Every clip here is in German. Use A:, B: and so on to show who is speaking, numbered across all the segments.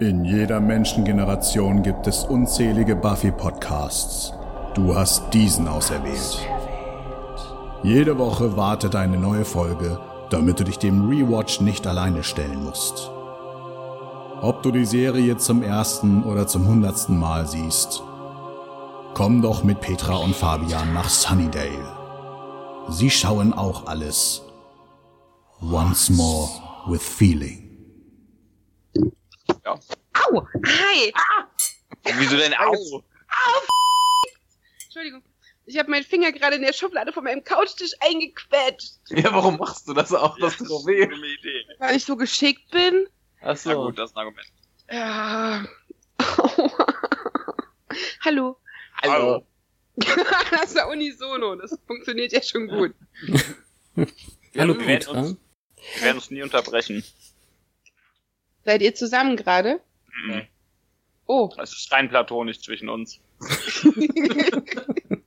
A: In jeder Menschengeneration gibt es unzählige Buffy-Podcasts. Du hast diesen auserwählt. Jede Woche wartet eine neue Folge, damit du dich dem Rewatch nicht alleine stellen musst. Ob du die Serie zum ersten oder zum hundertsten Mal siehst, komm doch mit Petra und Fabian nach Sunnydale. Sie schauen auch alles. Once more with feeling.
B: Ja. Au! Hi! Ah!
C: Wieso denn au? Au!
B: Entschuldigung. Ich habe meinen Finger gerade in der Schublade von meinem Couchtisch eingequetscht.
C: Ja, warum machst du das auch? Das ist doch weh.
B: Idee. Weil ich so geschickt bin.
C: Achso.
D: Na gut, das ist ein Argument.
B: Ja. Hallo.
C: Hallo.
B: das war unisono. Das funktioniert ja schon gut.
E: Hallo Petra.
D: uns- Wir werden uns nie unterbrechen.
B: Seid ihr zusammen gerade?
D: Mhm.
B: Oh.
D: Es ist rein platonisch zwischen uns.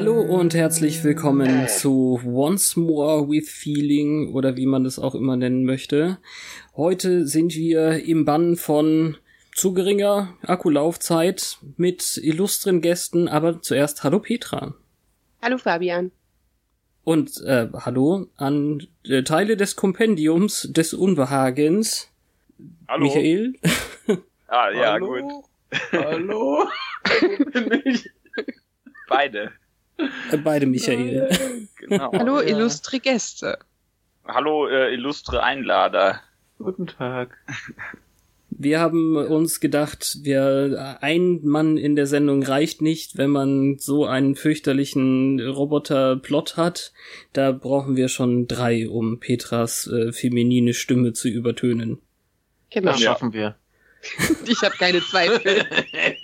E: Hallo und herzlich willkommen zu Once More with Feeling oder wie man das auch immer nennen möchte. Heute sind wir im Bann von zu geringer Akkulaufzeit mit illustren Gästen, aber zuerst Hallo Petra.
B: Hallo Fabian.
E: Und äh, Hallo an äh, Teile des Kompendiums des Unbehagens.
D: Hallo.
E: Michael.
D: Ah, ja,
C: Hallo?
D: gut.
C: Hallo?
D: Beide.
E: Äh, beide Michael.
D: Genau.
B: Hallo,
C: ja.
B: illustre Gäste.
D: Hallo, äh, illustre Einlader.
C: Guten Tag.
E: Wir haben uns gedacht, wir ein Mann in der Sendung reicht nicht, wenn man so einen fürchterlichen Roboter-Plot hat. Da brauchen wir schon drei, um Petras äh, feminine Stimme zu übertönen.
B: Genau.
C: Das schaffen wir.
B: Ich habe keine Zweifel.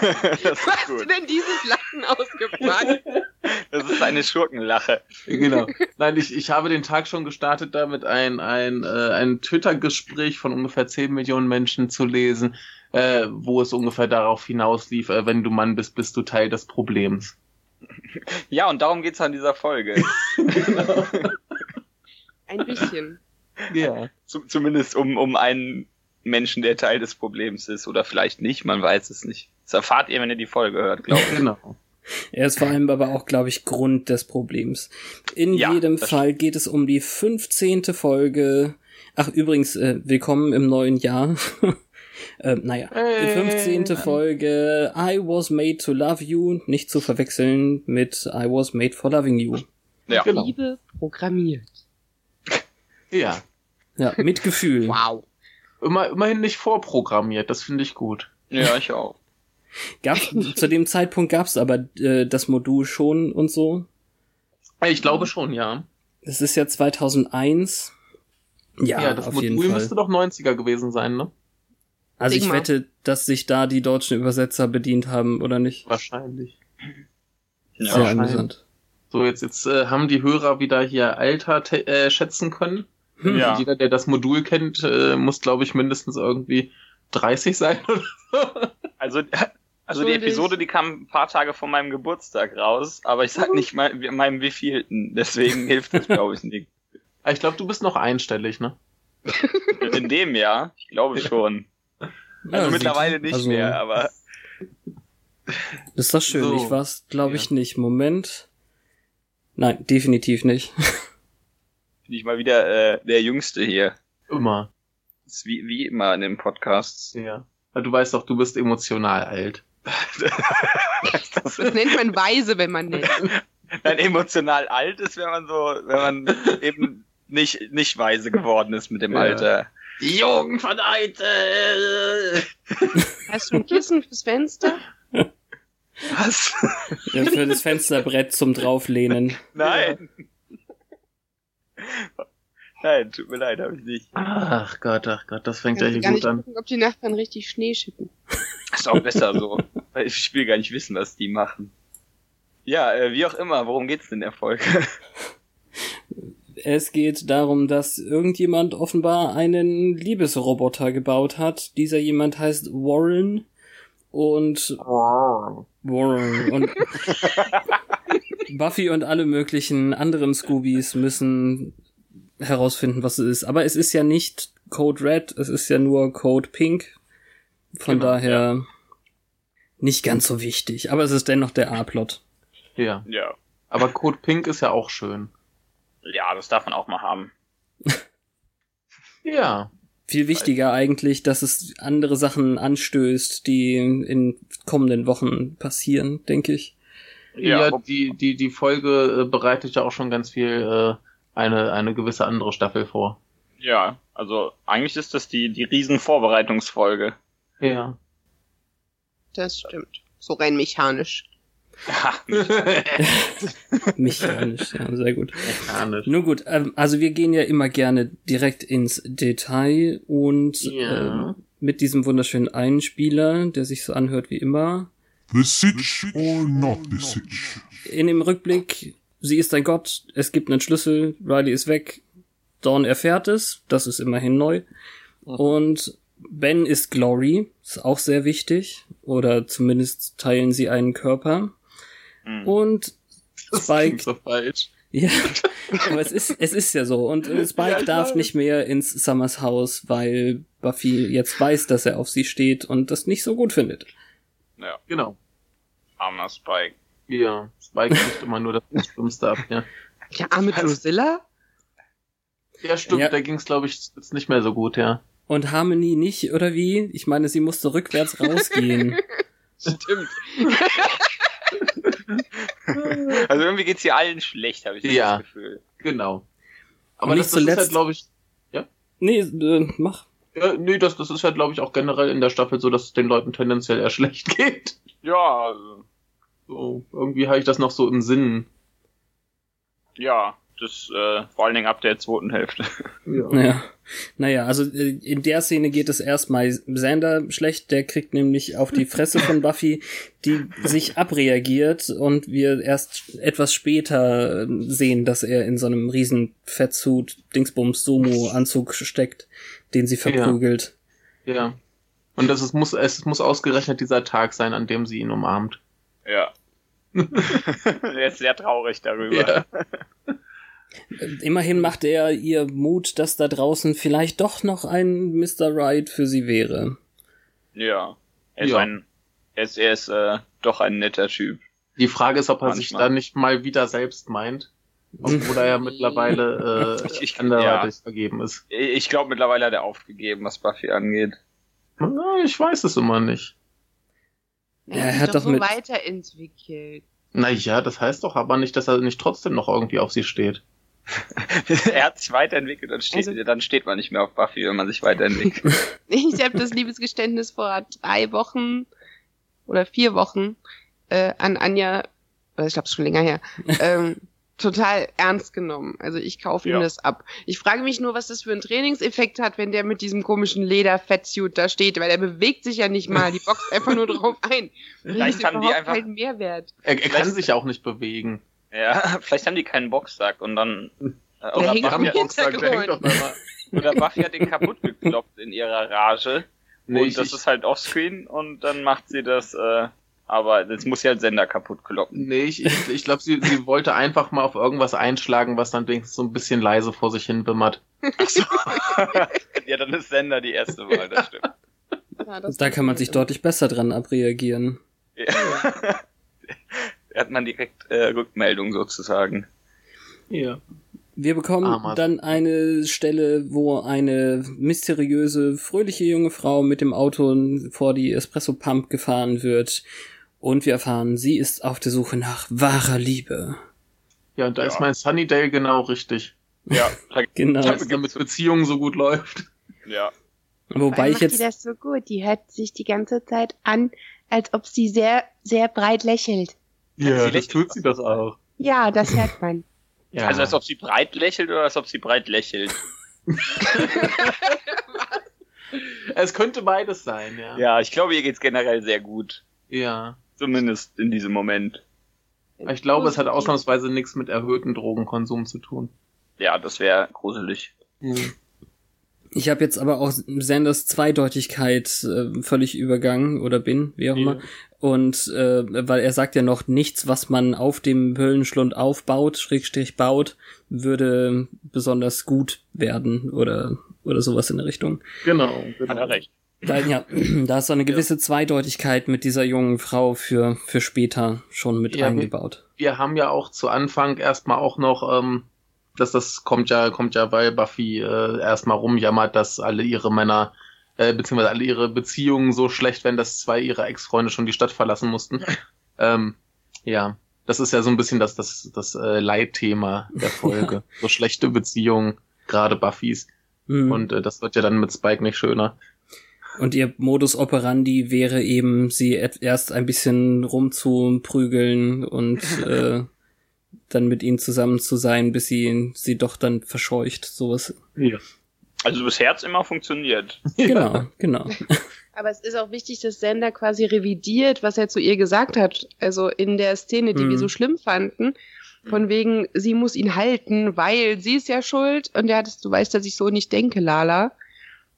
D: das ist
B: Hast du denn dieses Lachen ausgepackt?
D: Das ist eine Schurkenlache.
C: Genau. Nein, ich, ich habe den Tag schon gestartet, damit ein, ein, äh, ein Twitter-Gespräch von ungefähr 10 Millionen Menschen zu lesen, äh, wo es ungefähr darauf hinauslief, äh, wenn du Mann bist, bist du Teil des Problems.
D: Ja, und darum geht's an dieser Folge.
C: genau.
B: Ein bisschen.
C: Ja.
D: Zum- Zumindest um, um einen Menschen, der Teil des Problems ist. Oder vielleicht nicht, man weiß es nicht. Das erfahrt ihr, wenn ihr die Folge hört, glaube ich.
C: Genau.
E: Er ist vor allem aber auch, glaube ich, Grund des Problems. In
D: Ja,
E: jedem Fall geht es um die 15. Folge. Ach, übrigens, äh, willkommen im neuen Jahr. äh, naja, die
C: Hey.
E: 15. Folge I Was Made to Love You, nicht zu verwechseln mit I Was Made for Loving You.
D: Ja.
C: Genau.
B: Liebe programmiert.
C: Ja.
E: Ja, mit Gefühl.
B: Wow.
C: Immer, immerhin nicht vorprogrammiert, das finde ich gut.
D: Ja, ich auch.
E: Gab's, zu dem Zeitpunkt gab's aber äh, das Modul schon und so.
C: Ich glaube schon, ja.
E: Es ist ja 2001. Ja,
C: Ja, das
E: auf
C: Modul
E: jeden Fall.
C: müsste doch 90er gewesen sein, ne?
E: Also ich
B: Sigma.
E: wette, dass sich da die deutschen Übersetzer bedient haben, oder nicht?
C: Wahrscheinlich.
D: Ja.
E: Sehr
C: wahrscheinlich.
E: amüsant.
C: So, jetzt, jetzt äh, haben die Hörer wieder hier Alter te- äh, schätzen können.
E: Hm.
D: Ja.
C: Jeder, der das Modul kennt, äh, muss, glaube ich, mindestens irgendwie 30 sein oder so.
D: Also, also die. Episode, die kam ein paar Tage vor meinem Geburtstag raus, aber ich sag nicht mal wie- meinem wievielten, deswegen hilft das, glaube ich, nicht.
C: Ah, Ich glaube, du bist noch einstellig, ne?
D: In dem Jahr, ich glaube schon. Also
E: Ja,
D: mittlerweile
E: sieht-
D: nicht
E: also,
D: mehr, aber
E: Das ist doch schön.
C: So.
E: Ich war's, glaube ich,
C: Ja.
E: nicht. Moment. Nein, definitiv nicht.
D: Bin ich mal wieder äh, der Jüngste hier.
C: Immer.
D: Das ist wie, wie immer in den Podcasts.
C: Ja. Du weißt doch, du bist emotional alt.
D: das
B: nennt man weise, wenn man nennt.
D: dann emotional alt ist, wenn man so, wenn man eben nicht, nicht weise geworden ist mit dem
C: Ja.
D: Alter.
C: Die Jugend von heute!
B: Hast du ein Kissen fürs Fenster?
D: Was?
E: Ja, für das Fensterbrett zum drauflehnen.
D: Nein. Nein, tut mir leid, habe ich nicht.
C: Ach Gott, ach Gott, das fängt ja hier gut
B: nicht
C: an.
B: gucken, ob die Nachbarn richtig Schnee schippen.
D: Ist auch besser so. Weil ich will gar nicht wissen, was die machen. Ja, äh, wie auch immer, worum geht's denn der Folge?
E: Es geht darum, dass irgendjemand offenbar einen Liebesroboter gebaut hat. Dieser jemand heißt Warren und Warren und Buffy und alle möglichen anderen Scoobies müssen herausfinden, was es ist. Aber es ist ja nicht Code Red, es ist ja nur Code Pink. Von
C: Genau,
E: daher nicht ganz so wichtig. Aber es ist dennoch der A-Plot.
C: Ja.
D: ja.
C: Aber Code Pink ist ja auch schön.
D: Ja, das darf man auch mal haben.
C: Ja.
E: Viel wichtiger eigentlich, dass es andere Sachen anstößt, die in kommenden Wochen passieren, denke ich.
C: Ja,
D: Ja,
C: die, die, die Folge äh, bereitet ja auch schon ganz viel äh, eine, eine gewisse andere Staffel vor.
D: Ja, also eigentlich ist das die, die Riesen-Vorbereitungsfolge.
C: Ja.
B: Das stimmt. So rein mechanisch.
E: Mechanisch, ja, sehr gut.
C: Mechanisch.
E: Nur gut, ähm, also wir gehen ja immer gerne direkt ins Detail und
C: Ja.
E: ähm, mit diesem wunderschönen Einspieler, der sich so anhört wie immer.
F: The Sitch or not the Sitch?
E: In dem Rückblick, sie ist ein Gott, es gibt einen Schlüssel, Riley ist weg, Dawn erfährt es, das ist immerhin neu. Und Ben ist Glory, ist auch sehr wichtig, oder zumindest teilen sie einen Körper.
D: Hm.
E: Und
C: Das
E: Spike
C: klingt so falsch.
E: Ja, aber es ist, es ist ja so. Und äh, Spike
C: Ja,
E: darf
C: weiß.
E: nicht mehr ins Summers Haus, weil Buffy jetzt weiß, dass er auf sie steht und das nicht so gut findet.
D: Ja,
C: Genau.
D: Armer Spike.
C: Ja. Spike kriegt immer nur das Schlimmste ab, ja.
B: Der arme Drusilla?
C: Ja, stimmt,
E: Ja.
C: da ging's, glaube ich, jetzt nicht mehr so gut, ja.
E: Und Harmony nicht, oder wie? Ich meine, sie musste rückwärts rausgehen.
D: Stimmt. also irgendwie geht's hier allen schlecht, habe ich
C: Ja.
D: das Gefühl.
C: Genau. Aber
E: Und
C: das,
E: nicht
C: das ist ja,
E: zuletzt-
C: glaube ich,
E: nee, äh, mach.
C: ja, nee, das, das ist ja, glaube ich, auch generell in der Staffel so, dass es den Leuten tendenziell eher schlecht geht.
D: Ja, also,
C: So, irgendwie habe ich das noch so im Sinn.
D: ja, das äh, vor allen Dingen ab der zweiten Hälfte.
C: Ja.
E: Naja. Naja, also äh, in der Szene geht es erstmal Xander schlecht, der kriegt nämlich auf die Fresse von Buffy, die sich abreagiert und wir erst etwas später äh, sehen, dass er in so einem riesen Fettsuit Dingsbums Sumo Anzug steckt, den sie verprügelt.
C: Ja. Und das ist, muss, es muss ausgerechnet dieser Tag sein, an dem sie ihn umarmt.
D: Ja. er ist sehr traurig darüber.
C: Ja.
E: Immerhin macht er ihr Mut, dass da draußen vielleicht doch noch ein Mr. Right für sie wäre.
D: Ja. Er ist
C: Ja.
D: ein, er ist, er ist äh, doch ein netter Typ.
C: Die Frage ist, ob er sich
D: Manchmal.
C: da nicht mal wieder selbst meint. Obwohl er ja mittlerweile äh,
D: Ich- ich-
C: anderweitig
D: ja.
C: vergeben ist.
D: Ich glaube mittlerweile hat er aufgegeben, was Buffy angeht.
C: Na, Ich weiß es immer nicht.
E: Er
B: hat sich
E: hat
B: doch so
E: mit-
B: weiterentwickelt.
C: Naja, das heißt doch aber nicht, dass er nicht trotzdem noch irgendwie auf sie steht.
D: er hat sich weiterentwickelt und steht,
B: Also-
D: dann steht man nicht mehr auf Buffy, wenn man sich weiterentwickelt.
B: Ich habe das Liebesgeständnis vor drei Wochen oder vier Wochen äh, an Anja, oder ich glaube es ist schon länger her, ähm, total ernst genommen. Also ich kaufe ihm
D: Ja.
B: das ab. Ich frage mich nur, was das für einen Trainingseffekt hat, wenn der mit diesem komischen Leder-Fettsuit da steht, weil er bewegt sich ja nicht mal, die boxt einfach nur drauf ein.
D: Vielleicht haben die einfach-
B: keinen Mehrwert.
C: Er, er kann sich ja auch nicht bewegen.
D: ja, vielleicht haben die keinen Boxsack und dann. Äh,
B: Der
D: oder,
B: hängt
D: Buffy hat,
B: Hintergrund.
C: der hängt doch da mal.
D: oder Buffy hat den kaputt gekloppt in ihrer Rage.
C: Nee,
D: und
C: ich-
D: das
C: ich-
D: ist halt offscreen und dann macht sie das, äh, aber jetzt muss sie halt Sender kaputt kloppen.
C: Nee, ich, ich, ich glaube, sie, sie wollte einfach mal auf irgendwas einschlagen, was dann wenigstens so ein bisschen leise vor sich hin wimmert.
D: ja, dann ist Sender die erste Wahl, das stimmt.
B: Ja, das
E: Da kann man sich deutlich besser dran abreagieren.
D: Ja. Da hat man direkt äh, Rückmeldung sozusagen.
C: Ja.
E: Wir bekommen
C: Armer.
E: dann eine Stelle, wo eine mysteriöse, fröhliche junge Frau mit dem Auto vor die Espresso Pump gefahren wird. Und wir erfahren, sie ist auf der Suche nach wahrer Liebe.
C: Ja, und da
D: Ja.
C: ist mein Sunnydale genau richtig.
D: Ja, da,
E: Genau.
C: Damit Beziehungen so gut läuft.
D: ja.
E: Wobei ich jetzt
B: die das so gut. Die hört sich die ganze Zeit an, als ob sie sehr, sehr breit lächelt.
D: Sie
C: Ja,
D: lächelt
C: das tut sie das auch.
B: Ja, das hört man.
C: Ja.
D: Also als ob sie breit lächelt oder als ob sie breit lächelt.
C: es könnte beides sein, ja.
D: Ja, ich glaube, ihr geht's generell sehr gut.
C: Ja.
D: Zumindest in diesem Moment.
C: Ich glaube, es hat ausnahmsweise nichts mit erhöhtem Drogenkonsum zu tun.
D: Ja, das wäre gruselig.
E: Ich habe jetzt aber auch Sanders Zweideutigkeit äh, völlig übergangen oder bin, wie auch immer.
C: Ja.
E: Und äh, weil er sagt ja noch, nichts, was man auf dem Höhlenschlund aufbaut, Schrägstrich baut, würde besonders gut werden oder oder sowas in der Richtung.
C: Genau.
D: Hat
C: genau.
D: er recht.
E: Da, ja, da ist so eine gewisse Zweideutigkeit mit dieser jungen Frau für für später schon mit
C: Ja,
E: eingebaut.
C: Wir haben ja auch zu Anfang erstmal auch noch, ähm, dass das kommt ja, kommt ja, weil Buffy äh, erstmal rumjammert, dass alle ihre Männer, äh, beziehungsweise alle ihre Beziehungen so schlecht werden, dass zwei ihrer Ex-Freunde schon die Stadt verlassen mussten. ähm, ja, das ist ja so ein bisschen das, das, das äh, Leitthema der Folge. so schlechte Beziehungen, gerade Buffys.
E: Mhm.
C: Und äh, das wird ja dann mit Spike nicht schöner.
E: Und ihr Modus operandi wäre eben, sie erst ein bisschen rumzuprügeln und äh, dann mit ihnen zusammen zu sein, bis sie sie doch dann verscheucht. Sowas.
C: Ja.
D: Also bisher hat's immer funktioniert.
E: Genau, genau.
B: Aber es ist auch wichtig, dass Sender quasi revidiert, was er zu ihr gesagt hat. Also in der Szene, die
E: Mhm.
B: wir so schlimm fanden. Von wegen, sie muss ihn halten, weil sie ist ja schuld. Und er hat es, du weißt, dass ich so nicht denke, Lala.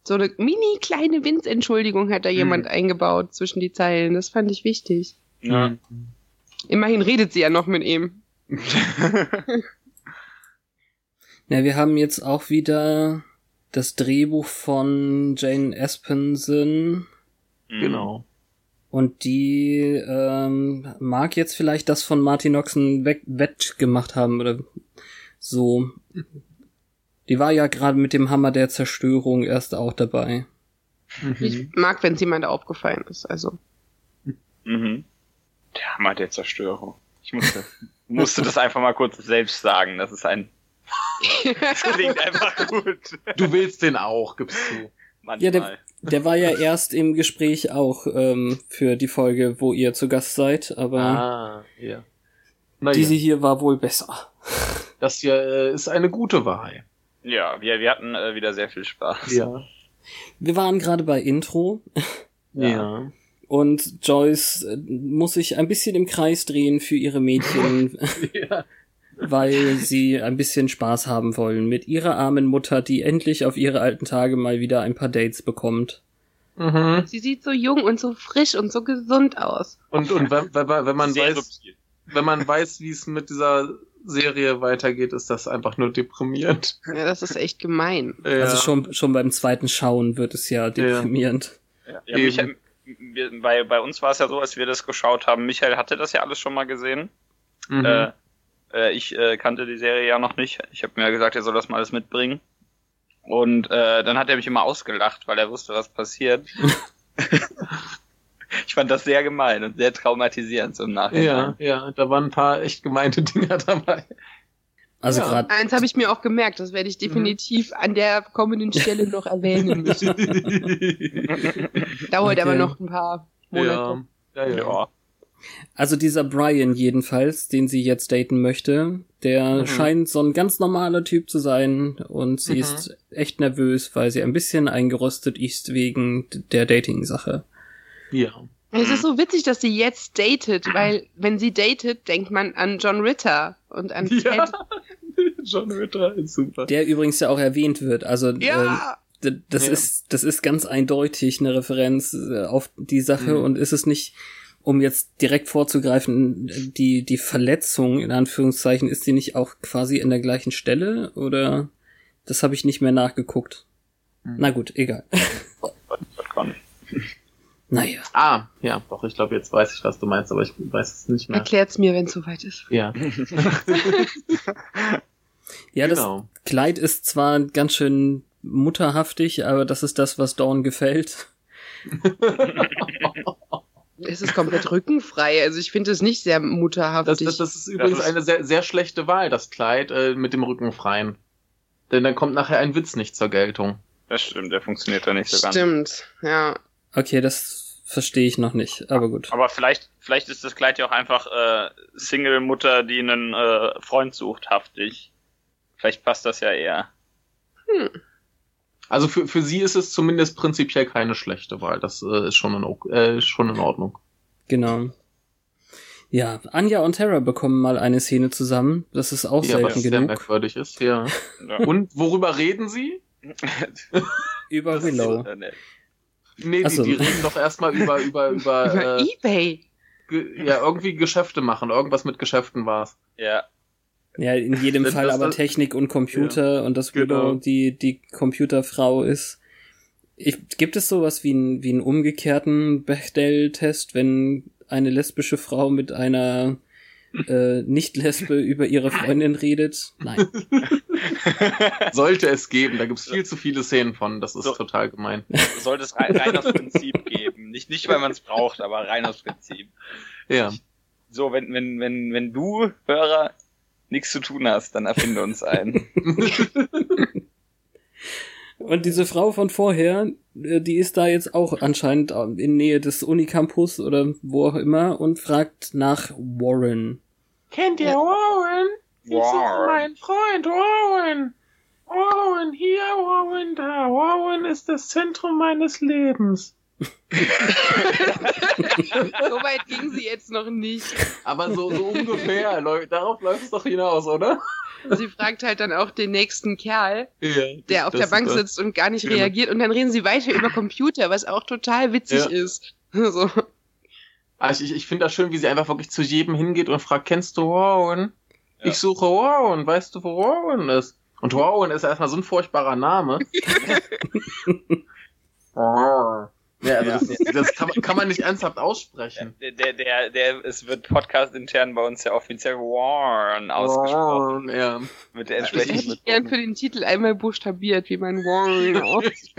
B: So eine mini kleine Winzentschuldigung hat da jemand eingebaut zwischen die Zeilen. Das fand ich wichtig.
D: Ja.
B: Immerhin redet sie ja noch mit ihm.
E: Ja, wir haben jetzt auch wieder das Drehbuch von Jane Espenson
D: Mhm.
C: Genau.
E: und die ähm, mag jetzt vielleicht das von Martin Oxen weg wettgemacht haben oder so. Die war ja gerade mit dem Hammer der Zerstörung erst auch dabei.
B: Ich mag, wenn es jemand aufgefallen ist. Also.
D: Mhm. Der Hammer der Zerstörung. Ich musste, musste das einfach mal kurz selbst sagen. Das ist ein. Das klingt einfach gut.
C: Du willst den auch, gibst du.
D: Manchmal.
E: Ja, der, der war ja erst im Gespräch auch ähm, für die Folge, wo ihr zu Gast seid, aber
C: Ah, ja. Naja,
E: diese hier war wohl besser.
C: das hier äh, ist eine gute Wahl.
D: Ja, wir, wir hatten äh, wieder sehr viel Spaß.
C: Ja.
E: Wir waren gerade bei Intro
C: Ja.
E: und Joyce äh, muss sich ein bisschen im Kreis drehen für ihre Mädchen,
C: ja.
E: weil sie ein bisschen Spaß haben wollen mit ihrer armen Mutter, die endlich auf ihre alten Tage mal wieder ein paar Dates bekommt.
C: Mhm.
B: sie sieht so jung und so frisch und so gesund aus.
C: Und, und wenn, wenn, man- wenn man
D: sehr
C: weiß,
D: subtil.
C: wenn man weiß, wie es mit dieser Serie weitergeht, ist das einfach nur deprimierend.
B: Ja, das ist echt gemein.
C: Ja.
E: Also schon, schon beim zweiten Schauen wird es ja deprimierend.
D: Ja, ja. Michael, wir, bei, bei uns war es ja so, als wir das geschaut haben. Michael hatte das ja alles schon mal gesehen.
C: Mhm.
D: Äh, äh, ich äh, kannte die Serie ja noch nicht. Ich habe mir ja gesagt, er soll das mal alles mitbringen. Und äh, dann hat er mich immer ausgelacht, weil er wusste, was passiert. ich fand das sehr gemein und sehr traumatisierend so im Nachhinein.
C: ja, ja, da waren ein paar echt gemeinte Dinger dabei.
E: Also
C: Ja.
E: gerade
B: Eins habe ich mir auch gemerkt, das werde ich definitiv an der kommenden Stelle noch erwähnen müssen. Dauert
E: Okay.
B: aber noch ein paar Monate.
C: ja, ja, ja.
D: Ja.
E: Also dieser Brian jedenfalls, den sie jetzt daten möchte, der
C: Mhm.
E: scheint so ein ganz normaler Typ zu sein und sie
C: Mhm.
E: ist echt nervös, weil sie ein bisschen eingerostet ist wegen der Dating-Sache.
C: Ja.
B: Es ist so witzig, dass sie jetzt datet, weil wenn sie datet, denkt man an John Ritter und an
C: Ja.
B: Ted.
C: John Ritter ist super.
E: Der übrigens ja auch erwähnt wird. Also
B: Ja,
E: äh, das
C: Ja.
E: ist das ist ganz eindeutig eine Referenz äh, auf die Sache
C: Mhm.
E: und ist es nicht um jetzt direkt vorzugreifen, die, die Verletzung, in Anführungszeichen, ist die nicht auch quasi in der gleichen Stelle? Oder das habe ich nicht mehr nachgeguckt.
C: Mhm.
E: Na gut, egal.
D: Das.
E: Naja.
C: Ah, ja, doch, ich glaube, jetzt weiß ich, was du meinst, aber ich weiß es nicht mehr.
B: erklärt's mir, wenn es soweit ist.
C: Ja,
E: Ja, das
C: genau.
E: Kleid ist zwar ganz schön mutterhaftig, aber das ist das, was Dawn gefällt.
B: Es ist komplett rückenfrei, also ich finde es nicht sehr
C: Das,
B: mutterhaftig.
C: das, das ist übrigens
D: ist-
C: eine sehr, sehr schlechte Wahl, das Kleid äh, mit dem Rücken freien. Denn dann kommt nachher ein Witz nicht zur Geltung.
D: Das stimmt, der funktioniert da nicht so ganz.
B: Stimmt, ja.
E: Okay, das verstehe ich noch nicht, aber gut.
D: Aber vielleicht, vielleicht ist das Kleid ja auch einfach äh, Single-Mutter, die einen äh, Freund sucht, haftig. Vielleicht passt das ja eher.
C: Also für, für sie ist es zumindest prinzipiell keine schlechte Wahl. Das äh, ist schon in, äh, schon in Ordnung.
E: Genau. Ja, Anja und Tara bekommen mal eine Szene zusammen. Das ist auch
C: Ja, was
E: selten
C: sehr
E: genug.
C: merkwürdig ist, ja.
D: Ja.
C: Und worüber reden sie?
E: Über
D: Das ist
E: Willow.
D: So.
C: Nee,
E: Ach
C: die,
E: so.
C: die reden doch erstmal über, über, über,
B: Über
C: äh,
B: Ebay.
C: ge- ja, irgendwie Geschäfte machen. Irgendwas mit Geschäften war's.
D: Ja.
E: Ja, in jedem
C: Das-
E: Fall
C: das-
E: aber
C: das-
E: Technik und Computer und dass Willow
C: Genau.
E: die, die Computerfrau ist. Ich, gibt es sowas wie, ein, wie einen umgekehrten Bechdel-Test, wenn eine lesbische Frau mit einer äh, Nicht-Lesbe über ihre Freundin redet? Nein.
C: Sollte es geben. Da gibt's viel zu viele Szenen von. Das ist
D: So.
C: total gemein.
D: Sollte es rein, rein aus Prinzip geben. Nicht, nicht weil man es braucht, aber rein aus Prinzip.
C: Ja.
D: So, wenn, wenn, wenn, wenn du, Hörer, nichts zu tun hast, dann erfinde uns einen.
E: Und diese Frau von vorher, äh, die ist da jetzt auch anscheinend in Nähe des Unicampus oder wo auch immer und fragt nach Warren.
C: Kennt ihr Warren? Ich suche
D: Warren.
C: meinen Freund Warren. Warren hier, Warren da. Warren ist das Zentrum meines Lebens.
B: So weit ging sie jetzt noch nicht.
C: Aber so, so ungefähr. Darauf läuft es doch hinaus, oder?
B: Sie fragt halt dann auch den nächsten Kerl,
C: Ja.
B: der auf der Bank sitzt und gar nicht
C: Genau.
B: reagiert. Und dann reden sie weiter über Computer, was auch total witzig
C: Ja.
B: ist. So.
C: Also ich, ich finde das schön, wie sie einfach wirklich zu jedem hingeht und fragt, kennst du Warren?
D: Ja.
C: Ich suche Warren, weißt du, wo Warren ist? Und Warren ist erstmal so ein furchtbarer Name. Ja, also
D: Ja.
C: das, ist- das kann, man- kann man nicht ernsthaft aussprechen.
D: Der, der, der, der, es wird Podcast intern bei uns ja offiziell Warren ausgesprochen.
C: Warren, ja.
D: Mit der
B: Das hätte
D: entsprechenden
B: ich gern für den Titel einmal buchstabiert, wie mein Warren ausspricht.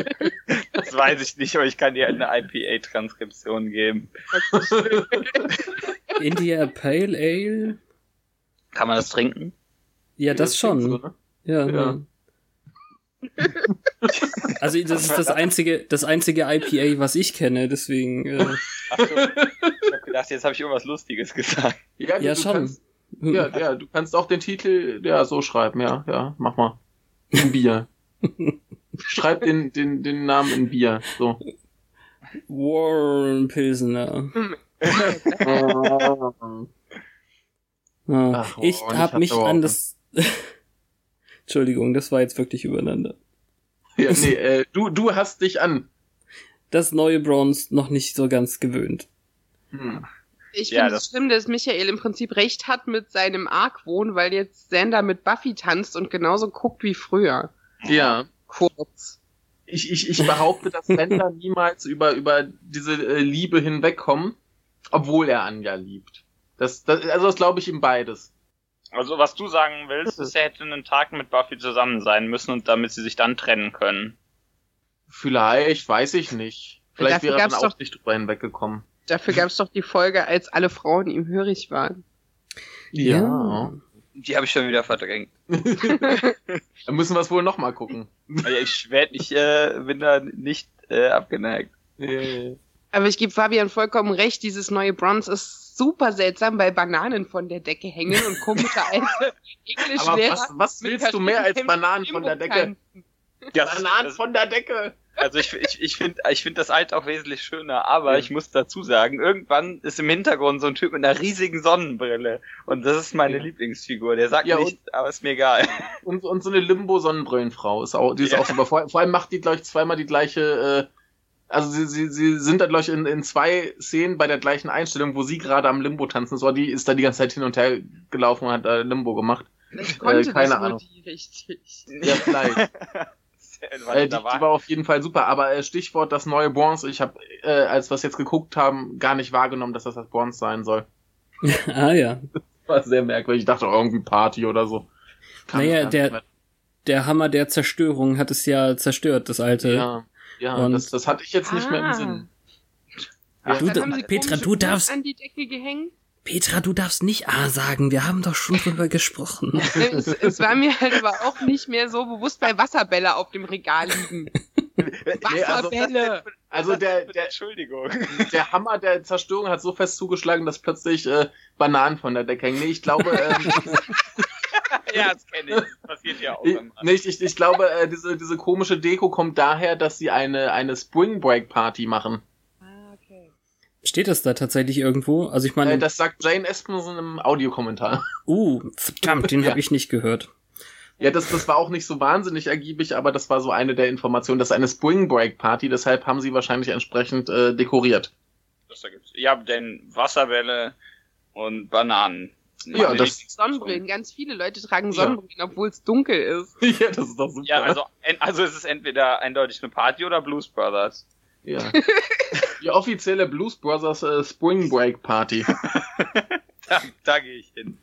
D: Das weiß ich nicht, aber ich kann dir eine IPA-Transkription geben.
E: India Pale Ale?
D: Kann man das trinken?
E: Ja, das
C: klingt
E: schon.
C: ne?
E: Ja,
C: Ja.
E: ja. Also das ist das einzige, das einzige IPA, was ich kenne, deswegen äh,
D: Ach so. Ich hab gedacht, jetzt habe ich irgendwas Lustiges gesagt.
C: Ja, du,
E: ja
C: du
E: schon.
C: Kannst, ja, ja, du kannst auch den Titel ja so schreiben, ja, ja, mach mal. In Bier. Schreib den, den, den Namen in Bier. So.
E: Warren Pilsener. Ja.
C: Ach,
E: ich habe mich an das. Entschuldigung, das war jetzt wirklich übereinander.
C: Ja, nee, äh, du, du hast dich an.
E: Das neue Bronze noch nicht so ganz gewöhnt.
C: Hm.
B: Ich
D: Ja,
B: finde es
D: das-
B: schlimm, dass Michael im Prinzip recht hat mit seinem Argwohn, weil jetzt Sander mit Buffy tanzt und genauso guckt wie früher.
C: Ja.
B: Kurz.
C: Ich, ich, ich behaupte, dass Sender niemals über, über diese äh, Liebe hinwegkommen, obwohl er Anja liebt. Das, das, also das glaube ich ihm beides.
D: Also was du sagen willst, ist, er hätte einen Tag mit Buffy zusammen sein müssen und damit sie sich dann trennen können.
C: Vielleicht, weiß ich nicht. Vielleicht
B: Dafür
C: wäre er dann
B: gab's
C: auch
B: doch-
C: nicht drüber hinweggekommen.
B: Dafür gab es doch die Folge, als alle Frauen ihm hörig waren.
C: Ja.
D: Die habe ich schon wieder verdrängt.
C: Dann müssen wir es wohl nochmal gucken.
D: Aber Ich schwör, ich äh, bin da nicht äh, abgeneigt.
B: Aber ich gebe Fabian vollkommen recht, dieses neue Bronze ist super seltsam, weil Bananen von der Decke hängen und komische alte
C: Aber
B: Englischlehrer.
C: was, was
B: mit
C: willst du mehr als Bananen von der Decke?
D: Ja,
C: Bananen von der Decke!
D: Also ich, ich, ich finde ich find das Alt auch wesentlich schöner, aber
C: Ja.
D: ich muss dazu sagen, irgendwann ist im Hintergrund so ein Typ mit einer riesigen Sonnenbrille und das ist meine
C: Ja.
D: Lieblingsfigur. Der sagt
C: Ja,
D: nichts, aber ist mir egal.
C: Und, und so eine Limbo-Sonnenbrillenfrau ist auch, die ist
D: Ja.
C: auch super. Vor, vor allem macht die, glaube ich, zweimal die gleiche, äh, also sie, sie, sie sind da, glaube ich, in, in zwei Szenen bei der gleichen Einstellung, wo sie gerade am Limbo tanzen. So, die ist da die ganze Zeit hin und her gelaufen und hat äh, Limbo gemacht.
B: Ich konnte
C: Äh, keine
B: das nur
C: Ahnung.
B: die richtig.
C: Ja, vielleicht. Äh, die, die war auf jeden Fall super. Aber äh, Stichwort das neue Bronze. Ich habe, äh, als wir es jetzt geguckt haben, gar nicht wahrgenommen, dass das das Bronze sein soll.
E: ah ja.
C: War sehr merkwürdig. Ich dachte auch irgendwie Party oder so. Kam
E: Naja, der-. Der Hammer der Zerstörung hat es ja zerstört, das alte.
C: Ja, ja
E: Und-
C: das, das hatte ich jetzt nicht mehr im
B: Ah.
C: Sinn.
E: Ach, du,
B: Dann haben sie
E: Petra, du darfst,
B: an die Decke gehängt.
E: Petra, du darfst nicht A sagen. Wir haben doch schon drüber gesprochen.
B: es, es war mir halt aber auch nicht mehr so bewusst, weil Wasserbälle auf dem Regal liegen.
C: Nee, also,
B: Wasserbälle.
C: also der, der,
D: Entschuldigung.
C: der Hammer der Zerstörung hat so fest zugeschlagen, dass plötzlich äh, Bananen von der Decke hängen. Nee, ich glaube, ähm,
D: ja, das kenne ich. Das passiert ja auch
C: ich,
D: immer.
C: nee, ich, ich glaube, äh, diese, diese komische Deko kommt daher, dass sie eine, eine Spring Break Party machen.
B: Ah, okay.
E: Steht das da tatsächlich irgendwo? Also ich meine,
C: Äh, das sagt Jane Espenson im Audiokommentar.
E: uh, verdammt, den
C: Ja.
E: habe ich nicht gehört.
C: Ja, das, das war auch nicht so wahnsinnig ergiebig, aber das war so eine der Informationen. Das ist eine Spring Break Party, deshalb haben sie wahrscheinlich entsprechend äh, dekoriert.
D: Das ergibt's. Ja, denn Wasserbälle und Bananen.
C: Ja, das-
B: Sonnenbrillen. Ganz viele Leute tragen
C: Ja.
B: Sonnenbrillen, obwohl es dunkel ist.
C: ja, das ist doch super.
D: Ja, also, also es ist entweder eindeutig eine Party oder Blues Brothers.
C: Ja. Die offizielle Blues Brothers äh, Spring Break Party.
D: Da, da gehe ich hin.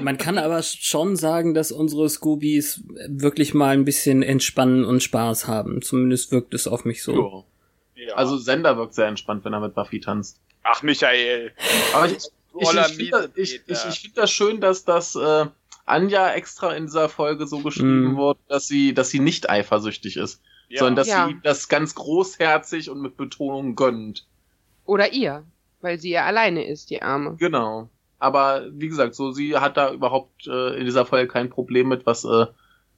E: Man kann aber schon sagen, dass unsere Scoobies wirklich mal ein bisschen entspannen und Spaß haben. Zumindest wirkt es auf mich so.
C: Ja.
D: Ja.
C: Also Sender wirkt sehr entspannt, wenn er mit Buffy tanzt.
D: ach Michael.
C: Aber ich, ich, ich finde das, ich,
D: Miesepeter.
C: ich, ich find das schön, dass das äh, Anja extra in dieser Folge so geschrieben
E: Mhm.
C: wurde, dass sie, dass sie nicht eifersüchtig ist,
D: Ja.
C: sondern dass
B: Ja.
C: sie das ganz großherzig und mit Betonung gönnt.
B: Oder ihr, weil sie ja alleine ist, die Arme.
C: Genau. Aber wie gesagt, so sie hat da überhaupt äh, in dieser Folge kein Problem mit, was äh,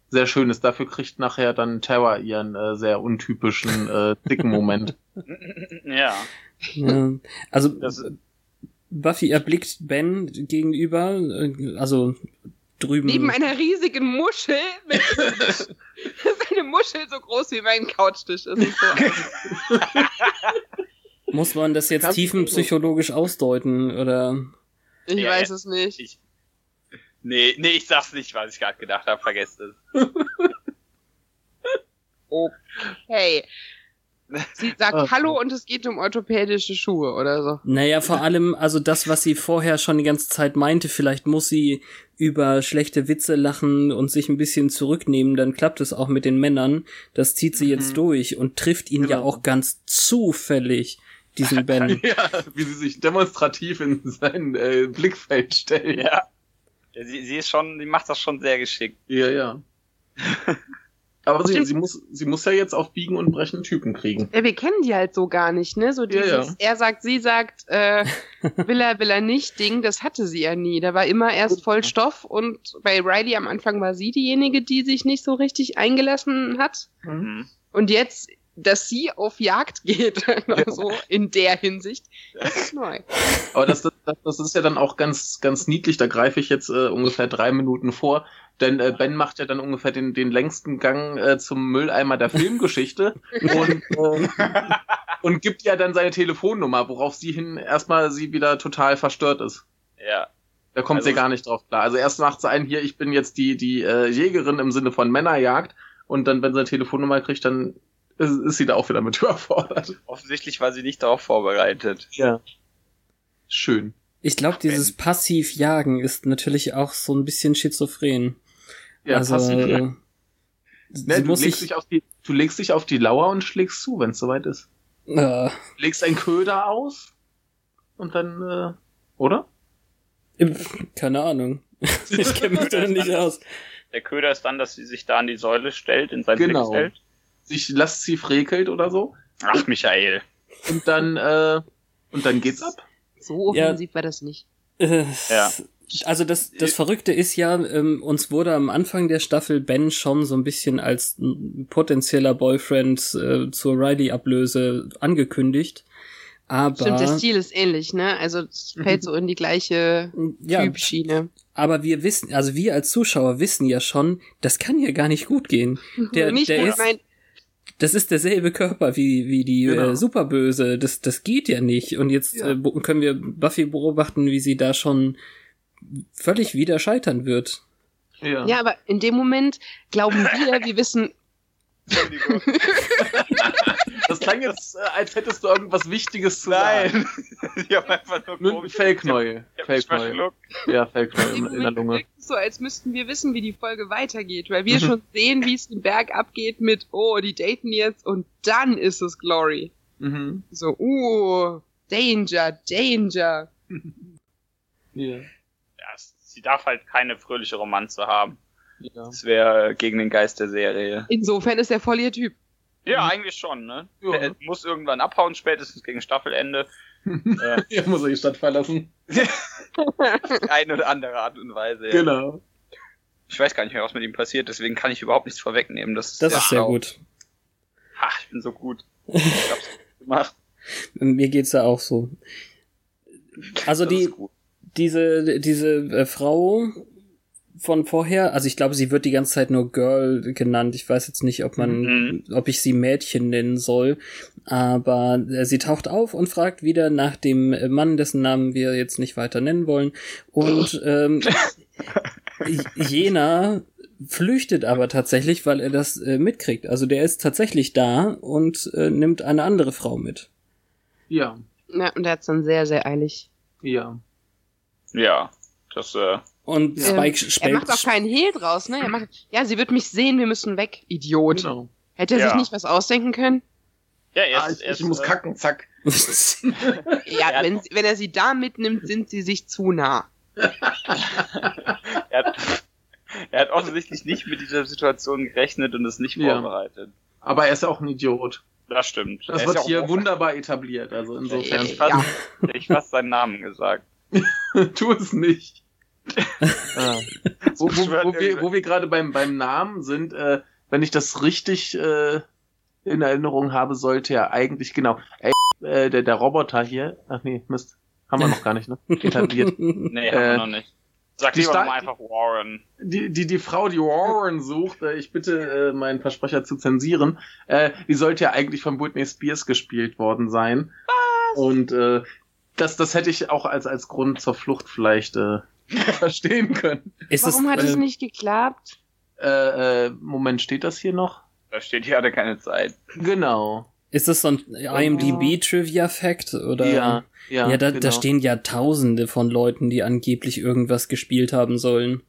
C: sehr schön ist. Dafür kriegt nachher dann Terra ihren äh, sehr untypischen äh, dicken Moment.
D: ja.
E: Ja. Also
D: Das-
E: Buffy erblickt Ben gegenüber, äh, also drüben.
B: Neben einer riesigen Muschel. Mit das ist eine Muschel so groß wie mein Couchtisch ist. So.
E: Muss man das jetzt
C: Kannst du-
E: tiefenpsychologisch ausdeuten oder?
B: Ich
D: Ja,
B: weiß es nicht.
D: Ich, nee, nee, ich sag's nicht, was ich gerade gedacht habe. Vergesst es.
B: Hey. Sie sagt
C: Ach.
B: Hallo und es geht um orthopädische Schuhe oder so.
E: Naja, vor allem, also das, was sie vorher schon die ganze Zeit meinte, vielleicht muss sie über schlechte Witze lachen und sich ein bisschen zurücknehmen, dann klappt es auch mit den Männern. Das zieht sie jetzt
C: Mhm.
E: durch und trifft ihn ja
C: Genau.
E: auch ganz zufällig, diesen Ben.
C: ja, wie sie sich demonstrativ in sein äh, Blickfeld stellt.
D: Ja. ja sie, sie ist schon, sie macht das schon sehr geschickt.
C: Ja, ja. Aber sie, sie, muss, sie muss ja jetzt auf Biegen und Brechen Typen kriegen.
B: Ja, wir kennen die halt so gar nicht, ne? So
C: Ja,
B: dieses,
C: ja.
B: er sagt, sie sagt, äh, will er, will er nicht, Ding, das hatte sie ja nie. Da war immer erst voll Stoff und bei Riley am Anfang war sie diejenige, die sich nicht so richtig eingelassen hat.
D: Mhm.
B: Und jetzt, dass sie auf Jagd geht, so in der Hinsicht, das ist neu.
C: Aber das, das, das ist ja dann auch ganz, ganz niedlich. Da greife ich jetzt äh, ungefähr drei Minuten vor. Denn äh, Ben macht ja dann ungefähr den, den längsten Gang äh, zum Mülleimer der Filmgeschichte und, äh, und gibt ja dann seine Telefonnummer, worauf sie hin erstmal sie wieder total verstört ist.
D: Ja.
C: Da kommt
D: Also-
C: sie gar nicht drauf klar. Also erst macht sie einen hier, ich bin jetzt die, die äh, Jägerin im Sinne von Männerjagd. Und dann, wenn sie eine Telefonnummer kriegt, dann ist, ist sie da auch wieder mit überfordert.
D: Offensichtlich war sie nicht darauf vorbereitet.
C: Ja. Schön.
E: Ich glaube, dieses Passivjagen ist natürlich auch so ein bisschen schizophren.
C: Ja,
E: also,
C: passiv, ja.
E: äh,
C: Ne, du, legst dich auf die, du legst dich auf die Lauer und schlägst zu, wenn es soweit ist.
E: äh,
C: Legst einen Köder aus und dann, äh, oder?
E: keine Ahnung. ich kenne mich da nicht aus.
D: Der Köder ist dann, dass sie sich da an die Säule stellt, in sein
C: Genau.
D: Blickfeld.
C: Sich lasst sie frekelt oder so.
D: Ach, Michael.
C: Und dann, äh, und dann geht's ab.
B: So
E: Ja.
B: offensiv war das nicht.
E: Äh,
D: Ja.
E: Also das, das Verrückte ist ja, ähm, uns wurde am Anfang der Staffel Ben schon so ein bisschen als potenzieller Boyfriend äh, zur Riley-Ablöse angekündigt. Aber,
B: Stimmt, der Stil ist ähnlich, ne? Also es fällt so in die gleiche
E: ja,
B: Typschiene.
E: aber wir wissen, also wir als Zuschauer wissen ja schon, das kann hier gar nicht gut gehen. Der,
B: nicht
E: der ist,
B: mein,
E: das ist derselbe Körper wie, wie die
C: Genau.
E: äh, Superböse. Das, das geht ja nicht. Und jetzt
C: Ja.
E: äh, können wir Buffy beobachten, wie sie da schon völlig wieder scheitern wird.
C: Ja.
B: ja, aber in dem Moment glauben wir, wir wissen,
D: Entschuldigung.
C: Das klang jetzt, äh, als hättest du irgendwas Wichtiges zu sagen.
D: Nein. ich hab einfach nur
C: Nur Fellknäuel. Fellknäuel. Ja, Fellknäuel
B: in
C: in, der Lunge.
B: so, als müssten wir wissen, wie die Folge weitergeht, weil wir schon sehen, wie es den Berg abgeht mit, oh, die daten jetzt und dann ist es Glory.
C: Mhm.
B: So, uh, Danger, Danger.
C: Ja.
D: Es- sie darf halt keine fröhliche Romanze haben.
C: ja.
D: Das wäre gegen den Geist der Serie.
B: Insofern ist er voll ihr Typ.
D: Ja, eigentlich schon, ne?
C: Ja.
D: Der muss irgendwann abhauen, spätestens gegen Staffelende. äh,
C: Er muss er die Stadt verlassen.
D: auf eine oder andere Art und Weise. Ja.
C: Genau.
D: Ich weiß gar nicht mehr, was mit ihm passiert, deswegen kann ich überhaupt nichts vorwegnehmen. Das,
E: Das ist sehr gut.
D: Ha, ich bin so gut. Ich hab's gemacht.
E: Mir geht's ja auch so. Also
D: Das
E: die,
D: ist gut.
E: Diese, diese äh, Frau von vorher, also ich glaube, sie wird die ganze Zeit nur Girl genannt. Ich weiß jetzt nicht, ob man,
D: Mhm.
E: ob ich sie Mädchen nennen soll. Aber äh, sie taucht auf und fragt wieder nach dem Mann, dessen Namen wir jetzt nicht weiter nennen wollen. Und ähm, Jena flüchtet aber tatsächlich, weil er das äh, mitkriegt. Also der ist tatsächlich da und äh, nimmt eine andere Frau mit.
C: Ja.
B: Ja, und der hat's dann sehr, sehr eilig.
C: Ja.
D: Ja, das, äh,
E: Und
B: Ähm,
E: Spike
B: er
E: spät,
B: macht auch keinen Hehl draus, ne? Er macht, ja, sie wird mich sehen, wir müssen weg, Idiot.
C: Genau.
B: Hätte er
D: Ja.
B: sich nicht was ausdenken können?
D: ja, er
C: Ah,
D: ist,
C: ich,
D: er
C: ich
D: ist,
C: muss
D: äh,
C: kacken, zack.
B: Ja,
D: Er
B: wenn, wenn er sie da mitnimmt, sind sie sich zu nah.
D: Er hat, er hat offensichtlich nicht mit dieser Situation gerechnet und ist nicht
C: Ja.
D: vorbereitet.
C: Aber er ist auch ein Idiot.
D: Das stimmt.
C: Das
D: Er ist
C: wird
D: ja
C: hier wunderbar etabliert. Also insofern.
D: Ich fast, ich fast seinen Namen gesagt.
C: tu es nicht. ah. wo, wo, wo, wir, wo wir gerade beim, beim Namen sind, äh, wenn ich das richtig äh, in Erinnerung habe, sollte er eigentlich, genau, ey, äh, der, der Roboter hier, ach nee, Mist, haben wir noch gar nicht, ne? Etabliert.
D: Nee,
C: Äh,
D: haben wir noch nicht. Sag
C: die
D: lieber einfach Warren.
C: Die, die, die Frau, die Warren sucht, äh, ich bitte äh, meinen Versprecher zu zensieren, äh, die sollte ja eigentlich von Britney Spears gespielt worden sein. Was? Und äh, das, das hätte ich auch als, als Grund zur Flucht vielleicht äh, verstehen können.
E: ist
B: Warum
E: es,
B: hat es
E: äh,
B: nicht geklappt?
C: Äh, äh, Moment, steht das hier noch?
D: Da steht, hier hatte keine Zeit.
C: Genau.
E: Ist das so ein IMDb-Trivia-Fact? Oder?
C: Ja, ja.
E: Ja, da,
C: genau.
E: da stehen ja tausende von Leuten, die angeblich irgendwas gespielt haben sollen.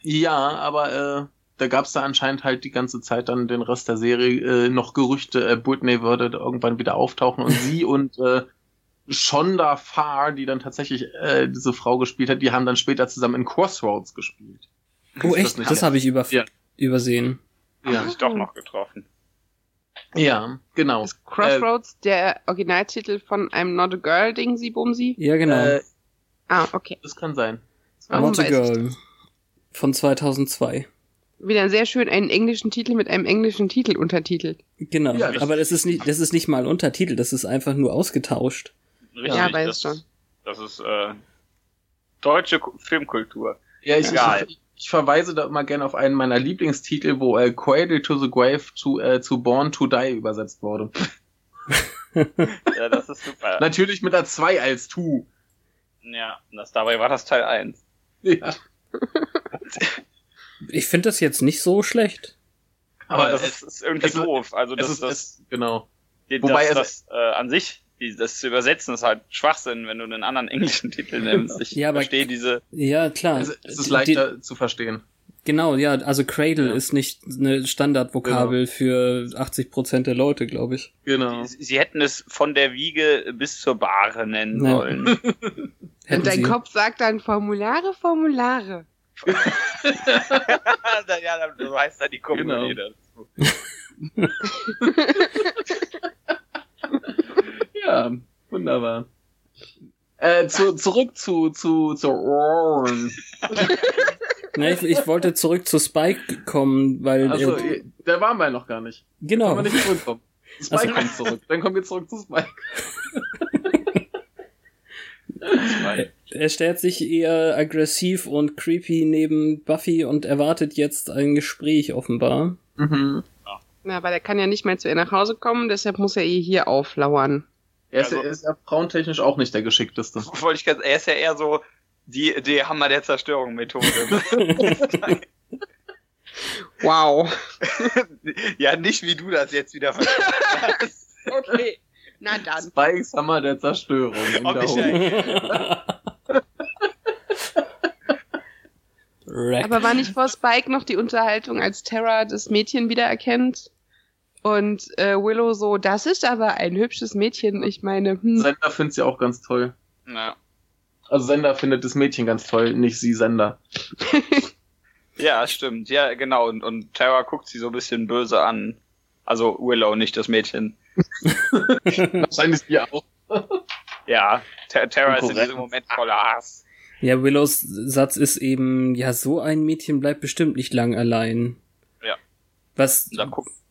C: Ja, aber äh, da gab's da anscheinend halt die ganze Zeit dann den Rest der Serie äh, noch Gerüchte, äh, Britney würde irgendwann wieder auftauchen und sie und äh, Shonda Farr, die dann tatsächlich äh, diese Frau gespielt hat, die haben dann später zusammen in Crossroads gespielt.
E: Oh,
C: Ist
E: echt?
C: nicht-
E: Das habe ich über
C: Ja.
E: übersehen.
D: Haben
C: Ja,
D: sich doch noch getroffen.
C: ja, genau.
B: Crossroads, der Originaltitel von einem Not a Girl Ding, sie Bumsi?
E: Ja, genau.
C: Äh,
B: Ah, okay.
C: das kann sein.
B: Warum
E: Not a Girl. Von 2002.
B: Wieder sehr schön einen englischen Titel mit einem englischen Titel untertitelt.
E: Genau.
C: Ja, das-
E: Aber das ist nicht, das ist nicht mal Untertitel, das ist einfach nur ausgetauscht.
D: Richtig,
B: Ja, weiß
D: das,
B: schon.
D: das ist äh, deutsche Ku- Filmkultur.
C: Ja, ich,
D: Egal.
C: ich, ich verweise da immer gerne auf einen meiner Lieblingstitel, wo äh, Cradle to the Grave zu, äh, zu Born to Die übersetzt wurde.
D: Ja, das ist super.
C: Natürlich mit der 2 als Tu.
D: Ja, das dabei war das Teil 1.
C: Ja.
E: Ich finde das jetzt nicht so schlecht.
D: Aber,
C: Aber
D: das
C: es-
D: ist, irgendwie
C: es
D: doof. Also das,
C: ist,
D: das,
C: genau.
D: das,
C: wobei
D: das,
C: es-
D: das äh, an sich, die, das zu übersetzen, ist halt Schwachsinn, wenn du einen anderen englischen Titel nimmst. Ich
E: Ja, aber-
D: verstehe diese.
E: Ja, klar.
C: Es, es ist
E: Die-
C: leichter zu verstehen.
E: Genau, ja, also Cradle
C: Ja.
E: ist nicht eine Standardvokabel für 80% der Leute, glaube ich.
C: Genau.
D: Sie, sie hätten es von der Wiege bis zur Bahre nennen
E: Ja.
D: sollen.
B: Und dein
E: sie.
B: Kopf sagt dann Formulare, Formulare.
D: ja, so heißt da die Kommune
C: Genau.
D: dazu.
C: Ja, wunderbar. Äh, zu, zurück zu, zu, zu Oren.
E: Ne, ich, ich wollte zurück zu Spike kommen, weil
C: Also,
E: äh,
C: da waren wir noch gar nicht.
E: Genau.
C: wir nicht zurückkommen. Spike
E: Also-
C: kommt zurück. Dann kommen wir zurück zu Spike.
E: Er stellt sich eher aggressiv und creepy neben Buffy und erwartet jetzt ein Gespräch offenbar.
C: Mhm.
B: Na, aber der kann ja nicht mehr zu ihr nach Hause kommen, deshalb muss er ihr hier auflauern.
C: Er ist,
D: Also-
C: er ist ja frauentechnisch auch nicht der geschickteste.
D: Wollte ich ganz, er ist ja eher so die, die Hammer der Zerstörung Methode.
B: Wow.
D: ja, nicht wie du das jetzt wieder verstanden hast.
B: Okay. Na dann.
C: Spikes Hammer der Zerstörung.
B: Aber war nicht vor Spike noch die Unterhaltung, als Terra das Mädchen wiedererkennt? Und äh, Willow so, das ist aber ein hübsches Mädchen. Ich meine, hm.
C: Sender findet sie auch ganz toll.
D: ja.
C: Also Sender findet das Mädchen ganz toll, nicht sie Sender.
D: ja, stimmt. Ja, genau. Und, und Terra guckt sie so ein bisschen böse an. Also Willow, nicht das Mädchen.
C: Wahrscheinlich wir auch.
D: Ja, Ter Terra ist in diesem Moment voller Hass.
E: Ja, Willows Satz ist eben, ja, so ein Mädchen bleibt bestimmt nicht lang allein.
D: Ja.
E: Was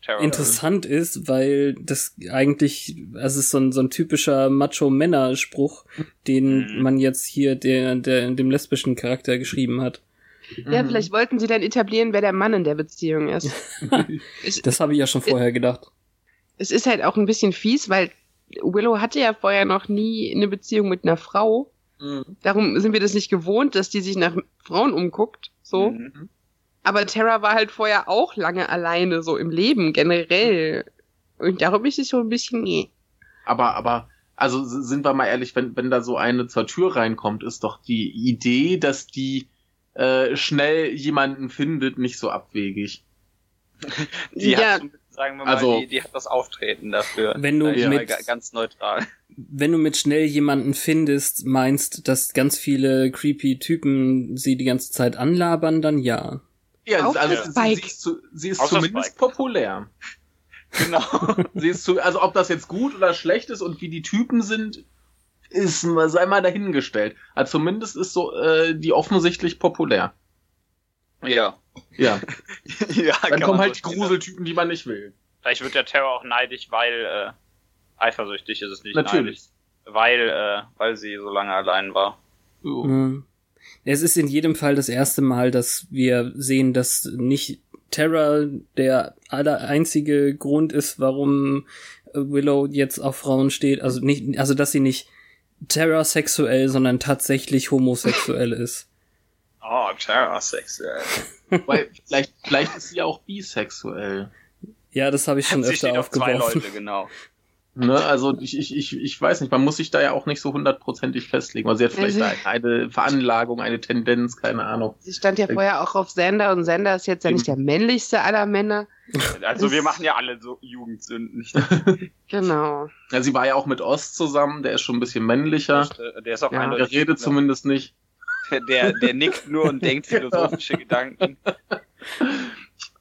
D: Terra.
E: interessant ist, weil das eigentlich, also es ist so ein, so ein typischer Macho-Männer-Spruch, den
D: Mhm.
E: man jetzt hier der, der, dem lesbischen Charakter geschrieben hat.
B: Ja,
C: Mhm.
B: vielleicht wollten sie dann etablieren, wer der Mann in der Beziehung ist.
E: Das habe ich ja schon vorher gedacht.
B: es ist halt auch ein bisschen fies, weil Willow hatte ja vorher noch nie eine Beziehung mit einer Frau.
C: Mhm.
B: Darum sind wir das nicht gewohnt, dass die sich nach Frauen umguckt. So.
D: Mhm.
B: Aber Terra war halt vorher auch lange alleine, so im Leben generell. Und darum ist es so ein bisschen, nee.
C: Aber, aber, also sind wir mal ehrlich, wenn, wenn da so eine zur Tür reinkommt, ist doch die Idee, dass die äh, schnell jemanden findet, nicht so abwegig.
D: Die
B: Ja.
D: hat, sagen wir mal,
C: Also-
D: die, die hat das Auftreten dafür.
E: Wenn du
D: mal
E: mit-
D: ga- ganz neutral.
E: Wenn du mit schnell jemanden findest, meinst, dass ganz viele creepy Typen sie die ganze Zeit anlabern, dann ja.
C: Ja,
B: Auch
C: also sie, sie ist, zu, sie ist zumindest populär.
D: Genau.
C: Sie ist zu, also ob das jetzt gut oder schlecht ist und wie die Typen sind, ist mal- sei mal dahingestellt. Also zumindest ist so äh, die offensichtlich populär.
D: ja.
C: Ja,
D: ja
C: dann kommen halt
D: so
C: die Gruseltypen, die man nicht will.
D: Vielleicht wird der Terror auch neidisch, weil äh, eifersüchtig ist es nicht
C: Natürlich.
D: neidisch. Weil, äh, weil sie so lange allein war.
C: So.
E: Mhm. Es ist in jedem Fall das erste Mal, dass wir sehen, dass nicht Terra der aller einzige Grund ist, warum äh, Willow jetzt auf Frauen steht. Also nicht, also dass sie nicht Terra sexuell, sondern tatsächlich homosexuell ist.
D: Oh, Terror sexuell.
C: Weil vielleicht, vielleicht ist sie ja auch bisexuell.
E: Ja, das habe ich schon
D: Sie
E: öfter
D: steht auf zwei
E: aufgeworfen.
D: Leute, genau.
C: Ne? Also ich, ich, ich, ich weiß nicht, man muss sich da ja auch nicht so hundertprozentig festlegen. Also sie hat vielleicht
B: Also-
C: eine Veranlagung, eine Tendenz, keine Ahnung.
B: Sie stand ja vorher auch auf Sender und Sender ist jetzt ja nicht der männlichste aller Männer.
D: Also wir machen ja alle so Jugendsünden.
B: Genau.
C: Ja, sie war ja auch mit Ost zusammen, der ist schon ein bisschen männlicher.
D: Der ist auch
B: Ja.
C: Der redet zumindest nicht.
D: Der, der nickt nur und denkt philosophische Gedanken.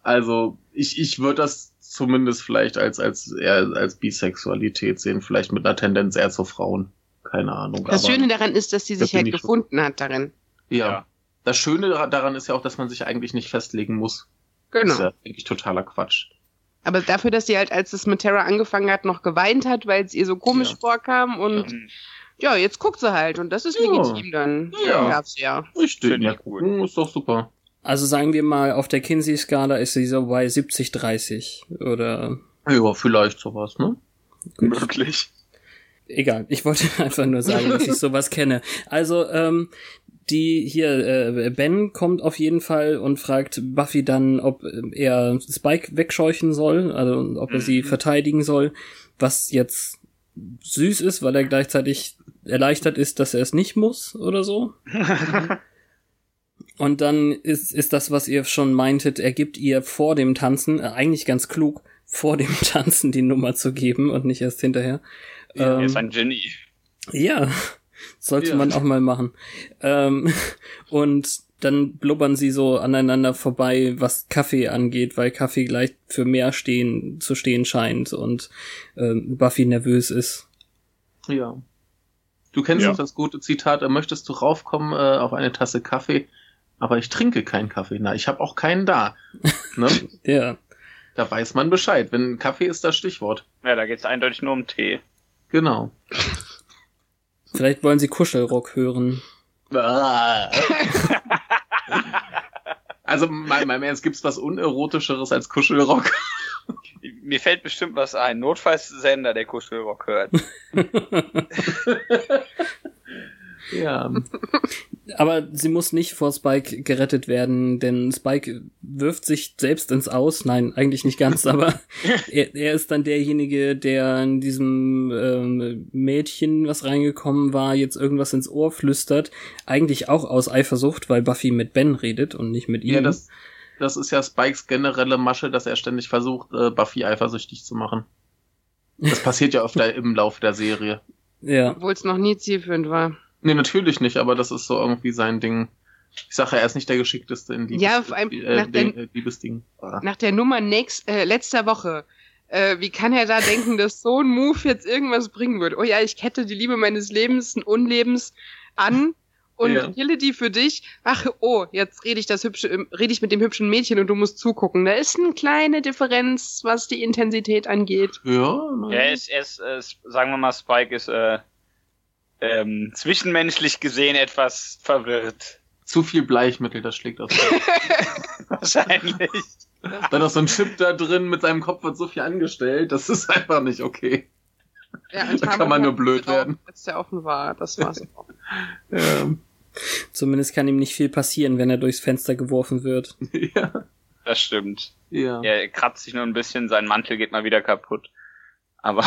C: Also ich, ich würde das zumindest vielleicht als, als eher als Bisexualität sehen, vielleicht mit einer Tendenz eher zu Frauen. Keine Ahnung.
B: Das
C: aber,
B: Schöne daran ist, dass sie
C: das
B: sich halt
C: schon.
B: gefunden hat darin.
C: ja.
D: Ja.
C: Das Schöne daran ist ja auch, dass man sich eigentlich nicht festlegen muss. Das
B: Genau.
C: ist ja eigentlich totaler Quatsch.
B: Aber dafür, dass sie halt, als es mit Terra angefangen hat, noch geweint hat, weil es ihr so komisch
C: Ja.
B: vorkam und
D: Mhm.
B: ja, jetzt guckt sie halt und das ist
C: Ja.
B: legitim dann.
C: Ja.
B: Darf sie ja.
C: Richtig. Ja,
D: ich gut.
C: gucken, ist doch super.
E: Also sagen wir mal, auf der Kinsey-Skala ist sie so bei 70-30 oder
C: Ja, vielleicht sowas, ne?
D: Möglich.
E: egal. Ich wollte einfach nur sagen, dass ich sowas kenne. Also, ähm, die hier, äh, Ben kommt auf jeden Fall und fragt Buffy dann, ob äh, er Spike wegscheuchen soll, also ob er sie
D: Mhm.
E: verteidigen soll, was jetzt süß ist, weil er gleichzeitig erleichtert ist, dass er es nicht muss oder so. Und dann ist, ist das, was ihr schon meintet, er gibt ihr vor dem Tanzen, äh, eigentlich ganz klug, vor dem Tanzen die Nummer zu geben und nicht erst hinterher.
D: Er
E: Ähm,
D: ist ein Genie.
E: ja, sollte
C: Ja.
E: man auch mal machen. Ähm, und dann blubbern sie so aneinander vorbei, was Kaffee angeht, weil Kaffee gleich für mehr stehen, zu stehen scheint und ähm, Buffy nervös ist.
C: Ja. Du kennst
D: Ja.
C: doch das gute Zitat, äh, möchtest du raufkommen äh, auf eine Tasse Kaffee? Aber ich trinke keinen Kaffee. Na, ich habe auch keinen da. ne?
E: Ja.
C: Da weiß man Bescheid. Wenn Kaffee ist das Stichwort.
D: Ja, da geht es eindeutig nur um Tee.
C: Genau.
E: Vielleicht wollen sie Kuschelrock hören.
C: also, mein, mein Ernst, gibt's was unerotischeres als Kuschelrock?
D: Mir fällt bestimmt was ein. Notfalls Sender, der Kuschelrock hört.
C: ja.
E: Aber sie muss nicht vor Spike gerettet werden, denn Spike wirft sich selbst ins Aus. Nein, eigentlich nicht ganz, aber er, er ist dann derjenige, der in diesem ähm, Mädchen, was reingekommen war, jetzt irgendwas ins Ohr flüstert. Eigentlich auch aus Eifersucht, weil Buffy mit Ben redet und nicht mit ihm.
C: Ja, das, das ist ja Spikes generelle Masche, dass er ständig versucht, äh, Buffy eifersüchtig zu machen. Das passiert ja öfter im Laufe der Serie.
E: ja.
B: Obwohl es noch nie zielführend war.
C: Nee, natürlich nicht, aber das ist so irgendwie sein Ding. Ich sage ja, er ist nicht der geschickteste in Liebes
B: Ja, vor allem
C: äh,
B: nach
C: Ding,
B: den-
C: äh, Liebesding. Ah.
B: Nach der Nummer nächst, äh, letzter Woche Äh, wie kann er da denken, dass so ein Move jetzt irgendwas bringen wird? Oh ja, ich kette die Liebe meines Lebens, ein Unlebens an und
C: Ja.
B: kille die für dich. Ach, oh, jetzt rede ich das hübsche, ähm, rede ich mit dem hübschen Mädchen und du musst zugucken. Da ist eine kleine Differenz, was die Intensität angeht.
C: Ja, nein.
D: Er ist, er ist, äh, sagen wir mal, Spike ist äh, ähm, zwischenmenschlich gesehen etwas verwirrt.
C: zu viel Bleichmittel, das schlägt aus.
D: Wahrscheinlich.
C: Dann noch so ein Chip da drin, mit seinem Kopf wird so viel angestellt, das ist einfach nicht okay.
B: Ja,
C: Da kann man nur blöd werden.
B: Als der offen war, das war's. auch.
C: Ähm,
E: Zumindest kann ihm nicht viel passieren, wenn er durchs Fenster geworfen wird.
C: ja,
D: Das stimmt.
C: ja.
D: Er kratzt sich nur ein bisschen, sein Mantel geht mal wieder kaputt. Aber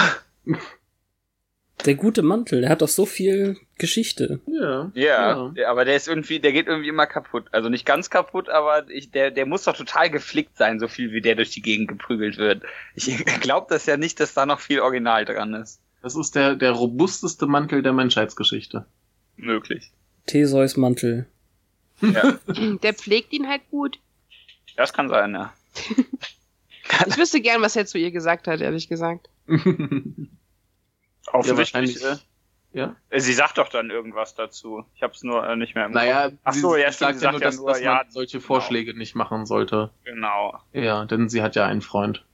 E: Der gute Mantel, der hat doch so viel Geschichte.
C: Ja.
D: ja, der- aber der ist irgendwie, der geht irgendwie immer kaputt. Also nicht ganz kaputt, aber ich, der, der muss doch total geflickt sein, so viel wie der durch die Gegend geprügelt wird. Ich glaube das ja nicht, dass da noch viel Original dran ist.
C: Das ist der, der robusteste Mantel der Menschheitsgeschichte.
D: Möglich.
E: Theseus Mantel.
D: Ja,
B: Der pflegt ihn halt gut.
D: das kann sein, ja.
B: Ich wüsste gern, was er zu ihr gesagt hat, ehrlich gesagt.
D: Offensichtlich.
C: wahrscheinlich. Ja.
D: äh, sie sagt doch dann irgendwas dazu. Ich habe es nur äh, nicht mehr im
C: Naja,
D: Ach so,
C: sie,
D: ja, stimmt,
C: sagt
D: sie
C: ja
D: sagt
C: nur,
D: ja
C: dass,
D: nur,
C: dass man
D: ja,
C: solche
D: genau.
C: Vorschläge nicht machen sollte.
D: Genau.
C: Ja, denn sie hat ja einen Freund.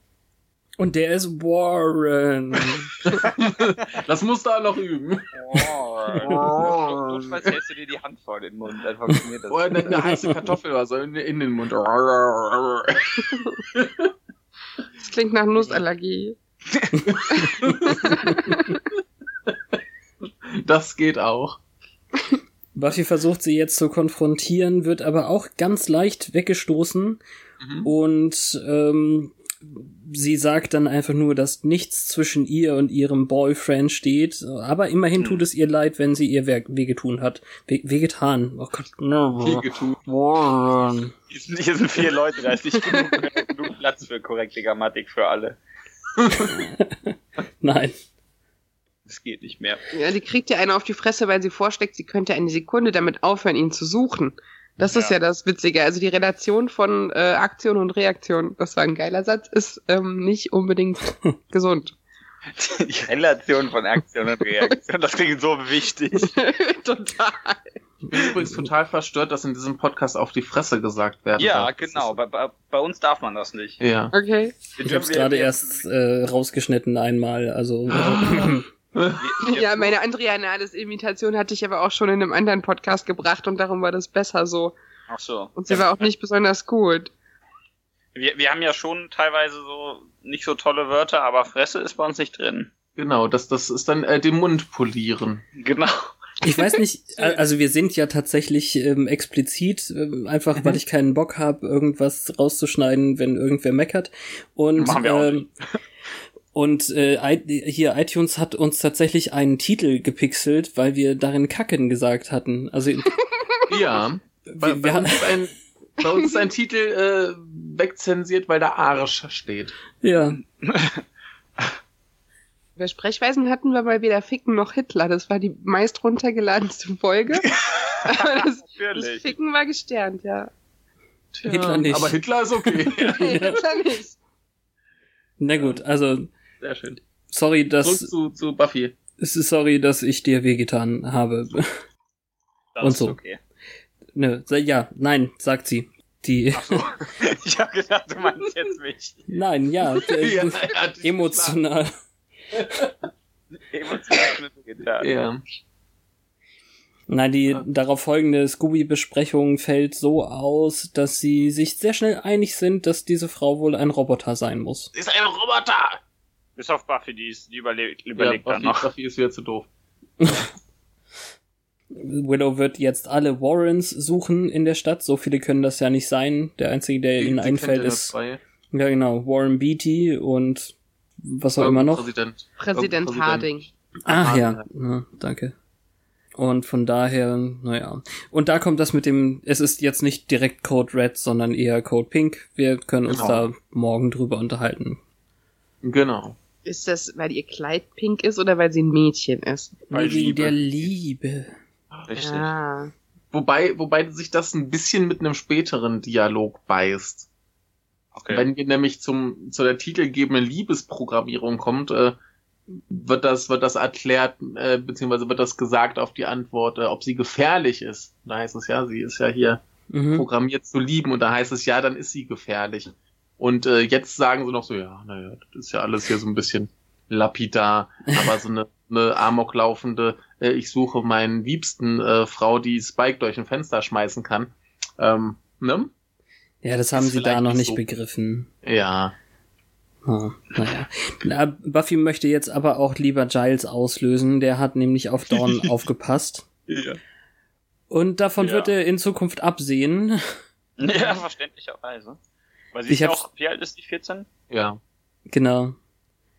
E: Und der ist Warren.
C: Das musst du auch noch üben.
D: Oh, notfalls hältst du dir die Hand vor den Mund, dann funktioniert das.
C: Oder eine, eine heiße Kartoffel oder so in, in den Mund.
B: Das klingt nach Nussallergie.
C: Das geht auch.
E: Buffy versucht sie jetzt zu konfrontieren, wird aber auch ganz leicht weggestoßen
C: Mhm.
E: und ähm, sie sagt dann einfach nur, dass nichts zwischen ihr und ihrem Boyfriend steht, aber immerhin tut es ihr leid, wenn sie ihr Werk wehgetun hat. We wehgetan. Oh Gott.
C: Viel getun.
E: Warren.
D: Hier sind, hier sind vier Leute, da ist nicht genug, genug Platz für korrekte Grammatik für alle.
E: Nein.
D: Das geht nicht mehr.
B: Ja, die kriegt ja eine auf die Fresse, weil sie vorschlägt, sie könnte eine Sekunde damit aufhören, ihn zu suchen. Das ist
D: Ja.
B: ja das Witzige. Also die Relation von äh, Aktion und Reaktion, das war ein geiler Satz, ist ähm, nicht unbedingt gesund.
D: Die Relation von Aktion und Reaktion, das klingt so wichtig.
B: Total.
C: Ich bin übrigens total verstört, dass in diesem Podcast auf die Fresse gesagt werden
D: Ja,
C: darf.
D: Genau. Bei, bei, bei uns darf man das nicht.
C: Ja.
B: Okay.
E: Ich hab's gerade erst äh, rausgeschnitten einmal, also
B: Ja, meine Andrea Nahles Imitation hatte ich aber auch schon in einem anderen Podcast gebracht und darum war das besser so.
D: Ach so.
B: Und sie war auch nicht besonders gut.
D: Wir, wir haben ja schon teilweise so nicht so tolle Wörter, aber Fresse ist bei uns nicht drin.
C: Genau, das, das ist dann äh, den Mund polieren.
D: Genau.
E: Ich weiß nicht, also wir sind ja tatsächlich ähm, explizit, ähm, einfach weil ich keinen Bock habe, irgendwas rauszuschneiden, wenn irgendwer meckert. Und
D: Machen wir auch
E: ähm, und äh, hier iTunes hat uns tatsächlich einen Titel gepixelt, weil wir darin Kacken gesagt hatten. Also
C: Ja. Bei,
E: wir,
C: bei,
E: wir haben
C: uns ist ein, bei uns ist ein Titel äh, wegzensiert, weil da Arsch steht.
E: ja
B: Bei Sprechweisen hatten wir mal weder Ficken noch Hitler. Das war die meist runtergeladenste Folge. Aber das, das. Ficken war gesternt, ja.
C: Tja,
E: Hitler nicht.
C: Aber Hitler ist okay.
B: Nee, Hitler nicht.
E: na gut, also
C: Sehr schön.
E: sorry,
C: Zurück
E: dass
C: zu, zu Buffy.
E: es ist sorry, dass ich dir wehgetan habe.
D: Das
E: Und
D: ist
E: so.
D: okay.
E: ne, sa- ja, nein, sagt sie. Die
D: Ich habe gedacht, du meinst jetzt mich.
E: Nein, ja,
C: Ja, ja,
E: emotional.
D: Emotional Schnitte getan.
C: Ja.
E: Nein, die darauf folgende Scooby-Besprechung fällt so aus, dass sie sich sehr schnell einig sind, dass diese Frau wohl ein Roboter sein muss.
C: Sie ist ein Roboter!
D: Bis auf Buffy, die, ist, die überlebt,
C: Ja,
D: überlegt dann
C: Buffy,
D: noch.
C: Buffy ist wieder zu doof.
E: Willow wird jetzt alle Warrens suchen in der Stadt. So viele können das ja nicht sein. Der einzige, der
C: Die-
E: ihnen
C: die
E: einfällt,
C: ja
E: ist
C: zwei.
E: ja genau Warren Beatty und was auch immer noch.
C: Präsident.
B: Präsident
C: Präsident.
B: Harding.
E: Ach ja, ja, danke. Und von daher, naja. Und da kommt das mit dem, es ist jetzt nicht direkt Code Red, sondern eher Code Pink. Wir können uns
C: Genau.
E: da morgen drüber unterhalten.
C: Genau.
B: Ist das, weil ihr Kleid pink ist oder weil sie ein Mädchen ist?
D: Weil
E: Wegen
D: Liebe.
E: der Liebe.
C: Richtig.
B: Ah.
C: Wobei, wobei sich das ein bisschen mit einem späteren Dialog beißt.
D: Okay.
C: Wenn ihr nämlich zum, zu der titelgebenden Liebesprogrammierung kommt, äh, wird das, wird das erklärt, äh, beziehungsweise wird das gesagt auf die Antwort, äh, ob sie gefährlich ist. Da heißt es ja, sie ist ja hier
E: Mhm.
C: programmiert zu lieben und da heißt es ja, dann ist sie gefährlich. Und äh, jetzt sagen sie noch so, ja, naja, das ist ja alles hier so ein bisschen lapidar, aber so eine, eine amoklaufende, äh, ich suche meinen liebsten äh, Frau, die Spike durch ein Fenster schmeißen kann. Ähm, ne?
E: Ja, das haben
C: Ist
E: sie da noch
C: nicht so.
E: begriffen.
C: Ja.
E: Ah, naja. Na, Buffy möchte jetzt aber auch lieber Giles auslösen. Der hat nämlich auf Dawn aufgepasst.
C: ja.
E: Und davon
D: Ja.
E: wird er in Zukunft absehen.
D: Ja, verständlicherweise. Weil sie
E: Ich
D: ist auch, wie alt ist die, 14?
C: Ja.
E: Genau.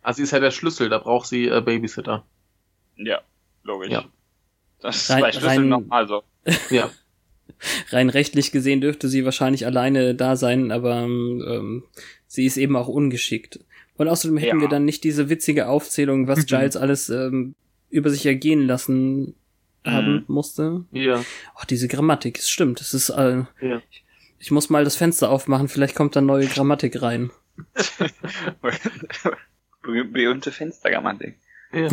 C: Also sie ist ja der Schlüssel, da braucht sie äh, Babysitter.
D: Ja, logisch.
C: Ja.
D: Das ist
E: Rein-
D: bei Schlüsseln
E: rein-
D: nochmal so.
C: Ja.
E: Rein rechtlich gesehen dürfte sie wahrscheinlich alleine da sein, aber ähm, sie ist eben auch ungeschickt. Und außerdem hätten
D: Ja.
E: wir dann nicht diese witzige Aufzählung, was Giles alles ähm, über sich ergehen lassen haben
D: Mhm.
E: musste.
C: Ja.
E: Ach, diese Grammatik, es stimmt. Es ist, äh,
C: Ja.
E: Ich muss mal das Fenster aufmachen, vielleicht kommt da neue Grammatik rein.
D: Be- Berühmte Fenstergrammatik.
C: ja.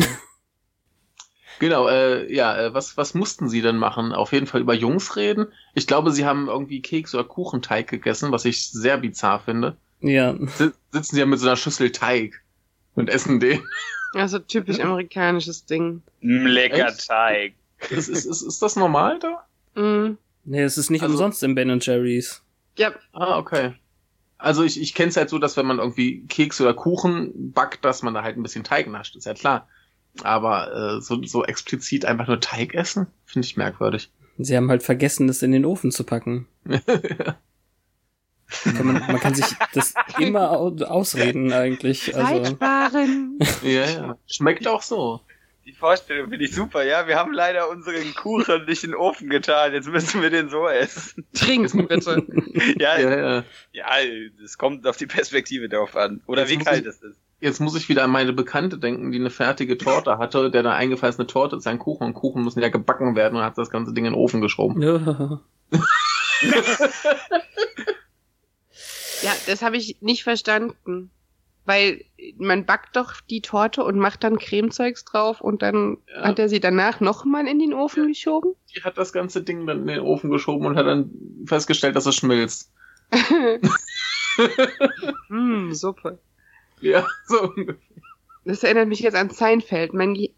C: Genau, äh, ja, äh, was, was mussten sie denn machen? Auf jeden Fall über Jungs reden. Ich glaube, sie haben irgendwie Keks oder Kuchenteig gegessen, was ich sehr bizarr finde.
E: Ja,
C: Si- sitzen sie ja mit so einer Schüssel Teig und essen den.
B: Also typisch amerikanisches Ding.
D: Mm, Lecker
C: Echt?
D: Teig.
C: Ist, ist, ist, ist das normal da?
B: Mm.
E: Nee, es ist nicht
C: Also-
E: umsonst in Ben Jerry's.
B: Ja,
C: Ah, okay. Also ich, ich kenne es halt so, dass wenn man irgendwie Keks oder Kuchen backt, dass man da halt ein bisschen Teig nascht, ist ja klar. Aber äh, so, so explizit einfach nur Teig essen, finde ich merkwürdig.
E: Sie haben halt vergessen, das in den Ofen zu packen. Kann man, man kann sich das immer au ausreden eigentlich. Also,
B: Zeitwaren.
C: ja, ja. Schmeckt auch so.
D: Die Vorstellung finde ich super, ja. Wir haben leider unseren Kuchen nicht in den Ofen getan. Jetzt müssen wir den so essen.
B: Trinken bitte.
D: Ja,
C: Ja,
D: ja,
C: ja.
D: es kommt auf die Perspektive darauf an. Oder
C: Jetzt
D: wie kalt
C: ich-
D: es ist.
C: Jetzt muss ich wieder an meine Bekannte denken, die eine fertige Torte hatte, der da eingefallen ist, eine Torte ist ein Kuchen und Kuchen müssen ja gebacken werden und hat das ganze Ding in den Ofen geschoben.
E: ja.
B: Ja, das habe ich nicht verstanden. Weil man backt doch die Torte und macht dann Cremezeugs drauf und dann
C: Ja.
B: hat er sie danach nochmal in den Ofen geschoben.
C: Die hat das ganze Ding dann in den Ofen geschoben und hat dann festgestellt, dass es schmilzt.
B: Hm, Suppe.
C: Ja, so ungefähr.
B: Das erinnert mich jetzt an Seinfeld. Mein Ge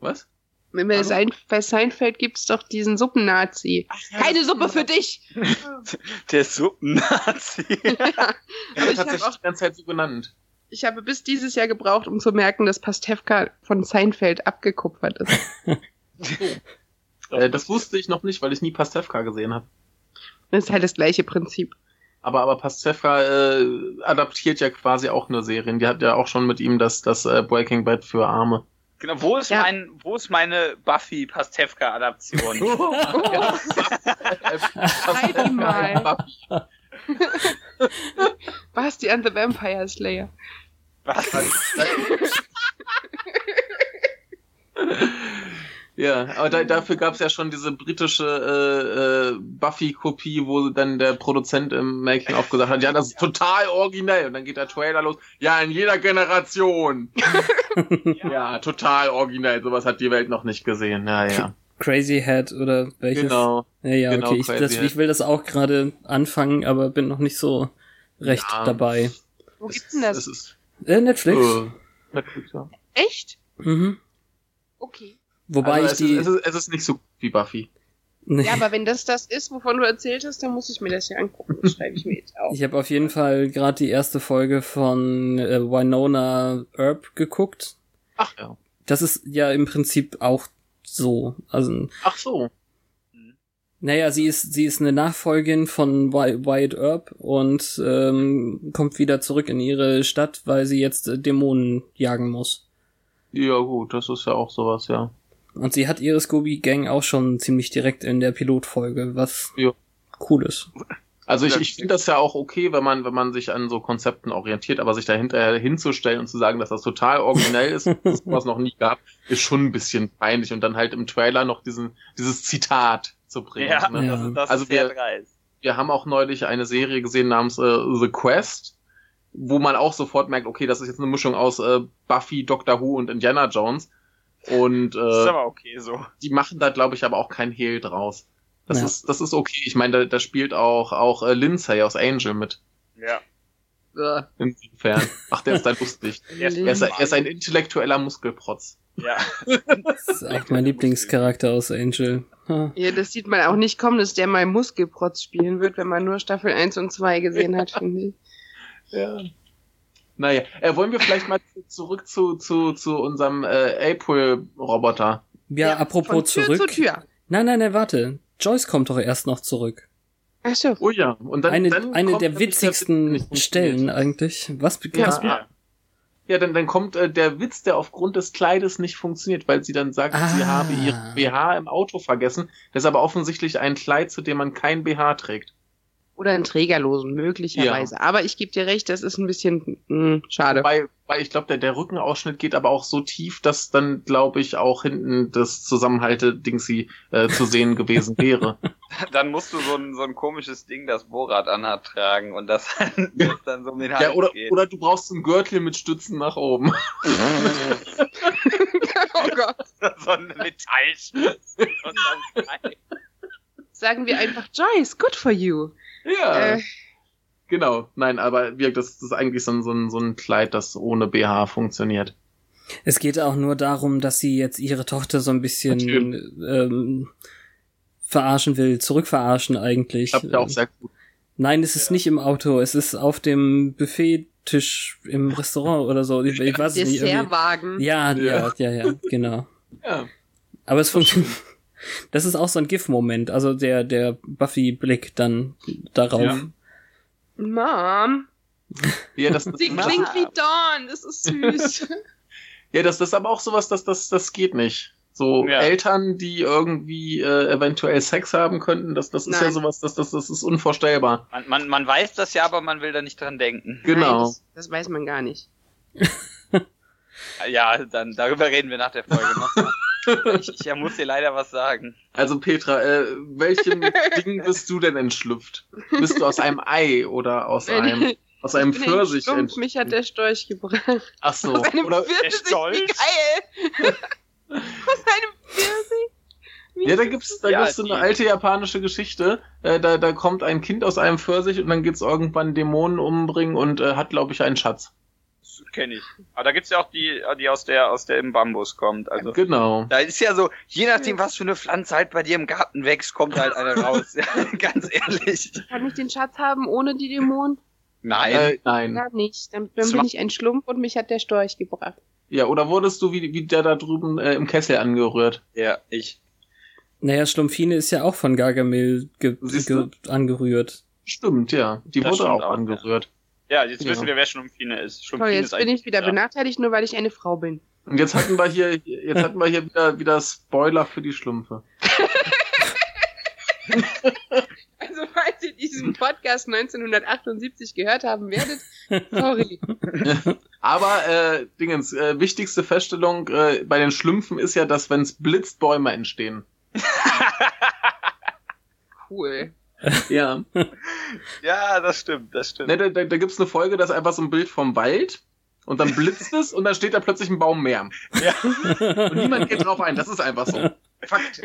C: Was?
B: Bei
C: Hallo?
B: Sein bei Seinfeld gibt's doch diesen Suppennazi. Keine Suppe für dich!
D: Der Suppennazi.
B: Aber
C: Ja,
B: ich habe
C: tatsächlich
B: auch,
C: die ganze Zeit so genannt.
B: ich habe bis dieses Jahr gebraucht, um zu merken, dass Pastewka von Seinfeld abgekupfert ist.
C: Äh, das wusste ich noch nicht, weil ich nie Pastewka gesehen habe.
B: Das ist halt das gleiche Prinzip.
C: Aber, aber Pastewka äh, adaptiert ja quasi auch eine Serie. Die hat ja auch schon mit ihm das, das äh, Breaking Bad für Arme.
D: Genau, wo ist
B: Ja.
D: mein, wo ist meine Buffy Pastewka Adaption?
B: Halt ihn mal.
C: Buffy.
B: Basti and the Vampire Slayer.
D: Was?
C: Ja, aber da, dafür gab es ja schon diese britische äh, äh, Buffy-Kopie, wo dann der Produzent im Making of gesagt hat, ja, das ist total originell. Und dann geht der Trailer los. Ja, in jeder Generation. ja, total originell. Sowas hat die Welt noch nicht gesehen. Ja, ja.
E: Crazy Head oder welches?
C: Genau.
E: Ja, ja,
C: Genau,
E: okay. Ich, das, ich will das auch gerade anfangen, aber bin noch nicht so recht
C: Ja.
E: dabei.
B: Wo gibt's denn das?
C: Es ist,
E: Äh, Netflix?
C: äh, Netflix, ja.
B: Echt?
E: Mhm.
B: Okay.
E: Wobei
C: also
E: ich die.
C: es, ist, es, ist, es ist nicht so gut wie Buffy.
E: nee.
B: Ja, aber wenn das das ist, wovon du erzählt hast, dann muss ich mir das ja angucken. Das schreibe ich mir jetzt auf.
E: Ich habe auf jeden Fall gerade die erste Folge von äh, Winona Earp geguckt.
C: Ach ja.
E: Das ist ja im Prinzip auch so. Also,
C: Ach so.
E: naja, sie ist, sie ist eine Nachfolgin von Wy- Wyatt Earp und ähm, kommt wieder zurück in ihre Stadt, weil sie jetzt äh, Dämonen jagen muss.
C: Ja, gut, das ist ja auch sowas, ja.
E: Und sie hat ihre Scooby-Gang auch schon ziemlich direkt in der Pilotfolge, was
C: Ja.
E: cool ist.
C: Also ich, ich finde das ja auch okay, wenn man, wenn man sich an so Konzepten orientiert, aber sich dahinter hinzustellen und zu sagen, dass das total originell ist, was es noch nie gab, ist schon ein bisschen peinlich und dann halt im Trailer noch diesen, dieses Zitat zu bringen.
D: Ja,
C: ne?
E: Ja.
D: das, das
C: Also
D: ist
C: wir-
D: dreist.
C: wir haben auch neulich eine Serie gesehen namens äh, The Quest, wo man auch sofort merkt, okay, das ist jetzt eine Mischung aus äh, Buffy, Doctor Who und Indiana Jones. Und
D: Das ist
C: äh,
D: aber okay so.
C: die machen da, glaube ich, aber auch kein Hehl draus. Das
E: Ja.
C: ist, das ist okay. Ich meine, da, da spielt auch, auch äh, Lindsay aus Angel mit.
D: Ja.
B: Äh,
C: Insofern. Ach, der ist da lustig. Er ist, er ist ein intellektueller Muskelprotz.
D: Ja.
E: Das ist auch mein Lieblingscharakter aus Angel. Ha.
B: Ja, das sieht man auch nicht kommen, dass der mal Muskelprotz spielen wird, wenn man nur Staffel 1 und 2 gesehen hat, finde ich.
C: Ja. Naja, äh, wollen wir vielleicht mal zu- zurück zu, zu, zu unserem äh, April-Roboter.
E: Ja,
B: von
E: apropos
B: Tür
E: zurück.
B: zu Tür.
E: Nein, nein, nein, warte. Joyce kommt doch erst noch zurück.
B: Ach so.
C: Oh ja. Und dann,
E: eine
C: dann
E: eine
C: kommt
E: der
C: der Witz, der
E: witzigsten
C: funktioniert.
E: Stellen eigentlich. Was,
B: Ja.
E: was
C: Ja, ja dann, dann kommt äh, der Witz, der aufgrund des Kleides nicht funktioniert, weil sie dann sagt, sie
E: Ah.
C: habe ihren BH im Auto vergessen. Das ist aber offensichtlich ein Kleid, zu dem man kein BH trägt.
B: Oder einen Trägerlosen, möglicherweise. Aber ich gebe dir recht, das ist ein bisschen mh, schade.
C: Weil, weil ich glaube, der, der Rückenausschnitt geht aber auch so tief, dass dann, glaube ich, auch hinten das Zusammenhalte-Dingsy äh, zu sehen gewesen wäre.
D: Dann musst du so ein, so ein komisches Ding, das Borat anhat, tragen und das, das dann so um den Hals
C: ja, oder,
D: geht.
C: oder du brauchst einen Gürtel mit Stützen nach oben.
B: oh Gott.
D: so ein Metallschutz.
B: Sagen wir einfach, Joyce, good for you.
C: Ja.
B: Äh,
C: Genau. Nein, aber wir, das, das ist eigentlich so ein, so, ein, so ein Kleid, das ohne BH funktioniert.
E: Es geht auch nur darum, dass sie jetzt ihre Tochter so ein bisschen ähm, verarschen will, zurückverarschen eigentlich.
C: Klappt ja auch sehr gut.
E: Nein, es ist nicht im Auto, es ist auf dem Buffettisch im Restaurant oder so. Ich, ich weiß es nicht. irgendwie-
B: Dessertwagen.
E: Ja, ja,
C: Ja.
E: ja, ja, genau.
C: Ja.
E: Aber es funktioniert. Das ist auch so ein GIF-Moment, also der, der Buffy-Blick dann darauf.
C: Ja.
B: Mom,
C: Ja, das, das,
B: sie klingt wie Dawn, das ist süß.
C: ja, das, das ist aber auch sowas, das, das, das geht nicht. So
D: Ja.
C: Eltern, die irgendwie äh, eventuell Sex haben könnten, das, das ist ja sowas, das, das, das ist unvorstellbar.
D: Man, man, man weiß das ja, aber man will da nicht dran denken.
C: Genau.
B: Nein, das, das weiß man gar nicht.
D: Ja, dann darüber reden wir nach der Folge noch. ich, ich muss dir leider was sagen.
C: Also Petra, äh, welchem Ding bist du denn entschlüpft? Bist du aus einem Ei oder aus einem aus einem
B: Ich bin
C: Pfirsich entschlüpft?
B: mich hat der Storch gebracht.
C: Ach so.
B: Aus einem
C: Oder,
B: Pfirsich, wie geil! Aus einem Pfirsich? Wie
C: ja, da gibt's da
D: Ja,
C: gibt's so eine alte japanische Geschichte. Äh, da da kommt ein Kind aus einem Pfirsich und dann geht's irgendwann Dämonen umbringen und äh, hat glaube ich einen Schatz.
D: Das kenne ich. Aber da gibt's ja auch die, die aus der, aus der im Bambus kommt. Also.
C: Genau.
D: Da ist ja so, je nachdem, was für eine Pflanze halt bei dir im Garten wächst, kommt halt eine raus. Ja, ganz ehrlich.
B: Kann ich den Schatz haben ohne die Dämonen?
D: Nein.
C: Äh, nein.
B: Gar nicht. Dann, bin ich ein Schlumpf und mich hat der Storch gebracht.
C: Ja, oder wurdest du wie, wie der da drüben äh, im Kessel angerührt?
D: Ja, ich.
E: Naja, Schlumpfine ist ja auch von Gargamel ge ge angerührt.
C: Stimmt, ja. Die
D: Das
C: wurde auch, angerührt.
D: Ja, jetzt
C: Ja.
D: wissen wir, wer Schlumpfine ist.
B: Toll,
D: Schlumpfine
B: jetzt
D: ist
B: bin ich wieder
D: ja.
B: benachteiligt, nur weil ich eine Frau bin.
C: Und jetzt hatten wir hier, jetzt hatten wir hier wieder, wieder Spoiler für die Schlümpfe.
B: Also, falls ihr diesen Podcast 1978 gehört haben werdet, sorry.
C: Aber äh, Dingens, äh, wichtigste Feststellung äh, bei den Schlümpfen ist ja, dass wenn es blitzt, Bäume entstehen.
B: Cool.
C: Ja.
D: Ja, das stimmt, das stimmt.
C: ne, da da, da gibt's eine Folge, das ist einfach so ein Bild vom Wald und dann blitzt es und dann steht da plötzlich ein Baum mehr.
D: Ja.
C: Und niemand geht drauf ein, das ist einfach so. Fakt.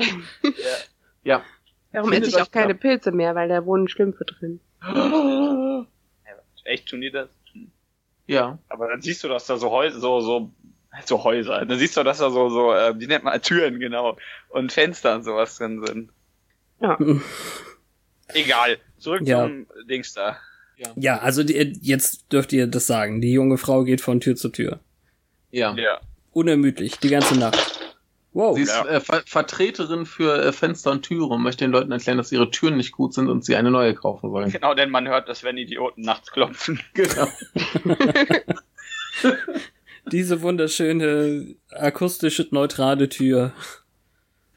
C: Ja.
B: Darum
C: Findet
B: esse ich auch keine. Pilze mehr, weil da wohnen Schlümpfe drin.
D: Echt, tun die das?
C: Ja.
D: Aber dann siehst du, dass da so Häuser, so, so, so Häuser, dann siehst du, dass da so, so, äh, wie nennt man, Türen, genau, und Fenster und sowas drin sind.
B: Ja.
D: Egal. Zurück
E: Ja.
D: zum Dings da.
E: Ja, also die, jetzt dürft ihr das sagen. Die junge Frau geht von Tür zu Tür.
C: Ja.
D: Ja.
E: Unermüdlich, die ganze Nacht. Wow.
C: Sie ist
D: Ja.
C: äh, Ver Vertreterin für äh, Fenster und Türe und möchte den Leuten erklären, dass ihre Türen nicht gut sind und sie eine neue kaufen sollen.
D: Genau, denn man hört, dass wenn Idioten nachts klopfen.
C: Genau.
E: Diese wunderschöne, akustisch neutrale Tür.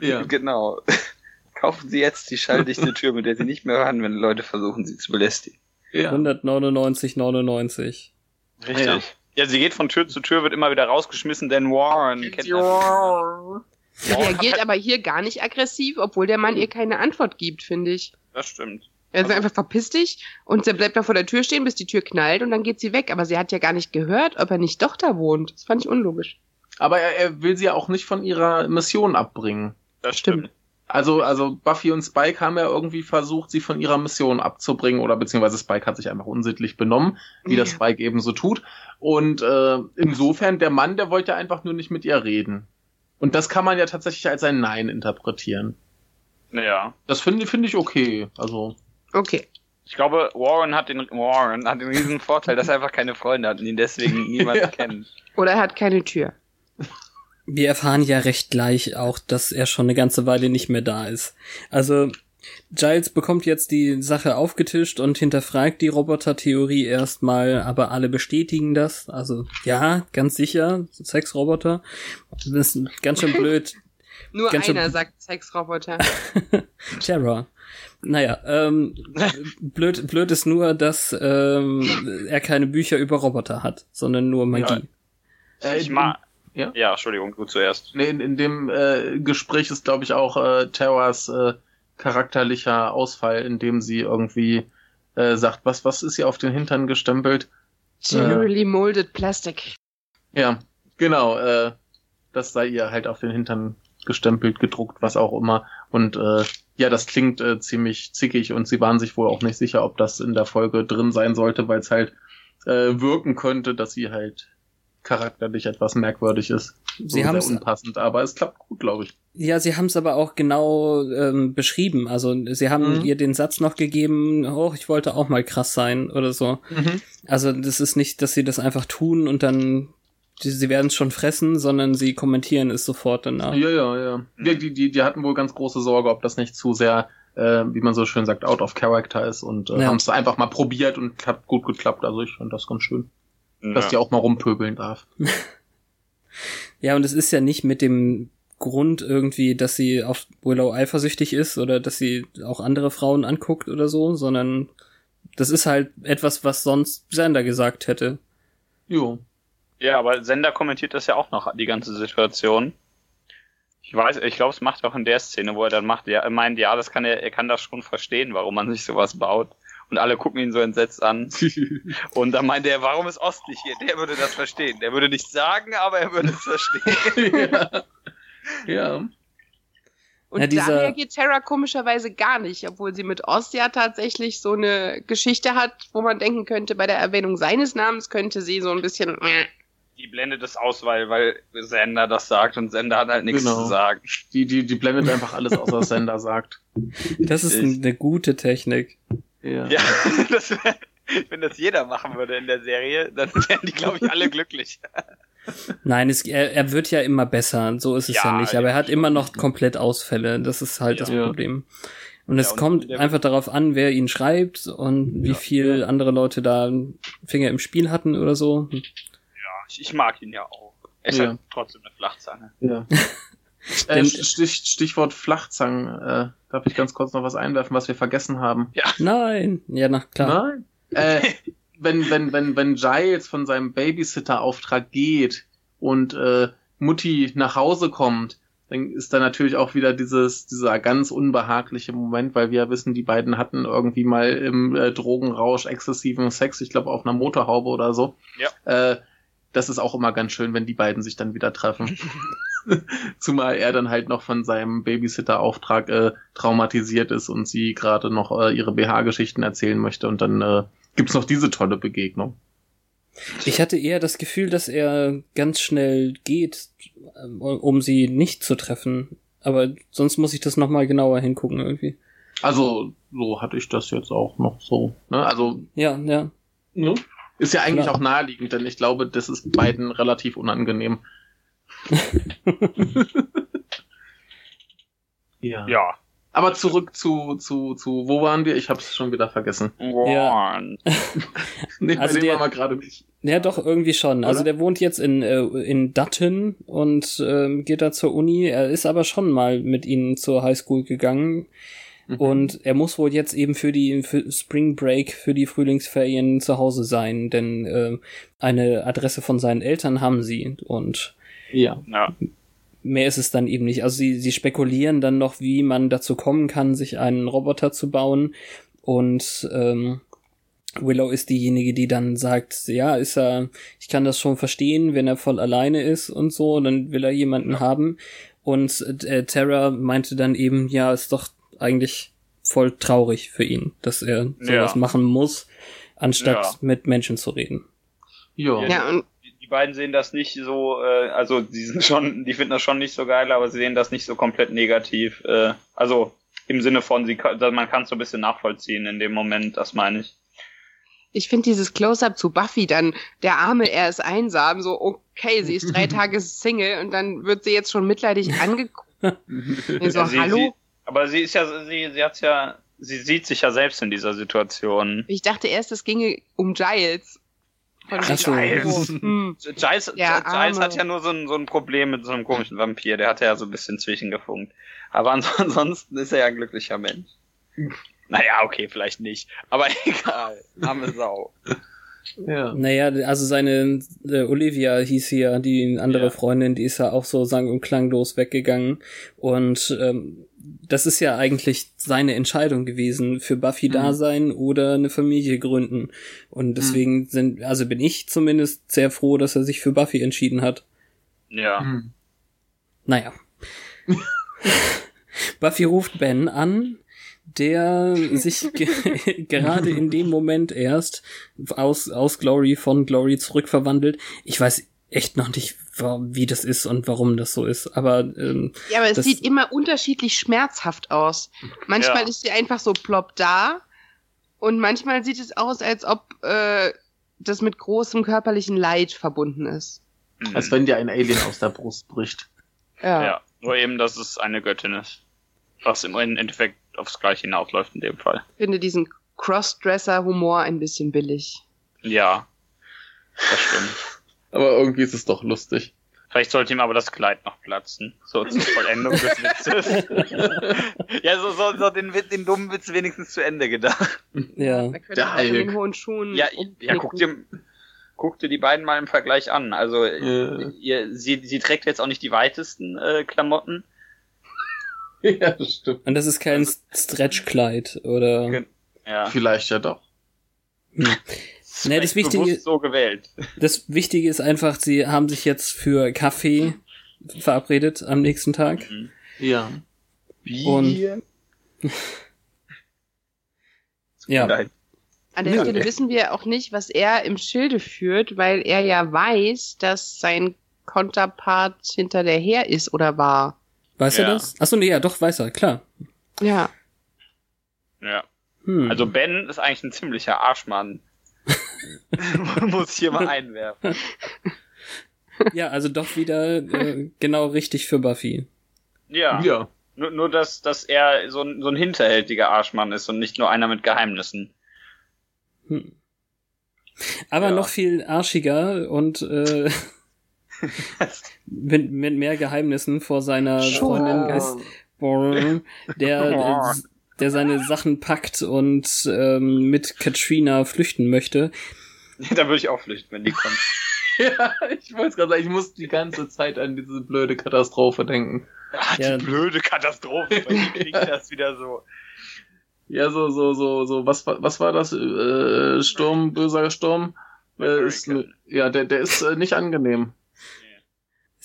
C: Ja.
D: Genau. Kaufen Sie jetzt die schalldichte Tür, mit der Sie nicht mehr hören, wenn Leute versuchen, Sie zu belästigen.
C: ja.
E: 199,99.
D: Richtig.
C: Ja.
D: Ja. sie geht von Tür zu Tür, wird immer wieder rausgeschmissen, denn Warren kennt das.
B: Sie reagiert aber hier gar nicht aggressiv, obwohl der Mann ihr keine Antwort gibt, finde ich.
D: Das stimmt.
B: Also einfach verpiss dich und dann bleibt da vor der Tür stehen, bis die Tür knallt und dann geht sie weg. Aber sie hat ja gar nicht gehört, ob er nicht doch da wohnt. Das fand ich unlogisch.
C: Aber er, er will sie ja auch nicht von ihrer Mission abbringen.
D: Das stimmt.
C: Also, also Buffy und Spike haben ja irgendwie versucht, sie von ihrer Mission abzubringen, oder beziehungsweise Spike hat sich einfach unsittlich benommen, wie das
B: Ja.
C: Spike eben so tut. Und äh, insofern, der Mann, der wollte einfach nur nicht mit ihr reden. Und das kann man ja tatsächlich als ein Nein interpretieren.
D: Ja.
C: Das finde finde ich okay. Also,
B: Okay.
D: Ich glaube, Warren hat den Warren hat den riesen Vorteil, dass er einfach keine Freunde hat und ihn deswegen niemand
C: Ja.
D: kennt.
B: Oder er hat keine Tür.
E: Wir erfahren ja recht gleich auch, dass er schon eine ganze Weile nicht mehr da ist. Also Giles bekommt jetzt die Sache aufgetischt und hinterfragt die Roboter-Theorie erstmal, aber alle bestätigen das. Also ja, ganz sicher, Sexroboter. Das ist ganz schön blöd.
B: Nur
E: Ganz
B: einer sagt Sexroboter.
E: Terror. Naja, ähm, blöd, blöd ist nur, dass ähm, er keine Bücher über Roboter hat, sondern nur Magie.
C: äh,
D: Ich mag.
C: Ja?
D: Ja, Entschuldigung, du zuerst.
C: Nee, in, in dem äh, Gespräch ist, glaube ich, auch äh, Terras äh, charakterlicher Ausfall, in dem sie irgendwie äh, sagt, was, was ist ihr auf den Hintern gestempelt?
B: Generally molded plastic.
C: Ja, genau, äh, das sei ihr halt auf den Hintern gestempelt, gedruckt, was auch immer. Und äh, ja, das klingt äh, ziemlich zickig und sie waren sich wohl auch nicht sicher, ob das in der Folge drin sein sollte, weil es halt äh, wirken könnte, dass sie halt charakterlich etwas merkwürdig ist.
E: Sie
C: so
E: haben's-
C: sehr unpassend, aber es klappt gut, glaube ich.
E: Ja, sie haben es aber auch genau ähm, beschrieben. Also sie haben
C: Mhm.
E: ihr den Satz noch gegeben, oh, ich wollte auch mal krass sein oder so. Also das ist nicht, dass sie das einfach tun und dann die, sie werden es schon fressen, sondern sie kommentieren es sofort danach.
C: Ja, ja, ja. Die, die, die, die hatten wohl ganz große Sorge, ob das nicht zu sehr, äh, wie man so schön sagt, out of character ist und äh,
E: Ja.
C: haben es einfach mal probiert und hat gut geklappt. Also ich fand das ganz schön, dass die
D: Ja.
C: auch mal rumpöbeln darf.
E: Ja, und es ist ja nicht mit dem Grund irgendwie, dass sie auf Willow eifersüchtig ist oder dass sie auch andere Frauen anguckt oder so, sondern das ist halt etwas, was sonst Sander gesagt hätte.
C: Jo.
D: ja, aber Sender kommentiert das ja auch noch, die ganze Situation. Ich weiß, ich glaube, es macht auch in der Szene, wo er dann macht, ja, er meint, ja, das kann er, er kann das schon verstehen, warum man sich sowas baut. Und alle gucken ihn so entsetzt an. Und dann meint er, warum ist Ost nicht hier? Der würde das verstehen. Der würde nichts sagen, aber er würde es verstehen.
C: ja. ja.
B: Und
E: Ja, dieser-
B: da reagiert Terra komischerweise gar nicht, obwohl sie mit Ost ja tatsächlich so eine Geschichte hat, wo man denken könnte, bei der Erwähnung seines Namens könnte sie so ein bisschen.
D: Die blendet es aus, weil, weil Sender das sagt und Sender hat halt nichts
C: Genau.
D: zu sagen.
C: Die, die, die blendet einfach alles aus, was Sender sagt.
E: Das ist
D: Ich-
E: eine gute Technik.
C: Ja.
D: Ja, das wär, wenn das jeder machen würde in der Serie, dann wären die, glaube ich, alle glücklich.
E: Nein, es, er, er wird ja immer besser, so ist es ja,
D: Ja,
E: nicht, aber er hat immer noch komplett Ausfälle, das ist halt das
C: Ja.
E: Problem. Und es
D: Ja, und
E: kommt einfach darauf an, wer ihn schreibt und wie
C: Ja.
E: viel andere Leute da Finger im Spiel hatten oder so.
D: Ich, ich mag ihn ja auch. Er ist
C: Ja.
D: halt trotzdem eine Flachzange.
C: ja. Äh, Stich, Stichwort Flachzangen. Äh, darf ich ganz kurz noch was einwerfen, was wir vergessen haben?
E: Nein, ja, na klar.
C: Nein. Äh, wenn, wenn, wenn, wenn Giles von seinem Babysitter-Auftrag geht und äh, Mutti nach Hause kommt, dann ist da natürlich auch wieder dieses, dieser ganz unbehagliche Moment, weil wir ja wissen, die beiden hatten irgendwie mal im äh, Drogenrausch exzessiven Sex, ich glaube auf einer Motorhaube oder so.
D: Ja.
C: Äh, das ist auch immer ganz schön, wenn die beiden sich dann wieder treffen. Zumal er dann halt noch von seinem Babysitter-Auftrag äh, traumatisiert ist und sie gerade noch äh, ihre BH-Geschichten erzählen möchte und dann äh, gibt's noch diese tolle Begegnung.
E: Ich hatte eher das Gefühl, dass er ganz schnell geht, ähm, um sie nicht zu treffen. Aber sonst muss ich das nochmal genauer hingucken irgendwie.
C: Also so hatte ich das jetzt auch noch so. Ne? Also
E: Ja, ja.
C: ne? ist ja eigentlich
E: Klar.
C: auch naheliegend, denn ich glaube, das ist beiden relativ unangenehm. ja.
D: Ja.
C: Aber zurück zu, zu, zu, wo waren wir? Ich hab's schon wieder vergessen.
D: Warren.
C: Nee,
E: Also
C: bei dem
E: der-
C: wir gerade nicht.
E: Ja, doch, irgendwie schon. Also
C: Oder?
E: der wohnt jetzt in, äh, in Dutton und ähm, geht da zur Uni. Er ist aber schon mal mit ihnen zur Highschool gegangen.
C: Mhm.
E: Und er muss wohl jetzt eben für die für Spring Break, für die Frühlingsferien zu Hause sein, denn äh, eine Adresse von seinen Eltern haben sie und
C: ja.
D: Ja.
E: mehr ist es dann eben nicht. Also sie, sie spekulieren dann noch, wie man dazu kommen kann, sich einen Roboter zu bauen. Und ähm, Willow ist diejenige, die dann sagt, ja, ist er, ich kann das schon verstehen, wenn er voll alleine ist und so, dann will er jemanden haben. Und äh, Terra meinte dann eben, ja, ist doch eigentlich voll traurig für ihn, dass er sowas
D: Ja.
E: machen muss, anstatt
D: Ja.
E: mit Menschen zu reden.
C: Ja.
B: Ja, und
D: Die- beiden sehen das nicht so, äh, also die sind schon, die finden das schon nicht so geil, aber sie sehen das nicht so komplett negativ. Äh, also im Sinne von, sie, kann- man kann es so ein bisschen nachvollziehen in dem Moment, das meine ich.
B: ich finde dieses Close-up zu Buffy dann, der Arme, er ist einsam, so, okay, sie ist drei Tage Single und dann wird sie jetzt schon mitleidig angeguckt. So,
D: Ja, sie,
B: hallo?
D: Sie, aber sie ist ja, sie, sie hat's ja, sie sieht sich ja selbst in dieser Situation.
B: Ich dachte erst, es ginge um Giles. Von
E: Ach so.
B: Giles. Hm.
D: Giles,
B: Der
D: Giles hat ja nur so ein, so ein Problem mit so einem komischen Vampir, der hat ja so ein bisschen zwischengefunkt. Aber ans- ansonsten ist er ja ein glücklicher Mensch. Naja, okay, vielleicht nicht. Aber egal. Arme Sau.
C: Ja.
E: Naja, also seine äh, Olivia hieß ja, die andere
D: Ja.
E: Freundin, die ist ja auch so sang- und klanglos weggegangen. Und ähm, das ist ja eigentlich seine Entscheidung gewesen, für Buffy
C: Mhm.
E: da sein oder eine Familie gründen. Und deswegen sind, also bin ich zumindest sehr froh, dass er sich für Buffy entschieden hat.
D: Ja.
C: Hm.
E: Naja. Buffy ruft Ben an, der sich ge gerade in dem Moment erst aus, aus Glory von Glory zurückverwandelt. Ich weiß echt noch nicht, wie das ist und warum das so ist, aber ähm,
B: Ja, aber es sieht immer unterschiedlich schmerzhaft aus. Manchmal
D: Ja.
B: ist sie einfach so plopp da und manchmal sieht es aus, als ob äh, das mit großem körperlichen Leid verbunden ist.
D: Mhm.
C: Als wenn dir ein Alien aus der Brust bricht.
B: Ja.
D: ja. Nur eben, dass es eine Göttin ist. Was im Endeffekt aufs Gleiche hinausläuft in dem Fall.
B: Ich finde diesen Crossdresser-Humor ein bisschen billig.
D: Ja. Das stimmt.
C: Aber irgendwie ist es doch lustig.
D: Vielleicht sollte ihm aber das Kleid noch platzen. So zur Vollendung des Witzes. ja, so, so, so den, den dummen Witz wenigstens zu Ende gedacht.
E: ja.
B: Da könnte auch in den
C: Hulk.
B: hohen Schuhen.
D: Ja, ja guck dir, guck dir die beiden mal im Vergleich an. Also,
C: Äh.
D: ihr, sie, sie trägt jetzt auch nicht die weitesten äh, Klamotten.
C: ja, das stimmt.
E: Und das ist kein Stretchkleid oder.
D: Ja.
C: Vielleicht ja doch.
E: Nee, das Wichtige,
D: so gewählt.
E: das Wichtige ist einfach, sie haben sich jetzt für Kaffee verabredet am nächsten Tag.
C: Ja.
E: Und- Ja.
D: Nein.
B: An der. Stelle wissen wir auch nicht, was er im Schilde führt, weil er ja weiß, dass sein Konterpart hinterher ist oder war.
E: Weiß
D: Ja.
E: er das? Achso, nee, ja, doch, weiß er, klar.
B: Ja.
D: Ja.
E: Hm.
D: Also Ben ist eigentlich ein ziemlicher Arschmann. Muss ich hier mal einwerfen.
E: ja, also doch wieder äh, genau richtig für Buffy.
D: Ja.
C: Ja.
D: Nur, nur dass, dass er so ein, so ein hinterhältiger Arschmann ist und nicht nur einer mit Geheimnissen.
E: Hm. Aber
D: Ja.
E: noch viel arschiger und äh, mit, mit mehr Geheimnissen vor seiner Freundin ist Born, der, der, der seine Sachen packt und ähm, mit Katrina flüchten möchte.
D: da würde ich auch flüchten, wenn die kommt.
C: Ja, ich wollte gerade sagen, ich muss die ganze Zeit an diese blöde Katastrophe denken.
E: Ja.
D: die blöde Katastrophe. Bei mir klingt das wieder so.
C: Ja, so, so, so, so, was war, was war das? Äh, Sturm, böser Sturm? Äh, ist, ja, der, der ist äh, nicht angenehm.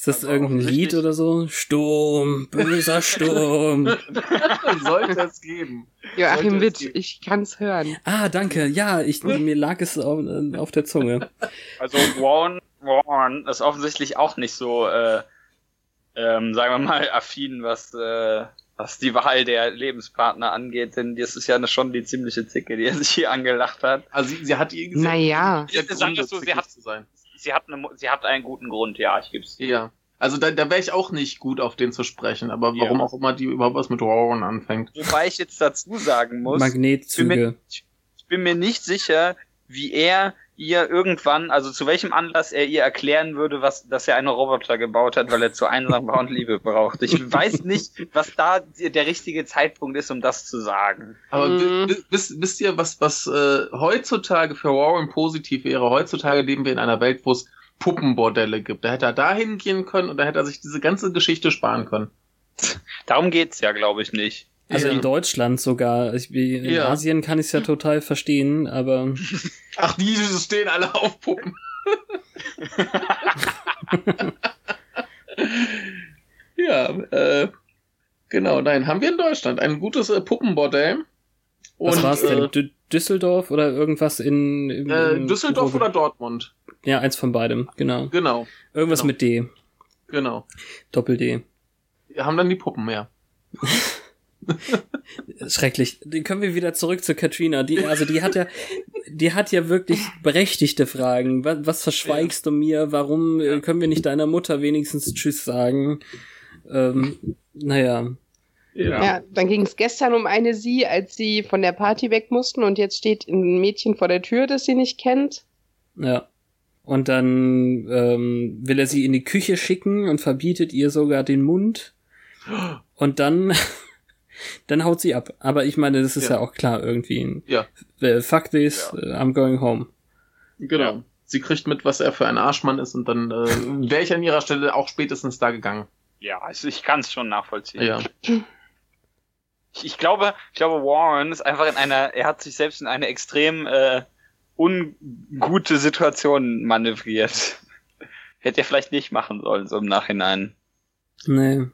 E: Ist das
D: Aber
E: irgendein Lied oder so? Sturm, böser Sturm.
C: Sollte es geben.
B: Joachim
C: Sollte
B: Witt,
C: geben.
B: ich kann's hören.
E: Ah, danke. Ja, ich, mir lag es auf, äh, auf der Zunge.
D: Also Warren, Warren ist offensichtlich auch nicht so, äh, ähm, sagen wir mal, affin, was, äh, was die Wahl der Lebenspartner angeht, denn das ist ja schon die ziemliche Zicke, die er sich hier angelacht hat.
C: Also sie, sie hat irgendwie
B: Naja.
C: sie hat
D: wir so, sie hat-
C: zu sein.
D: Sie hat, eine, sie hat einen guten Grund, ja, ich geb's.
C: Ja. Also da, da wäre ich auch nicht gut auf den zu sprechen, aber
D: Ja.
C: warum auch immer die überhaupt was mit Warren anfängt.
D: Wobei ich jetzt dazu sagen muss,
E: Magnetzüge.
D: ich bin mir nicht sicher, wie er ihr irgendwann, also zu welchem Anlass er ihr erklären würde, was, dass er einen Roboter gebaut hat, weil er zu einsam war und Liebe braucht. Ich weiß nicht, was da der richtige Zeitpunkt ist, um das zu sagen.
C: Aber
B: Mhm.
C: wi- wisst, wisst ihr, was, was äh, heutzutage für Warren positiv wäre? Heutzutage leben wir in einer Welt, wo es Puppenbordelle gibt. Da hätte er da hingehen können und da hätte er sich diese ganze Geschichte sparen können.
D: Darum geht's ja, glaube ich, nicht.
E: Also
C: Ja.
E: in Deutschland sogar. Ich, wie- in
C: Ja.
E: Asien kann ich es ja total verstehen, aber
C: Ach, die stehen alle auf Puppen. ja, äh, genau, nein, haben wir in Deutschland ein gutes äh, Puppenbordell.
E: was
C: Und,
E: war's denn?
C: Äh,
E: Dü- Düsseldorf oder irgendwas in, in
C: äh,
E: in
C: Düsseldorf oder Dortmund?
E: Ja, eins von beidem, genau.
C: Genau,
E: Irgendwas
C: Genau.
E: mit D.
C: genau.
E: Doppel D.
C: Wir haben dann die Puppen mehr.
E: Schrecklich. Die können wir wieder zurück zu Katrina. Die, also die hat ja, die hat ja wirklich berechtigte Fragen. Was, was verschweigst du mir? Warum äh, können wir nicht deiner Mutter wenigstens Tschüss sagen? Ähm, naja.
B: Ja, dann ging es gestern um eine sie, als sie von der Party weg mussten und jetzt steht ein Mädchen vor der Tür, das sie nicht kennt.
E: Ja. Und dann ähm, will er sie in die Küche schicken und verbietet ihr sogar den Mund. Und dann, dann haut sie ab. Aber ich meine, das ist ja,
C: Ja.
E: auch klar irgendwie.
C: Ja.
E: Fuck this,
C: Ja.
E: äh, I'm going home.
C: Genau. Sie kriegt mit, was er für ein Arschmann ist und dann äh, wäre ich an ihrer Stelle auch spätestens da gegangen.
D: Ja, also ich kann es schon nachvollziehen.
C: Ja.
D: Ich, ich glaube, ich glaube, Warren ist einfach in einer, er hat sich selbst in eine extrem äh, ungute Situation manövriert. Hätte er vielleicht nicht machen sollen, so im Nachhinein.
E: Nee.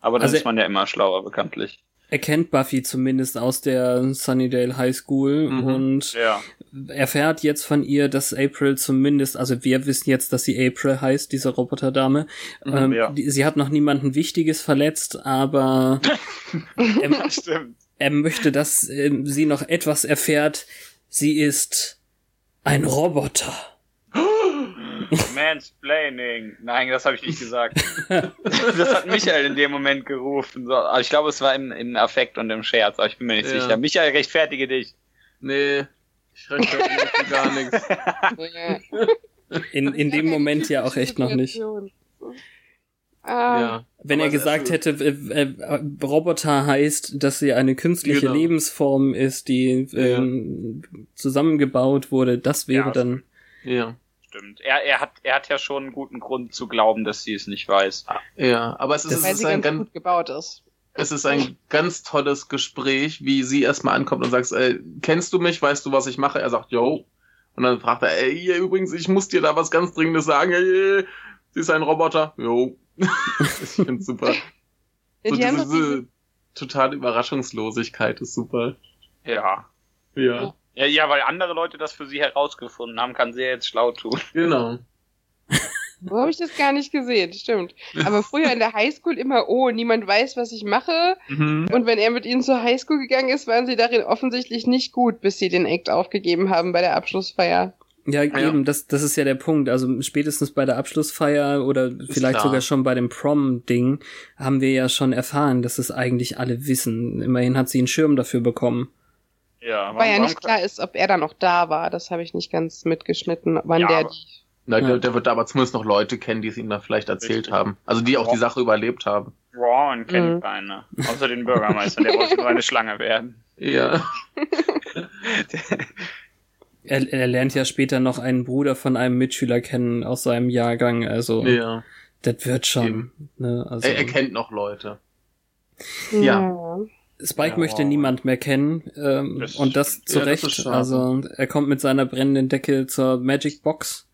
D: Aber dann
E: Also-
D: ist man ja immer schlauer, bekanntlich.
E: Er kennt Buffy zumindest aus der Sunnydale High School
C: Mhm.
E: und
D: Ja.
E: erfährt jetzt von ihr, dass April zumindest, also wir wissen jetzt, dass sie April heißt, diese Roboterdame. ähm,
D: ja.
E: die, sie hat noch niemanden Wichtiges verletzt, aber er, er möchte, dass ähm, sie noch etwas erfährt. Sie ist ein Roboter.
D: Mansplaining. Nein, das habe ich nicht gesagt. das hat Michael in dem Moment gerufen. So, aber ich glaube, es war im, im Affekt und im Scherz, aber ich bin mir nicht
C: Ja.
D: sicher. Michael, rechtfertige dich.
C: Nee, ich rechtfertige gar nichts.
B: Ja.
E: In, in dem Moment ja auch echt noch nicht.
B: Ah,
C: Ja.
E: Wenn er gesagt
C: also-
E: hätte, äh, äh, Roboter heißt, dass sie eine künstliche
C: Genau.
E: Lebensform ist, die ähm, zusammengebaut wurde, das wäre
D: Ja.
E: dann.
C: Ja.
D: Stimmt. Er, er, hat, er hat ja schon einen guten Grund zu glauben, dass sie es nicht weiß.
C: Ja, aber es ist,
E: Das-
C: es ist ein
B: ganz gut gebaut ist.
C: es ist ein ganz tolles Gespräch, wie sie erstmal ankommt und sagt, äh, kennst du mich, weißt du, was ich mache? Er sagt, yo. Und dann fragt er, ey, hier, übrigens, ich muss dir da was ganz Dringendes sagen. Ey, sie ist ein Roboter. Jo. ich find's super. So diese,
B: diese
C: totale Überraschungslosigkeit ist super.
D: Ja.
C: Ja,
D: ja. Ja, weil andere Leute das für sie herausgefunden haben, kann sie ja jetzt schlau tun.
C: genau.
B: wo habe ich das gar nicht gesehen, stimmt. Aber früher in der Highschool immer, oh, niemand weiß, was ich mache.
C: Mhm.
B: Und wenn er mit ihnen zur Highschool gegangen ist, waren sie darin offensichtlich nicht gut, bis sie den Act aufgegeben haben bei der Abschlussfeier.
E: Ja,
C: ja.
E: eben, das, das ist ja der Punkt. Also spätestens bei der Abschlussfeier oder vielleicht
C: klar.
E: sogar schon bei dem Prom-Ding haben wir ja schon erfahren, dass es eigentlich alle wissen. Immerhin hat sie einen Schirm dafür bekommen.
D: Ja,
B: Weil ja nicht klar ist, ob er da noch da war. Das habe ich nicht ganz mitgeschnitten, wann
D: Ja,
B: der
D: aber-.
C: Na,
E: Ja.
C: der, der wird da aber zumindest noch Leute kennen, die es ihm dann vielleicht erzählt
D: Richtig.
C: haben. Also die auch die Sache überlebt haben.
D: Ron kennt
B: Mhm.
D: keiner. Außer den Bürgermeister, der wollte nur eine Schlange werden.
C: Ja.
E: Er, er lernt ja später noch einen Bruder von einem Mitschüler kennen aus seinem Jahrgang. Also
C: ja.
E: das wird schon. Ne? Also,
C: Er, er kennt noch Leute. Ja.
E: Spike
D: Ja.
E: möchte niemand mehr kennen ähm,
D: Das-
E: und das zu
C: ja, das
E: Recht.
C: schade.
E: also er kommt mit seiner brennenden Decke zur Magic Box.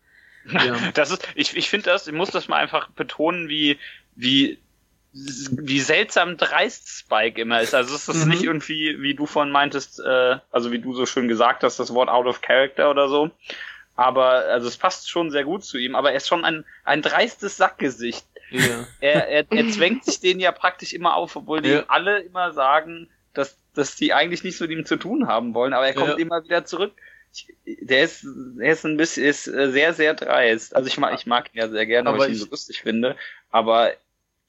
C: Ja.
D: Das ist, ich, ich finde das, ich muss das mal einfach betonen, wie, wie, wie seltsam dreist Spike immer ist. Also es ist
C: Mhm.
D: nicht irgendwie, wie du vorhin meintest, äh, also wie du so schön gesagt hast, das Wort out of character oder so. Aber, also es passt schon sehr gut zu ihm, aber er ist schon ein, ein dreistes Sackgesicht.
C: Ja.
D: Er, er, er zwängt sich den ja praktisch immer auf, obwohl die
C: Ja.
D: alle immer sagen, dass, dass die eigentlich nicht so mit ihm zu tun haben wollen, aber er kommt
C: Ja.
D: immer wieder zurück. Ich, der ist, der ist ein bisschen, ist äh, sehr, sehr dreist. Also ich mag, ich mag ihn ja sehr gerne, weil
C: Aber
D: ich ihn so lustig finde, aber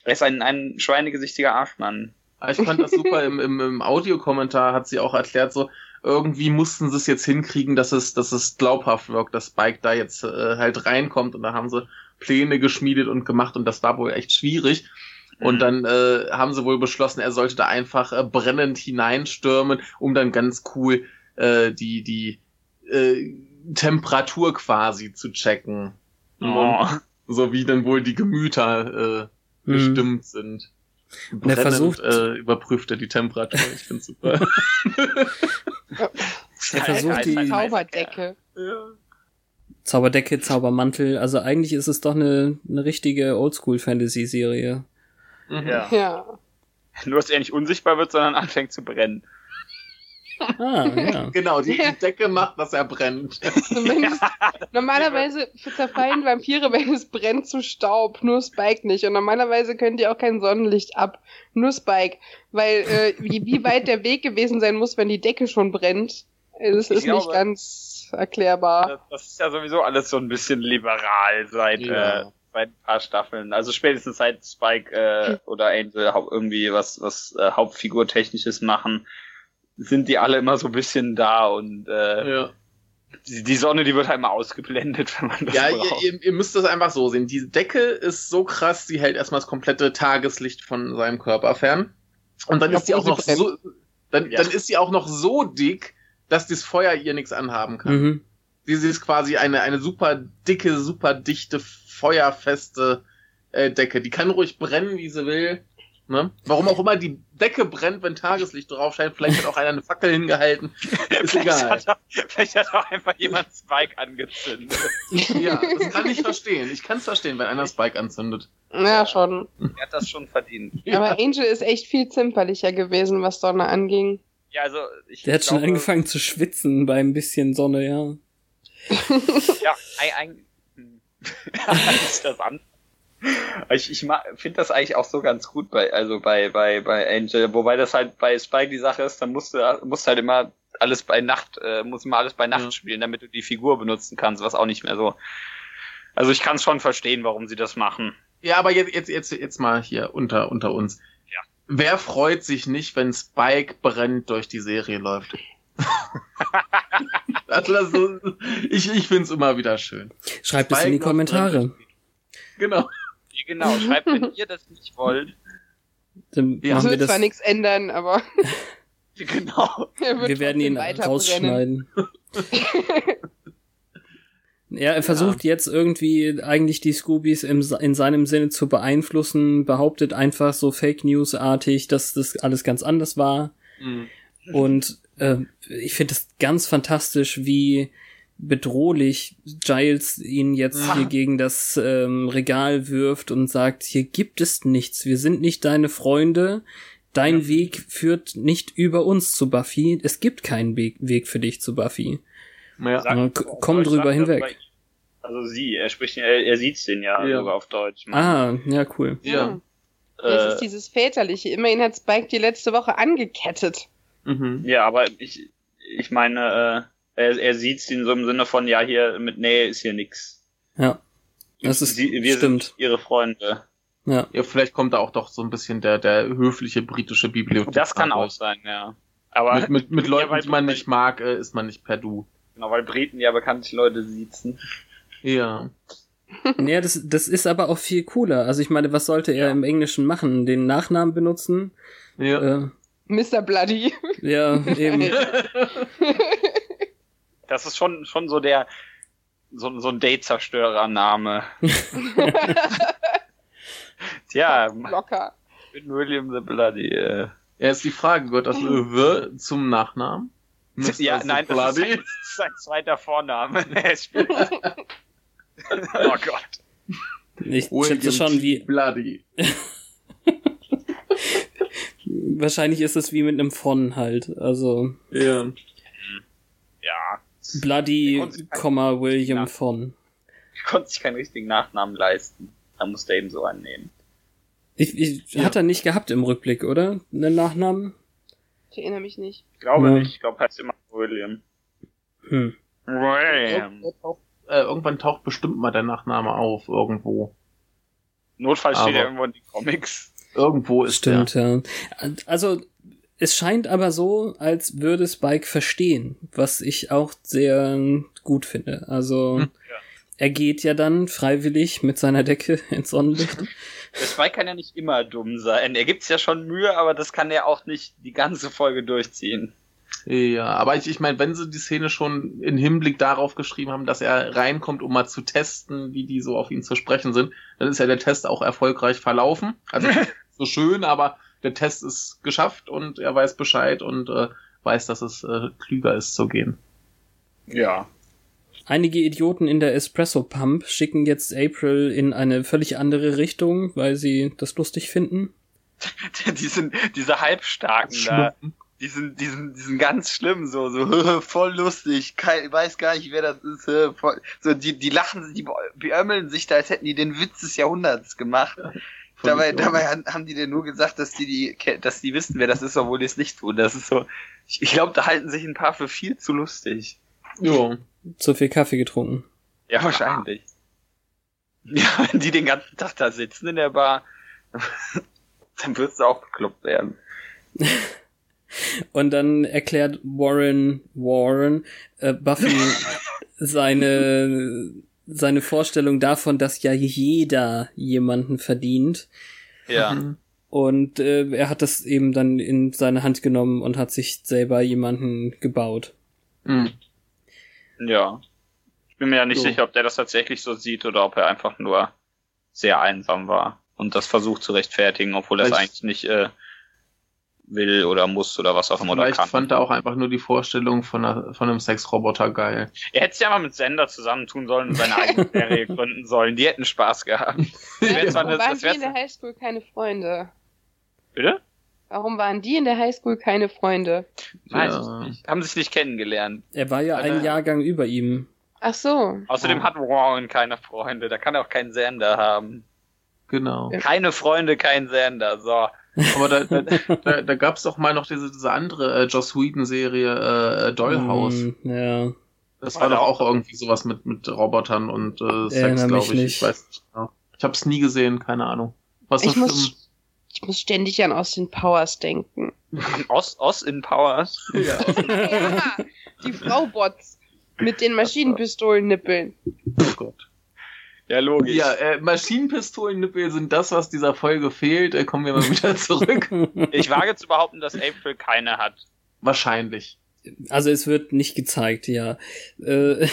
D: er ist ein, ein schweinegesichtiger Arschmann.
C: Ich fand das super. Im, im, im Audiokommentar hat sie auch erklärt, so irgendwie mussten sie es jetzt hinkriegen, dass es, dass es glaubhaft wirkt, dass Spike da jetzt äh, halt reinkommt und da haben sie Pläne geschmiedet und gemacht und das war wohl echt schwierig. Und
D: Mhm.
C: dann äh, haben sie wohl beschlossen, er sollte da einfach äh, brennend hineinstürmen, um dann ganz cool äh, die, die äh, Temperatur quasi zu checken.
D: Oh.
C: Und so wie dann wohl die Gemüter äh,
E: Mhm.
C: bestimmt sind.
E: Und er versucht-
C: äh, überprüft er die Temperatur. Ich finde super.
E: Er versucht die
B: Zauberdecke.
C: ja.
E: Zauberdecke, Zaubermantel. Also eigentlich ist es doch eine, eine richtige Oldschool-Fantasy-Serie.
C: Mhm.
D: Ja.
B: Ja.
D: Nur, dass er nicht unsichtbar wird, sondern anfängt zu brennen.
E: Ah, ja.
C: Genau, die, die Decke macht, dass er brennt.
B: Zumindest, normalerweise zerfallen Vampire, wenn es brennt, zu Staub. Nur Spike nicht. Und normalerweise könnt ihr auch kein Sonnenlicht ab. Nur Spike. Weil, äh, wie, wie weit der Weg gewesen sein muss, wenn die Decke schon brennt, äh, das
D: Ich
B: ist nicht
D: glaube-
B: erklärbar.
D: Das, das ist ja sowieso alles so ein bisschen liberal seit,
C: Ja.
D: äh, seit ein paar Staffeln. Also spätestens seit Spike äh, oder Angel irgendwie was, was äh, Hauptfigurtechnisches machen, sind die alle immer so ein bisschen da und äh,
C: Ja,
D: die, die Sonne, die wird halt immer ausgeblendet, wenn man das
C: ja
D: braucht.
C: ihr, ihr, ihr müsst das einfach so sehen. Die Decke ist so krass, sie hält erstmal das komplette Tageslicht von seinem Körper fern. Und dann ist sie auch noch so, dann,
D: Ja.
C: dann ist sie auch noch so dick, dass das Feuer ihr nichts anhaben kann.
E: Mhm.
C: Sie sie ist quasi eine, eine super dicke, super dichte, feuerfeste äh, Decke. Die kann ruhig brennen, wie sie will. Ne? Warum auch immer die Decke brennt, wenn Tageslicht drauf scheint. Vielleicht hat auch einer eine Fackel hingehalten. Ist
D: vielleicht,
C: egal.
D: hat auch, vielleicht hat auch einfach jemand Spike angezündet.
C: Ja, das kann ich verstehen. Ich kann es verstehen, wenn einer Spike anzündet.
B: Ja, schon.
D: er hat das schon verdient.
B: Aber Angel ist echt viel zimperlicher gewesen, was Sonne anging.
D: Ja, also ich
E: Der hat schon
D: glaube,
E: angefangen zu schwitzen bei ein bisschen Sonne, ja.
D: Ja, ein, ein hm. das an. Ich, ich finde das eigentlich auch so ganz gut bei, also bei, bei, bei Angel, wobei das halt bei Spike die Sache ist, dann musst du, musst halt immer alles bei Nacht, äh, muss immer alles bei Nacht
C: Ja.
D: spielen, damit du die Figur benutzen kannst, was auch nicht mehr so. Also ich kann es schon verstehen, warum sie das machen.
C: Ja, aber jetzt, jetzt, jetzt, jetzt mal hier unter, unter uns. Wer freut sich nicht, wenn Spike brennt durch die Serie läuft? also das ich ich finde es immer wieder schön.
E: Schreibt es in die
C: Spike
E: Kommentare.
C: Genau.
D: Genau, schreibt, wenn ihr das nicht wollt.
E: Dann
C: Ja.
E: Machen wir
B: wird zwar
E: das.
B: nichts ändern, aber
D: Genau.
E: Wir werden ihn
B: weiter
E: rausschneiden. Ja, er versucht jetzt irgendwie eigentlich die Scoobies im, in seinem Sinne zu beeinflussen, behauptet einfach so Fake News-artig, dass das alles ganz anders war.
C: Mhm.
E: Und äh, ich finde es ganz fantastisch, wie bedrohlich Giles ihn jetzt
C: Ah.
E: hier gegen das ähm, Regal wirft und sagt, hier gibt es nichts, wir sind nicht deine Freunde, dein Weg führt nicht über uns zu Buffy, es gibt keinen Weg, Weg für dich zu Buffy.
C: Ja.
E: Ja, komm drüber
D: er
E: hinweg.
D: Also sie, er spricht, er, er sieht's den ja,
C: Ja.
D: sogar auf Deutsch.
E: Ah, ja, cool.
C: Ja.
B: Das
D: Äh,
B: ist dieses Väterliche. Immerhin hat Spike die letzte Woche angekettet.
C: Mhm.
D: Ja, aber ich, ich meine, äh, er, er sieht's in so im Sinne von, ja, hier mit Nähe ist hier nix.
E: Ja. Das ist,
D: Sie, wir
E: stimmt.
D: sind ihre Freunde.
E: Ja.
C: Ja, vielleicht kommt da auch doch so ein bisschen der, der höfliche britische Bibliothek.
D: Das kann auch sein, ja. Aber
C: Mit, mit, mit
D: Ja,
C: Leuten,
D: weil-
C: die man nicht mag, äh, ist man nicht per Du.
D: genau, weil Briten ja bekanntlich Leute siezen.
C: Ja.
E: Ja, das, das ist aber auch viel cooler. Also ich meine, was sollte er
D: Ja.
E: im Englischen machen? Den Nachnamen benutzen?
C: Ja.
E: Äh,
B: Mr. Bloody.
E: ja, eben.
D: Das ist schon, schon so der, so, so ein Date-Zerstörer-Name. Tja, ich
B: Locker.
D: bin William the Bloody. Äh.
C: Ja, ist die Frage, gehört das The zum Nachnamen? Mr.
D: Ja, nein, das ist,
C: Bloody?
D: sein, das ist sein zweiter Vorname. Er oh Gott.
E: Ich
C: William
E: schätze schon, wie,
C: Bloody.
E: wahrscheinlich ist es wie mit einem von halt. Also,
C: Ja.
D: Ja,
E: Bloody, Komma, William
D: Ja.
E: von.
D: konnte sich keinen richtigen Nachnamen leisten. Da musste er eben so einen nehmen.
E: Ich, ich,
C: Ja.
E: Hat er nicht gehabt im Rückblick, oder? Einen Nachnamen?
B: Ich erinnere mich nicht.
D: Ich glaube
E: Ja.
D: nicht. Ich glaube, heißt immer William.
E: Hm.
D: William.
C: Irgendwann taucht, äh, irgendwann taucht bestimmt mal der Nachname auf, irgendwo.
D: Notfalls steht er irgendwo in den Comics.
C: Irgendwo ist
E: Stimmt, ja. Also, es scheint aber so, als würde Spike verstehen, was ich auch sehr gut finde. Also,
C: Hm.
E: er geht ja dann freiwillig mit seiner Decke ins Sonnenlicht.
D: Der Spike kann ja nicht immer dumm sein. Er gibt's ja schon Mühe, aber das kann er auch nicht die ganze Folge durchziehen.
C: Ja, aber ich, ich meine, wenn sie die Szene schon in Hinblick darauf geschrieben haben, dass er reinkommt, um mal zu testen, wie die so auf ihn zu sprechen sind, dann ist ja der Test auch erfolgreich verlaufen. Also so schön, aber der Test ist geschafft und er weiß Bescheid und äh, weiß, dass es äh, klüger ist zu gehen.
D: Ja.
E: Einige Idioten in der Espresso Pump schicken jetzt April in eine völlig andere Richtung, weil sie das lustig finden.
D: die sind, diese Halbstarken da, die sind, die sind, die sind ganz schlimm, so, so, voll lustig, kein, weiß gar nicht, wer das ist, äh, voll, so, die, die lachen, die beömmeln sich da, als hätten die den Witz des Jahrhunderts gemacht. Dabei, dabei han- haben die dir nur gesagt, dass die, die, dass die wissen, wer das ist, obwohl die es nicht tun. Das ist so, ich, ich glaube, da halten sich ein paar für viel zu lustig.
C: Jo.
E: Zu viel Kaffee getrunken.
D: Ja, wahrscheinlich. Ja, wenn die den ganzen Tag da sitzen in der Bar, dann wirst du auch bekloppt werden.
E: Und dann erklärt Warren Warren äh, Buffy seine seine Vorstellung davon, dass ja jeder jemanden verdient.
D: Ja.
E: Und äh, er hat das eben dann in seine Hand genommen und hat sich selber jemanden gebaut.
C: Mhm.
D: Ja. Ich bin mir ja nicht
C: So.
D: sicher, ob der das tatsächlich so sieht oder ob er einfach nur sehr einsam war und das versucht zu rechtfertigen, obwohl er es eigentlich nicht äh, will oder muss oder was auch immer oder
C: Vielleicht
D: kann.
C: fand er auch einfach nur die Vorstellung von, einer, von einem Sexroboter geil.
D: Er hätte sich einfach mit Sender zusammentun sollen und seine eigene Serie gründen sollen. Die hätten Spaß gehabt. Das zwar
B: Warum
D: eine-
B: waren die in der Highschool keine Freunde?
D: Bitte?
B: Warum waren die in der Highschool keine Freunde?
D: Weiß
C: Ja.
D: ich nicht. Haben sich nicht kennengelernt.
E: Er war ja ein. Jahrgang über ihm.
B: Ach so.
D: Außerdem
C: Oh.
D: hat Warren keine Freunde. Da kann er auch keinen Sender haben.
C: Genau.
B: Ja.
D: Keine Freunde, kein Sender. So.
C: Aber da, da, da, da gab es doch mal noch diese, diese andere äh, Joss Whedon-Serie äh, Dollhouse.
E: Hm, ja.
C: Das
D: War
C: doch
D: da
C: auch irgendwie sowas mit, mit Robotern und äh, Sex, glaube ich.
E: nicht.
C: Ich weiß nicht genau. Ich habe es nie gesehen, keine Ahnung. Was
B: Ich muss, ich muss ständig an Austin Powers denken.
D: An Oz, Oz in Powers.
C: Ja.
B: ja, die Frau-Bots mit den Maschinenpistolen-Nippeln.
C: Oh Gott.
D: Ja, logisch.
C: Ja, äh, Maschinenpistolen-Nippel sind das, was dieser Folge fehlt. Äh, kommen wir mal wieder zurück.
D: Ich wage zu behaupten, dass April keine hat.
C: Wahrscheinlich.
E: Also es wird nicht gezeigt, ja. Äh,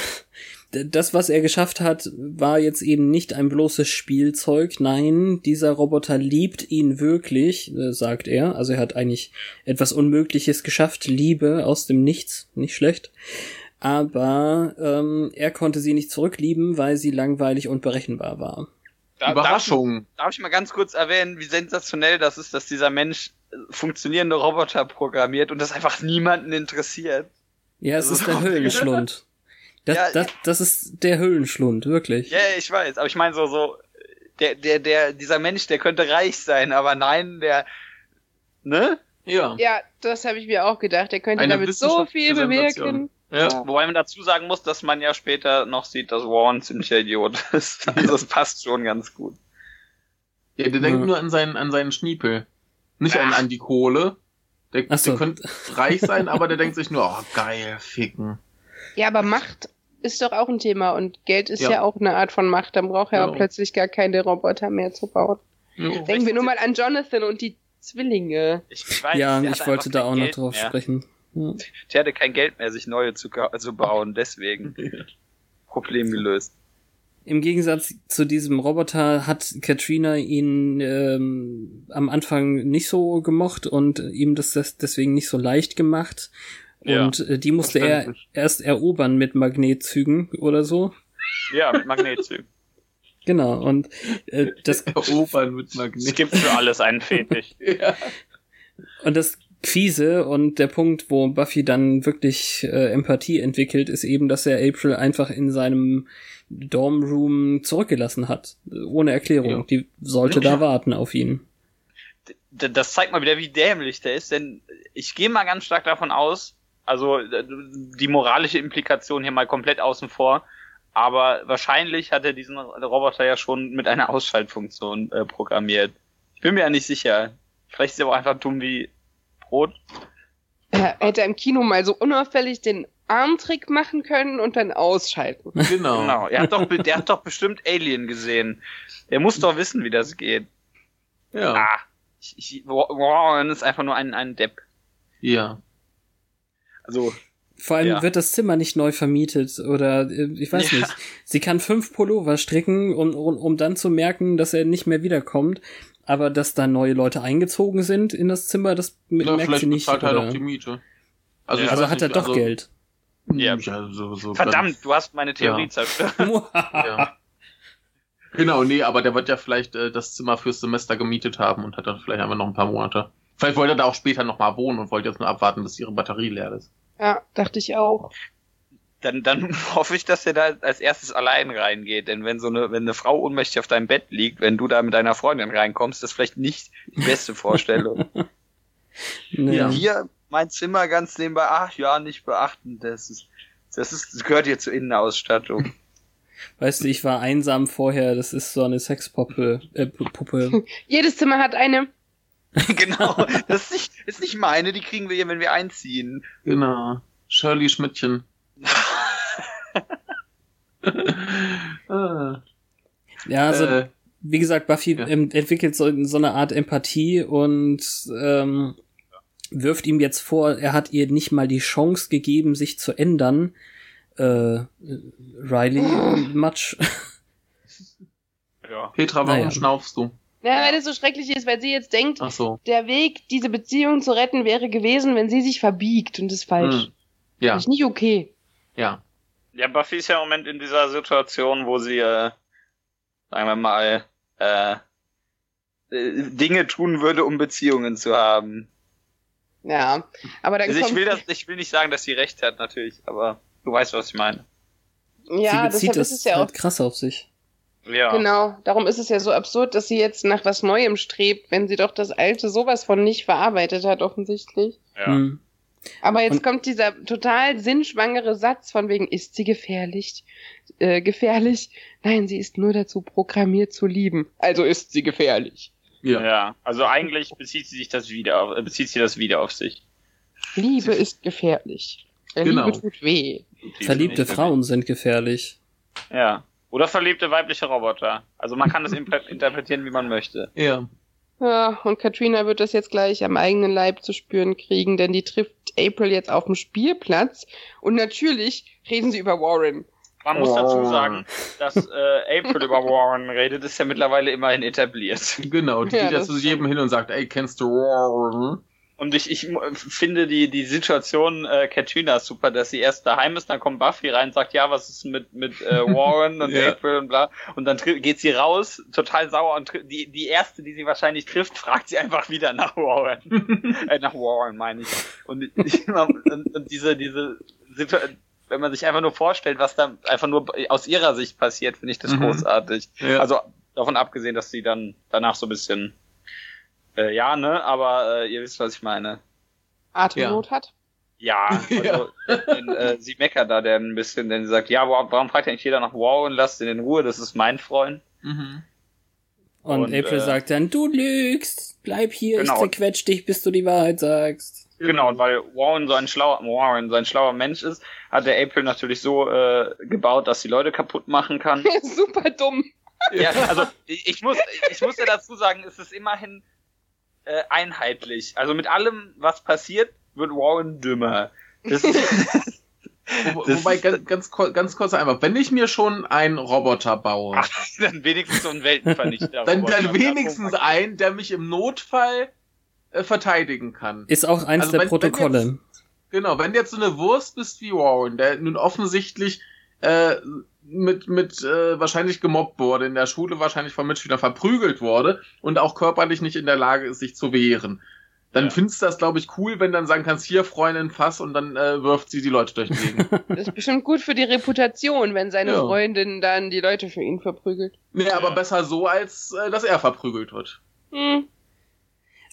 E: das, was er geschafft hat, war jetzt eben nicht ein bloßes Spielzeug. Nein, dieser Roboter liebt ihn wirklich, äh, sagt er. Also er hat eigentlich etwas Unmögliches geschafft. Liebe aus dem Nichts, nicht schlecht. Aber ähm, er konnte sie nicht zurücklieben, weil sie langweilig und berechenbar war.
D: Da-
C: Überraschung.
D: Darf, darf ich mal ganz kurz erwähnen, wie sensationell das ist, dass dieser Mensch äh, funktionierende Roboter programmiert und das einfach niemanden interessiert.
E: Ja, es
D: Also-
E: ist der Höllenschlund. Das,
D: Ja,
E: das, das ist der Höllenschlund, wirklich.
D: Ja, ich weiß, aber ich meine so, so, der, der, der, dieser Mensch, der könnte reich sein, aber nein, der, ne?
C: Ja.
B: Ja, das habe ich mir auch gedacht. Er könnte
C: Eine
B: damit so viel bewirken.
C: Ja.
D: Wobei man dazu sagen muss, dass man ja später noch sieht, dass Warren ziemlicher Idiot ist. Also es passt schon ganz gut.
C: ja der denkt
E: Ja.
C: nur an seinen, an seinen Schniepel. Nicht an, an die Kohle. Der,
E: Ach so.
C: der könnte reich sein, aber der denkt sich nur, oh, geil, ficken.
B: Ja, aber Macht ist doch auch ein Thema und Geld ist
C: Ja.
B: ja, auch eine Art von Macht. Dann braucht er
C: Ja.
B: auch plötzlich gar keine Roboter mehr zu bauen.
C: Jo.
B: Denken wir nur mal an Jonathan und die Zwillinge.
D: Ich, weiß,
E: Ja, ich wollte da auch noch drauf
D: mehr.
E: sprechen. Ja.
D: Der hatte kein Geld mehr, sich neue zu, zu bauen, deswegen. Problem gelöst.
E: Im Gegensatz zu diesem Roboter hat Katrina ihn ähm, am Anfang nicht so gemocht und ihm das des- deswegen nicht so leicht gemacht.
D: Ja,
E: und äh, die musste er erst erobern mit Magnetzügen oder so.
D: Ja, mit Magnetzügen.
E: Genau, und äh, das
C: Erobern mit
D: es
C: Magnet.
D: gibt für alles einen Fetisch.
C: Ja.
E: Und das Fiese und der Punkt, wo Buffy dann wirklich äh, Empathie entwickelt, ist eben, dass er April einfach in seinem Dormroom zurückgelassen hat. Ohne Erklärung.
C: Ja.
E: Die sollte
C: Ja.
E: da warten auf ihn.
D: Das zeigt mal wieder, wie dämlich der ist, denn ich gehe mal ganz stark davon aus, also äh, die moralische Implikation hier mal komplett außen vor, aber wahrscheinlich hat er diesen Roboter ja schon mit einer Ausschaltfunktion äh, programmiert. Ich bin mir ja nicht sicher. Vielleicht ist er aber einfach dumm wie Brot.
B: Er hätte im Kino mal so unauffällig den Armtrick machen können und dann ausschalten.
C: Genau.
D: Genau. Er hat doch, der hat doch bestimmt Alien gesehen. Der muss doch wissen, wie das geht.
C: Ja.
D: Ah, ich, ich, Warren ist einfach nur ein, ein Depp.
C: Ja.
D: Also,
E: Vor allem
D: Ja.
E: wird das Zimmer nicht neu vermietet oder äh, ich weiß
D: Ja.
E: nicht. Sie kann fünf Pullover stricken, um, um, um dann zu merken, dass er nicht mehr wiederkommt. Aber dass da neue Leute eingezogen sind in das Zimmer, das
C: Na,
E: merkt
C: vielleicht
E: sie nicht.
C: bezahlt er
E: oder?
C: halt auch die Miete.
E: Also,
C: ich
E: also hat er
C: nicht,
E: doch
C: also-
E: Geld.
D: Ja.
C: Ja, so, so,
D: Verdammt, du hast meine Theorie
C: Ja.
D: zerstört.
C: Ja. Genau, nee, aber der wird ja vielleicht äh, das Zimmer fürs Semester gemietet haben und hat dann vielleicht einfach noch ein paar Monate. Vielleicht wollte er da auch später nochmal wohnen und wollte jetzt nur abwarten, bis ihre Batterie leer ist.
B: Ja, dachte ich auch.
D: Dann, dann hoffe ich, dass er da als erstes allein reingeht. Denn wenn so eine, wenn eine Frau ohnmächtig auf deinem Bett liegt, wenn du da mit deiner Freundin reinkommst, ist das vielleicht nicht die beste Vorstellung.
E: Nee.
C: Ja.
D: Hier mein Zimmer ganz nebenbei. Ach ja, nicht beachten. Das ist, das ist, das gehört hier zur Innenausstattung.
E: Weißt du, ich war einsam vorher, das ist so eine Sexpuppe. Äh, Pu- Puppe.
B: Jedes Zimmer hat eine.
D: genau. Das ist nicht, ist nicht meine, die kriegen wir hier, wenn wir einziehen.
C: Genau. Shirley Schmidtchen.
E: Ja, also
C: äh,
E: wie gesagt, Buffy
C: Ja.
E: ähm, entwickelt so, so eine Art Empathie und ähm, wirft ihm jetzt vor, er hat ihr nicht mal die Chance gegeben, sich zu ändern. Äh, Riley und Matsch.
D: Ja.
C: Petra, warum
E: Naja.
C: schnaufst du?
B: Ja, weil das so schrecklich ist, weil sie jetzt denkt,
C: Ach so.
B: der Weg, diese Beziehung zu retten, wäre gewesen, wenn sie sich verbiegt. Und das ist falsch.
C: Hm. Ja,
B: Ist nicht okay.
C: ja.
D: Ja, Buffy ist ja im Moment in dieser Situation, wo sie, äh, sagen wir mal, äh, äh, Dinge tun würde, um Beziehungen zu haben.
B: Ja. Aber dann
D: Also ich
B: kommt,
D: will das, ich will nicht sagen, dass sie recht hat, natürlich, aber du weißt, was ich meine.
B: ja,
E: sie bezieht
B: deshalb
E: das
B: ist es ja auch
E: halt krass auf sich.
D: Ja.
B: Genau, darum ist es ja so absurd, dass sie jetzt nach was Neuem strebt, wenn sie doch das Alte sowas von nicht verarbeitet hat, offensichtlich.
D: Ja.
E: Hm.
B: Aber jetzt
E: Und-
B: kommt dieser total sinnschwangere Satz von wegen, ist sie gefährlich? Äh, gefährlich? Nein, sie ist nur dazu programmiert zu lieben. Also ist sie gefährlich.
C: Ja.
D: Ja, also eigentlich bezieht sie sich das wieder auf, äh, bezieht sie das wieder auf sich.
B: Liebe ist gefährlich. Äh,
C: Genau.
B: Liebe tut weh.
E: Verliebte Frauen sind gefährlich.
D: Ja. Oder verliebte weibliche Roboter. Also man kann das interpretieren, wie man möchte.
C: Ja.
B: Ja, und Katrina wird das jetzt gleich am eigenen Leib zu spüren kriegen, denn die trifft April jetzt auf dem Spielplatz und natürlich reden sie über Warren.
D: Man muss dazu sagen, dass äh, April über Warren redet, ist ja mittlerweile immerhin etabliert.
C: Genau, die
B: Ja,
C: geht ja zu jedem hin und sagt, ey, kennst du Warren?
D: Und ich, ich finde die, die Situation äh, Katrina super, dass sie erst daheim ist, dann kommt Buffy rein und sagt, ja, was ist mit, mit äh, Warren und
C: Ja.
D: April und bla. Und dann geht sie raus, total sauer und die, die erste, die sie wahrscheinlich trifft, fragt sie einfach wieder nach Warren. äh, nach Warren, meine ich. Und, ich, und, und diese, diese Situation, wenn man sich einfach nur vorstellt, was da einfach nur aus ihrer Sicht passiert, finde ich das
C: Mhm.
D: großartig.
C: Ja.
D: Also davon abgesehen, dass sie dann danach so ein bisschen äh, ja, ne, aber äh, ihr wisst, was ich meine.
B: Atemnot hat.
D: Ja, also Den, äh, sie meckert da der ein bisschen, denn sie sagt, ja, warum, warum fragt eigentlich jeder nach Wow und lasst ihn in Ruhe, das ist mein Freund.
C: Mhm.
E: Und,
D: Und,
E: April
D: äh,
E: sagt dann, du lügst, bleib hier,
D: Genau.
E: ich zerquetsch dich, bis du die Wahrheit sagst.
D: Genau, und weil Warren so ein schlauer Warren so ein schlauer Mensch ist, hat der April natürlich so äh, gebaut, dass die Leute kaputt machen kann.
B: Super dumm.
D: ja, also ich, ich muss ich muss ja dazu sagen, es ist immerhin äh, einheitlich. Also mit allem, was passiert, wird Warren dümmer. Das
C: Wo, wobei, ganz, ganz, ganz kurz einfach, wenn ich mir schon einen Roboter baue,
D: Ach, dann wenigstens so ein Weltenvernichter.
C: dann, dann wenigstens einen, der mich im Notfall äh, verteidigen kann.
E: Ist auch eins
C: Also
E: der
C: wenn- wenn
E: Protokolle.
C: jetzt- Genau, wenn du jetzt so eine Wurst bist wie Warren, der nun offensichtlich äh, mit, mit äh, wahrscheinlich gemobbt wurde, in der Schule wahrscheinlich von Mitschülern verprügelt wurde und auch körperlich nicht in der Lage ist, sich zu wehren. Dann
D: Ja.
C: findest du das, glaube ich, cool, wenn dann sagen kannst, hier, Freundin, fass und dann äh, wirft sie die Leute durch die Gegend.
B: Das ist bestimmt gut für die Reputation, wenn seine
C: Ja.
B: Freundin dann die Leute für ihn verprügelt.
C: nee, aber besser so, als äh, dass er verprügelt wird.
B: Hm.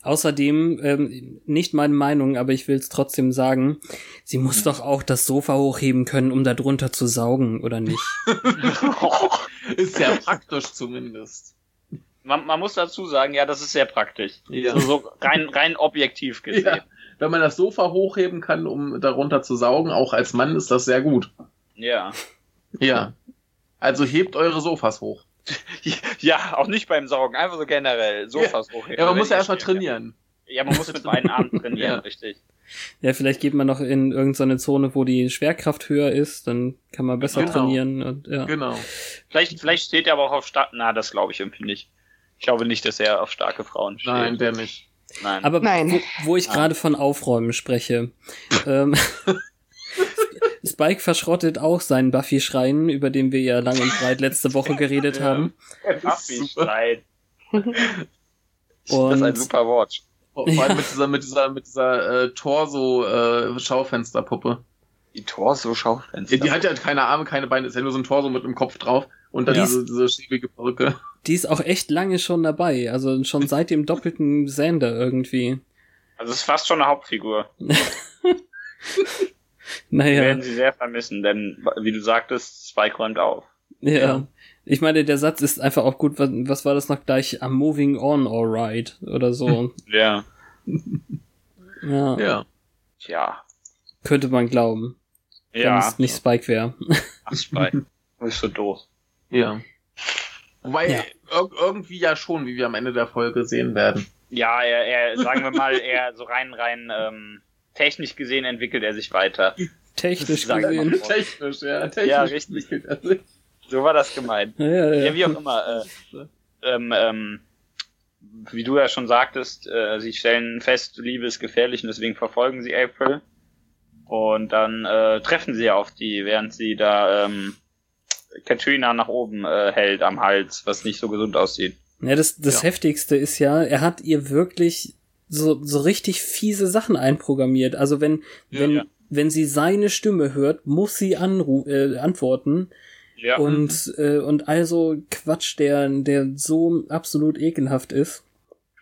E: Außerdem, ähm, nicht meine Meinung, aber ich will es trotzdem sagen, sie muss doch auch das Sofa hochheben können, um da drunter zu saugen, oder nicht?
C: Ist sehr praktisch zumindest.
D: man, man muss dazu sagen, ja, das ist sehr praktisch.
C: Ja.
D: So, so rein, rein objektiv gesehen.
C: Ja. Wenn man das Sofa hochheben kann, um darunter zu saugen, auch als Mann ist das sehr gut.
D: Ja.
C: Ja. Also hebt eure Sofas hoch.
D: Ja, auch nicht beim Saugen, einfach so generell. Sofas hochheben.
C: Ja, man muss ja erstmal trainieren.
D: Ja, man muss mit beiden Armen trainieren,
C: Ja.
D: richtig.
E: Ja, vielleicht geht man noch in irgendeine Zone, wo die Schwerkraft höher ist, dann kann man besser
C: Genau.
E: trainieren und ja.
C: Genau.
D: Vielleicht, vielleicht steht er aber auch auf Stadt. Na, das glaube ich irgendwie nicht. Ich glaube nicht, dass er auf starke Frauen steht.
C: Nein, der nicht.
D: Nein.
E: Aber
B: Nein.
E: Wo, wo ich gerade von Aufräumen spreche. ähm, Spike verschrottet auch seinen Buffy-Schrein, über den wir ja lang und breit letzte Woche geredet
C: Ja.
E: haben.
D: Buffy-Streit. Das ist ein super Wort.
C: Vor allem
E: Ja.
C: mit dieser, mit dieser, mit dieser äh, Torso-Schaufensterpuppe.
D: Die Torso-Schaufenster.
C: Ja, die hat ja keine Arme, keine Beine, ist ja nur so ein Torso mit einem Kopf drauf und dann
E: Ja.
C: diese, diese schäbige Perücke.
E: die ist auch echt lange schon dabei. Also schon seit dem doppelten Sander irgendwie.
D: Also es ist fast schon eine Hauptfigur. Wir
E: Naja,
D: werden sie sehr vermissen, denn wie du sagtest, Spike räumt auf.
E: ja.
C: ja.
E: Ich meine, der Satz ist einfach auch gut. Was, was war das noch gleich? I'm moving on, alright. Oder so.
D: Ja.
E: ja,
C: Ja.
D: Tja.
E: könnte man glauben. Wenn
D: Ja.
E: es nicht Spike wäre.
D: Ach, Spike. Du bist so doof.
C: Ja. Wobei,
E: Ja.
C: ir irgendwie ja schon, wie wir am Ende der Folge sehen werden.
D: Ja, er, er, sagen wir mal, er so rein, rein, ähm, technisch gesehen entwickelt er sich weiter.
E: Technisch gesehen.
C: Technisch, ja. Technisch
D: Ja, richtig.
C: entwickelt er sich.
D: So war das gemeint.
E: Ja, ja,
D: Ja,
E: ja.
D: wie auch immer. Äh, ähm, ähm, wie du ja schon sagtest, äh, sie stellen fest, Liebe ist gefährlich und deswegen verfolgen sie April. Und dann äh, treffen sie auf die, während sie da ähm, Katrina nach oben äh, hält am Hals, was nicht so gesund aussieht.
E: Ja, das, das
C: Ja.
E: Heftigste ist ja, er hat ihr wirklich so, so richtig fiese Sachen einprogrammiert. Also wenn,
C: Ja,
E: wenn,
D: ja.
E: wenn sie seine Stimme hört, muss sie anru äh, antworten.
D: Ja.
E: Und, äh, und also Quatsch, der, der so absolut ekelhaft ist.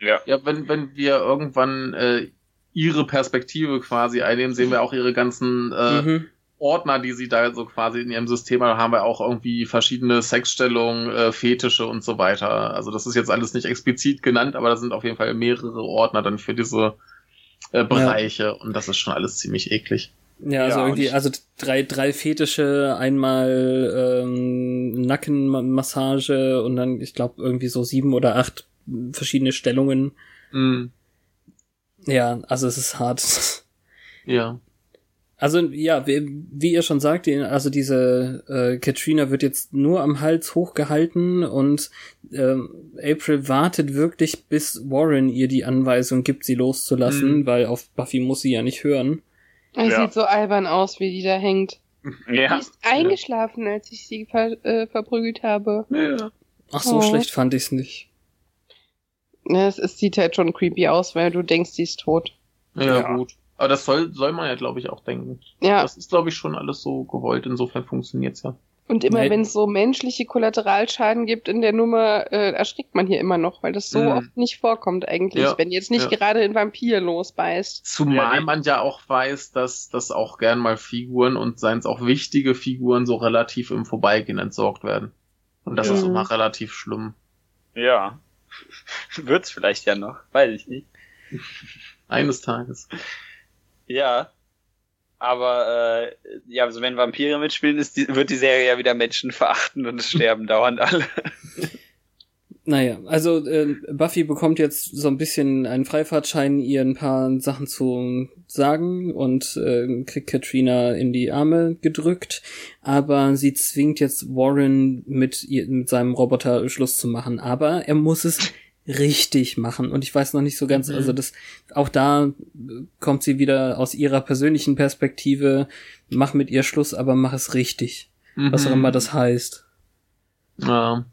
D: ja.
C: Ja, wenn, wenn wir irgendwann äh, ihre Perspektive quasi einnehmen, sehen wir auch ihre ganzen äh,
E: Mhm.
C: Ordner, die sie da so quasi in ihrem System haben, haben wir auch irgendwie verschiedene Sexstellungen, äh, Fetische und so weiter. Also das ist jetzt alles nicht explizit genannt, aber da sind auf jeden Fall mehrere Ordner dann für diese äh, Bereiche und das ist schon alles ziemlich eklig.
E: Ja, also
D: Ja,
E: irgendwie,
D: ich-
E: also drei, drei Fetische, einmal ähm, Nackenmassage und dann, ich glaube, irgendwie so sieben oder acht verschiedene Stellungen.
C: Mhm.
E: Ja, also es ist hart.
C: Ja.
E: Also ja, wie, wie ihr schon sagt, also diese äh, Katrina wird jetzt nur am Hals hochgehalten und ähm, April wartet wirklich, bis Warren ihr die Anweisung gibt, sie loszulassen,
C: Mhm.
E: weil auf Buffy muss sie ja nicht hören.
B: Es
D: Ja.
B: sieht so albern aus, wie die da hängt.
D: Ja.
B: Die ist eingeschlafen, als ich sie ver äh, verprügelt habe.
C: ja.
E: Ach, so
B: Oh.
E: schlecht fand ich's nicht.
B: Ja, Es, es sieht halt schon creepy aus, weil du denkst, sie ist tot.
C: Ja,
D: Ja.
C: gut. Aber das soll, soll man ja, glaube ich, auch denken.
B: Ja,
C: Das ist, glaube ich, schon alles so gewollt. Insofern funktioniert's ja.
B: und immer
E: Nein.
B: wenn es so menschliche Kollateralschaden gibt in der Nummer, äh, erschrickt man hier immer noch, weil das so
C: Mhm.
B: oft nicht vorkommt eigentlich,
C: Ja,
B: wenn jetzt nicht
C: ja.
B: gerade ein Vampir losbeißt.
C: Zumal
D: Ja,
C: man ja auch weiß, dass dass auch gern mal Figuren und seien es auch wichtige Figuren so relativ im Vorbeigehen entsorgt werden. Und das
D: Ja.
C: ist immer relativ schlimm.
D: Ja. Wird's vielleicht ja noch, weiß ich nicht.
C: Eines Tages.
D: Ja. Aber äh, ja, also wenn Vampire mitspielen, ist die, wird die Serie ja wieder Menschen verachten und es sterben dauernd alle.
E: Naja, also äh, Buffy bekommt jetzt so ein bisschen einen Freifahrtschein, ihr ein paar Sachen zu sagen und äh, kriegt Katrina in die Arme gedrückt, aber sie zwingt jetzt Warren mit, ihr, mit seinem Roboter Schluss zu machen, aber er muss es richtig machen und ich weiß noch nicht so ganz,
C: Mhm.
E: also das auch da äh, kommt sie wieder aus ihrer persönlichen Perspektive, mach mit ihr Schluss, aber mach es richtig, was auch
C: Mhm.
E: immer das heißt.
C: Ja.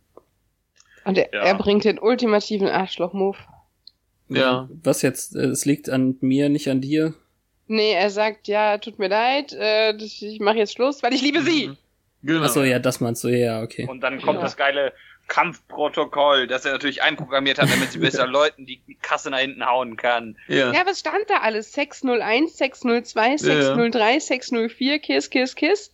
B: Und er,
D: Ja.
B: er bringt den ultimativen Arschloch-Move.
C: Ja.
E: Was jetzt? Äh, Es liegt an mir, nicht an dir.
B: Nee, er sagt, ja, tut mir leid, äh, ich mache jetzt Schluss, weil ich liebe sie.
C: Genau.
E: Achso, ja, das meinst du, ja, okay.
D: Und dann kommt
B: Ja.
D: das geile Kampfprotokoll, das er natürlich einprogrammiert hat, damit sie besser Leuten die Kasse nach hinten hauen kann.
C: Ja.
B: Ja, was stand da alles? 601, 602, 603, 604, Kiss, Kiss, Kiss?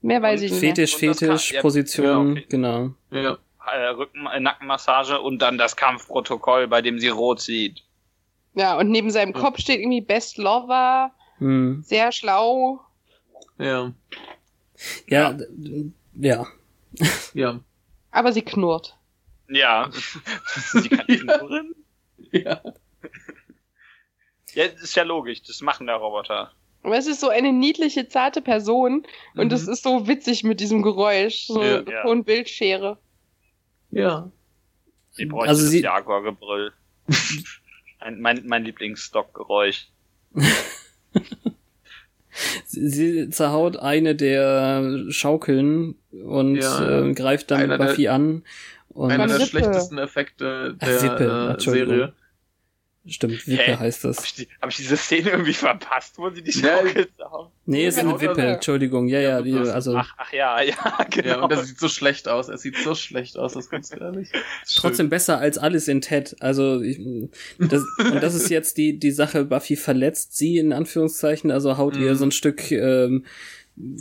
B: Mehr weiß
D: Und
B: ich nicht. mehr.
E: Fetisch,
D: kann-
E: Fetisch,
D: ja,
E: Position,
D: ja, okay.
E: genau.
C: ja.
D: Äh, Rücken, äh, Nackenmassage und dann das Kampfprotokoll, bei dem sie rot sieht.
B: Ja, und neben seinem
C: Ja.
B: Kopf steht irgendwie Best Lover,
E: Hm.
B: sehr schlau.
C: Ja.
E: Ja, ja.
C: Ja.
B: Aber sie knurrt.
D: Ja. sie kann knurren?
C: Ja.
D: Ja, ist ja logisch, das machen der Roboter.
B: Aber es ist so eine niedliche, zarte Person und
C: Mhm.
B: es ist so witzig mit diesem Geräusch. So
C: Ja.
B: eine Ton-Bildschere.
C: Ja.
D: Sie bräuchte
E: Also
D: das
E: sie-
D: Jaguar-Gebrüll. Ein, mein mein Lieblingsstockgeräusch.
E: Sie, zerhaut eine der Schaukeln und
C: Ja.
E: äh, greift dann Buffy an. Und
C: Einer der schlechtesten Effekte
E: Ach,
C: der
E: Wippe,
C: äh,
E: Entschuldigung.
C: Serie.
E: Stimmt, Wippe
D: Hä?
E: heißt
D: Hab
E: das.
D: ich, die, hab ich diese Szene irgendwie verpasst, wo sie die
C: Ja,
D: Schaukel zerhauen?
E: Nee, ist
C: Genau,
E: eine Wippe,
C: oder?
E: Entschuldigung. Ja, ja, die,
C: Ja,
E: also
D: Ach, ach ja, ja, genau.
C: Ja, und er sieht so schlecht aus. Er sieht so schlecht aus, das gibt's gar nicht.
E: trotzdem besser als alles in Ted. Also ich, das, und das ist jetzt die die Sache. Buffy verletzt sie in Anführungszeichen, also haut ihr
C: Mhm.
E: so ein Stück ähm,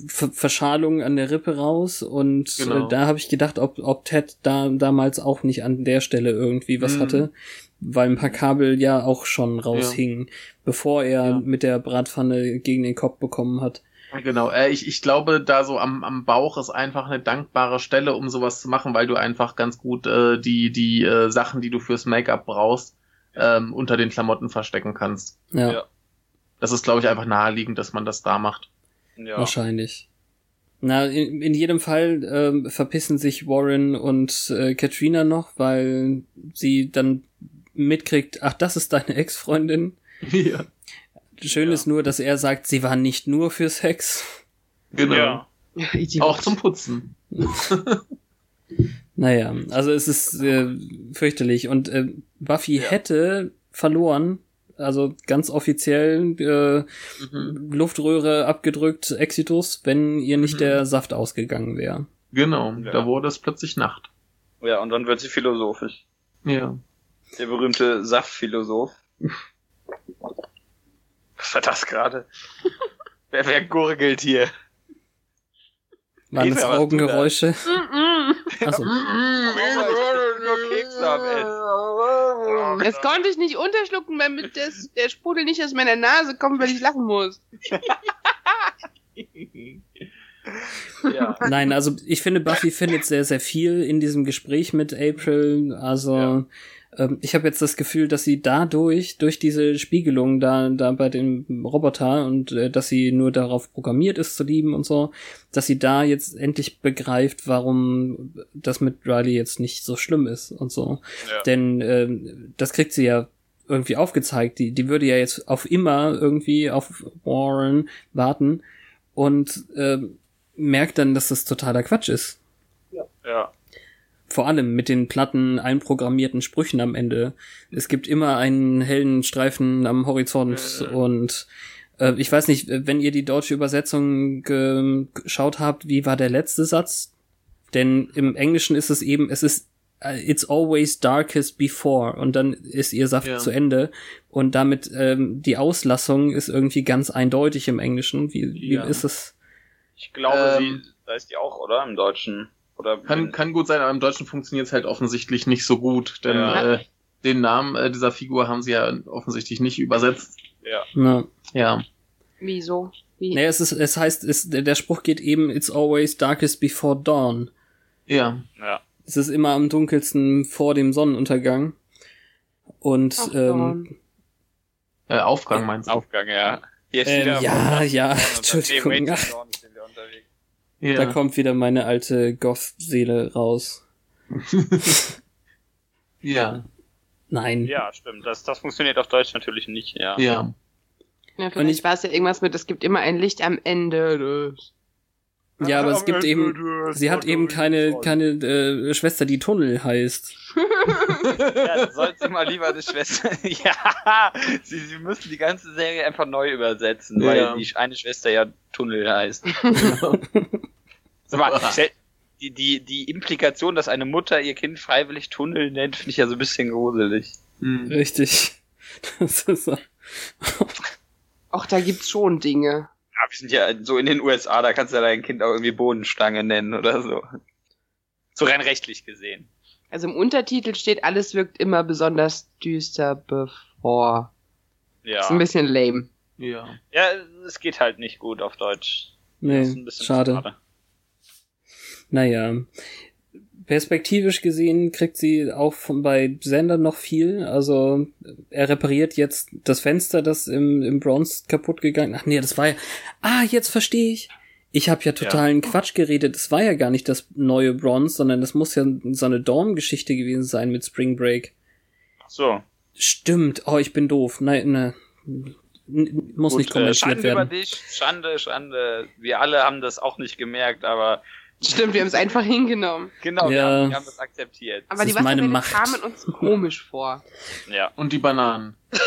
E: Ver Verschalung an der Rippe raus und
C: Genau.
E: äh, da habe ich gedacht, ob ob Ted da damals auch nicht an der Stelle irgendwie was
C: Mhm.
E: hatte, weil ein paar Kabel ja auch schon raushingen, bevor er
C: Ja.
E: mit der Bratpfanne gegen den Kopf bekommen hat.
C: Genau, äh, ich, ich glaube, da so am, am Bauch ist einfach eine dankbare Stelle, um sowas zu machen, weil du einfach ganz gut äh, die, die äh, Sachen, die du fürs Make-up brauchst, ähm, unter den Klamotten verstecken kannst.
E: Ja,
D: Ja.
C: Das ist, glaube ich, einfach naheliegend, dass man das da macht.
D: Ja.
E: wahrscheinlich. Na, in, in jedem Fall ähm, verpissen sich Warren und äh, Katrina noch, weil sie dann mitkriegt, ach, das ist deine Ex-Freundin.
C: ja.
E: Schön
D: Ja.
E: ist nur, dass er sagt, sie war nicht nur für Sex.
C: Genau.
D: Ja.
B: Idiot.
C: Auch zum Putzen.
E: Naja, also es ist äh, fürchterlich. Und äh, Buffy hätte verloren, also ganz offiziell äh,
C: Mhm.
E: Luftröhre abgedrückt, Exitus, wenn ihr nicht
C: Mhm.
E: der Saft ausgegangen wäre.
C: Genau,
D: Ja.
C: da wurde es plötzlich Nacht.
D: ja, und dann wird sie philosophisch.
C: Ja.
D: Der berühmte Saftphilosoph. Was war das gerade? wer, wer gurgelt hier?
E: Waren das Augengeräusche? Achso.
B: Das konnte ich nicht unterschlucken, damit das, der Sprudel nicht aus meiner Nase kommt, weil ich lachen muss.
D: Ja.
E: Nein, also ich finde, Buffy findet sehr, sehr viel in diesem Gespräch mit April. Also
D: Ja.
E: Ähm, ich habe jetzt das Gefühl, dass sie dadurch, durch diese Spiegelung da, da bei dem Roboter und äh, dass sie nur darauf programmiert ist zu lieben und so, dass sie da jetzt endlich begreift, warum das mit Riley jetzt nicht so schlimm ist und so.
D: Ja.
E: Denn ähm, das kriegt sie ja irgendwie aufgezeigt. Die, die würde ja jetzt auf immer irgendwie auf Warren warten und ähm, merkt dann, dass das totaler Quatsch ist.
D: ja.
E: Vor allem mit den platten, einprogrammierten Sprüchen am Ende. Es gibt immer einen hellen Streifen am Horizont
D: Ja.
E: und äh, ich weiß nicht, wenn ihr die deutsche Übersetzung ge- geschaut habt, wie war der letzte Satz? Denn im Englischen ist es eben, es ist äh, It's always darkest before und dann ist ihr Saft
C: Ja.
E: zu Ende und damit ähm, die Auslassung ist irgendwie ganz eindeutig im Englischen. Wie, wie
C: Ja.
E: ist es?
D: Ich glaube,
C: Ähm,
D: sie, da ist die auch, oder? Im Deutschen. Oder
C: Kann, kann gut sein, aber im Deutschen funktioniert es halt offensichtlich nicht so gut, denn
D: Ja.
C: äh, den Namen äh, dieser Figur haben sie ja offensichtlich nicht übersetzt.
D: ja.
E: Na.
C: Ja.
B: Wieso? Wie?
E: Nee, es ist, es heißt, es, der Spruch geht eben, it's always darkest before dawn.
C: Ja.
D: Ja.
E: Es ist immer am dunkelsten vor dem Sonnenuntergang. Und,
B: Ach,
E: ähm.
C: Äh, Aufgang meinst du?
D: Aufgang, ja.
E: Ähm, ja, ja,
D: Unter-
E: Entschuldigung, ach,
D: Waiting Dawn sind wir unterwegs.
C: Ja.
E: da kommt wieder meine alte Goth-Seele raus.
C: ja.
E: Nein.
D: Ja, stimmt. Das, das funktioniert auf Deutsch natürlich nicht, ja.
C: Ja.
B: Ja,
E: Und ich-
B: war es ja irgendwas mit, es gibt immer ein Licht am Ende. des-
E: Ja, aber es gibt eben, sie hat eben keine, keine äh, Schwester, die Tunnel heißt.
D: Ja, soll sie mal lieber eine Schwester. ja, sie, sie müssen die ganze Serie einfach neu übersetzen, weil
C: Ja.
D: die eine Schwester ja Tunnel heißt. Sag mal, die, die, die Implikation, dass eine Mutter ihr Kind freiwillig Tunnel nennt, finde ich ja so ein bisschen gruselig.
C: Hm.
E: Richtig. Das ist so.
B: Ach, da gibt's schon Dinge.
D: Ja, wir sind ja so in den USA, da kannst du ja dein Kind auch irgendwie Bodenstange nennen oder so. So rein rechtlich gesehen.
B: Also im Untertitel steht, alles wirkt immer besonders düster bevor.
D: Ja.
B: Ist ein bisschen lame.
C: Ja.
D: Ja, es geht halt nicht gut auf Deutsch.
E: Nee,
D: ein bisschen
E: schade. Naja. Perspektivisch gesehen kriegt sie auch von bei Sender noch viel. Also er repariert jetzt das Fenster, das im, im Bronze kaputt gegangen. Ach nee, das war ja. Ah, jetzt verstehe ich. Ich habe ja totalen Quatsch geredet. Es war ja gar nicht das neue Bronze, sondern das muss ja so eine Dorm-Geschichte gewesen sein mit Spring Break.
D: Ach so.
E: Stimmt. Oh, ich bin doof. Nein, ne. Muss
D: Gut,
E: nicht
D: äh,
E: kommentiert
D: Schande über
E: werden.
D: dich, Schande, Schande. Wir alle haben das auch nicht gemerkt, aber
B: Stimmt, wir haben es einfach hingenommen.
D: genau, wir,
E: Ja.
D: haben, wir haben das akzeptiert.
B: Aber
E: Das
B: die
E: Macht.
B: kamen uns komisch vor.
D: Ja.
C: Und die Bananen.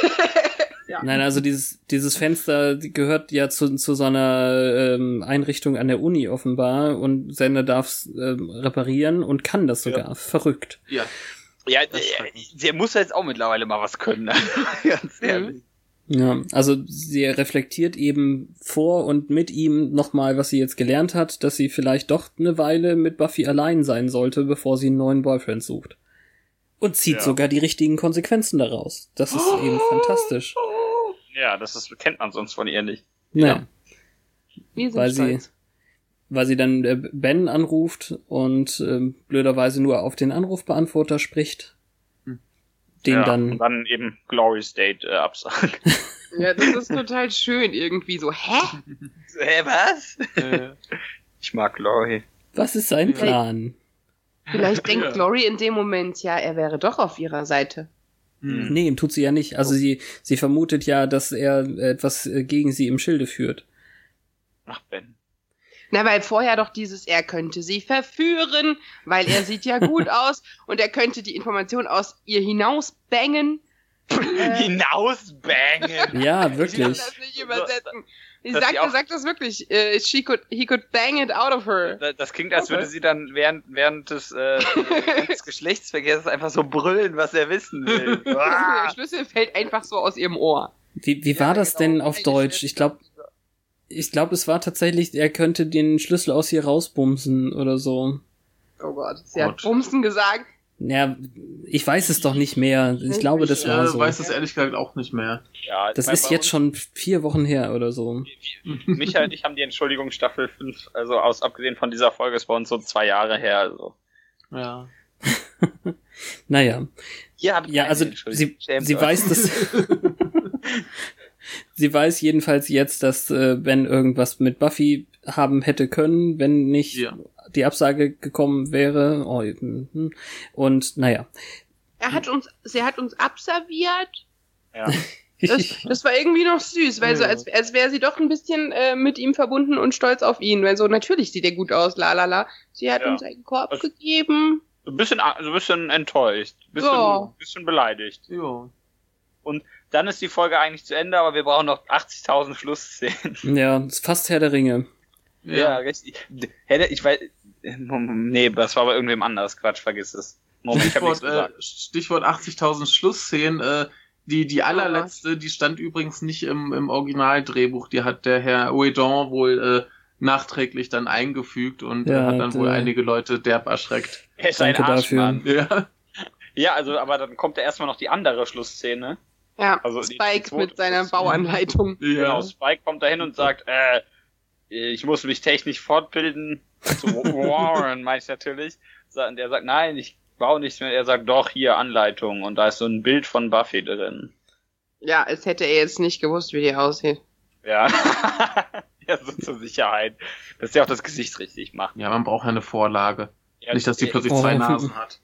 E: Nein, also dieses, dieses Fenster gehört ja zu, zu so einer ähm, Einrichtung an der Uni offenbar und Sender darf es ähm, reparieren und kann das sogar. Verrückt.
C: Ja.
D: Ja, der,
C: mich.
D: der muss jetzt auch mittlerweile mal was können. ne? Ganz ehrlich.
E: Ja, also sie reflektiert eben vor und mit ihm nochmal, was sie jetzt gelernt hat, dass sie vielleicht doch eine Weile mit Buffy allein sein sollte, bevor sie einen neuen Boyfriend sucht. Und zieht
D: Ja.
E: sogar die richtigen Konsequenzen daraus. Das ist eben fantastisch.
D: Ja, das ist, kennt man sonst von ihr nicht.
E: Ja,
B: Wir sind
E: weil sie, weil sie dann äh, Ben anruft und ähm, blöderweise nur auf den Anrufbeantworter spricht. Den
D: ja,
E: dann
D: Und dann eben Glory State äh, absagen.
B: Ja, das ist total schön irgendwie so. Hä?
D: Hä, was?
C: Äh,
D: Ich mag Glory.
E: Was ist sein Plan?
B: Vielleicht denkt
C: Ja.
B: Glory in dem Moment, ja, er wäre doch auf ihrer Seite.
C: hm.
E: Nee, tut sie ja nicht. Also sie, sie vermutet ja, dass er etwas äh, gegen sie im Schilde führt.
D: Ach, Ben.
B: Na, weil vorher doch dieses, er könnte sie verführen, weil er sieht ja gut aus und er könnte die Information aus ihr hinausbängen. Äh,
D: Hinausbangen.
E: Ja,
B: ich kann
E: wirklich.
B: das nicht übersetzen. Sie er
D: auch-
B: sagt das wirklich. Äh, she could, he could bang it out of her.
D: Da- Das klingt, als würde sie dann während, während des, äh, des Geschlechtsverkehrs einfach so brüllen, was er wissen will.
B: Der! Schlüssel fällt einfach so aus ihrem Ohr.
E: Wie, wie war
D: Ja,
E: das
D: genau.
E: denn auf Deutsch? Ich glaube, ich glaube, es war tatsächlich, er könnte den Schlüssel aus ihr rausbumsen oder so.
B: Oh Gott. Sie hat
C: Gott.
B: Bumsen gesagt.
E: Ja, ich weiß es doch nicht mehr. Ich glaube, das
C: Ich
E: war so.
C: weiß es ehrlich gesagt auch nicht mehr.
D: Ja,
E: Das ist jetzt schon vier Wochen her oder so.
D: Michael und ich haben die Entschuldigung Staffel 5, also aus abgesehen von dieser Folge ist bei uns so zwei Jahre her. Also.
C: Ja.
E: Naja,
D: Ihr habt
E: ja,
D: keine
E: also sie, sie weiß das. sie weiß jedenfalls jetzt, dass äh, Ben irgendwas mit Buffy haben hätte können, wenn nicht
C: Ja.
E: die Absage gekommen wäre. Oh, mhm. und naja.
B: Er hat uns, sie hat uns abserviert.
D: Ja.
B: Das, das war irgendwie noch süß, weil so,
C: Ja.
B: als, als wäre sie doch ein bisschen äh, mit ihm verbunden und stolz auf ihn. Weil so, natürlich sieht er gut aus, la la la. Sie hat
D: Ja.
B: uns einen Korb
D: Also-
B: gegeben.
D: So ein bisschen, so ein bisschen enttäuscht, ein bisschen,
B: Ja.
D: bisschen beleidigt.
C: Jo.
D: Dann ist die Folge eigentlich zu Ende, aber wir brauchen noch 80.000 Schlussszenen.
E: Ja, ist fast Herr der Ringe.
D: Ja, richtig. Hätte, ich weiß, nee, das war bei irgendwem anders. Quatsch, vergiss es. Moment, ich hab nichts
C: Stichwort, äh. Stichwort 80.000 Schlussszenen. Äh, die, die allerletzte, die stand übrigens nicht im, im Originaldrehbuch. Die hat der Herr Ouedon wohl äh, nachträglich dann eingefügt und
E: Ja,
C: äh, hat dann wohl einige Leute derb erschreckt.
D: Er ist ein
E: danke
D: Arschmann.
C: Ja.
D: Ja, also, aber dann kommt ja erstmal noch die andere Schlussszene.
B: Ja,
D: Also
B: Spike
D: zweite
B: mit seiner. Bauanleitung.
D: Genau, Spike kommt dahin und sagt, äh, ich muss mich technisch fortbilden. Zu Warren meine ich natürlich. Und er sagt, nein, ich baue nichts mehr. Er sagt, doch, hier Anleitung. Und da ist so ein Bild von Buffy drin.
B: Ja, es hätte er jetzt nicht gewusst, wie die aussieht.
D: Ja. ja, so zur Sicherheit. Dass der auch das Gesicht richtig macht.
C: ja, man braucht ja eine Vorlage.
D: Ja,
C: nicht, dass die plötzlich
E: Oh.
C: zwei Nasen hat.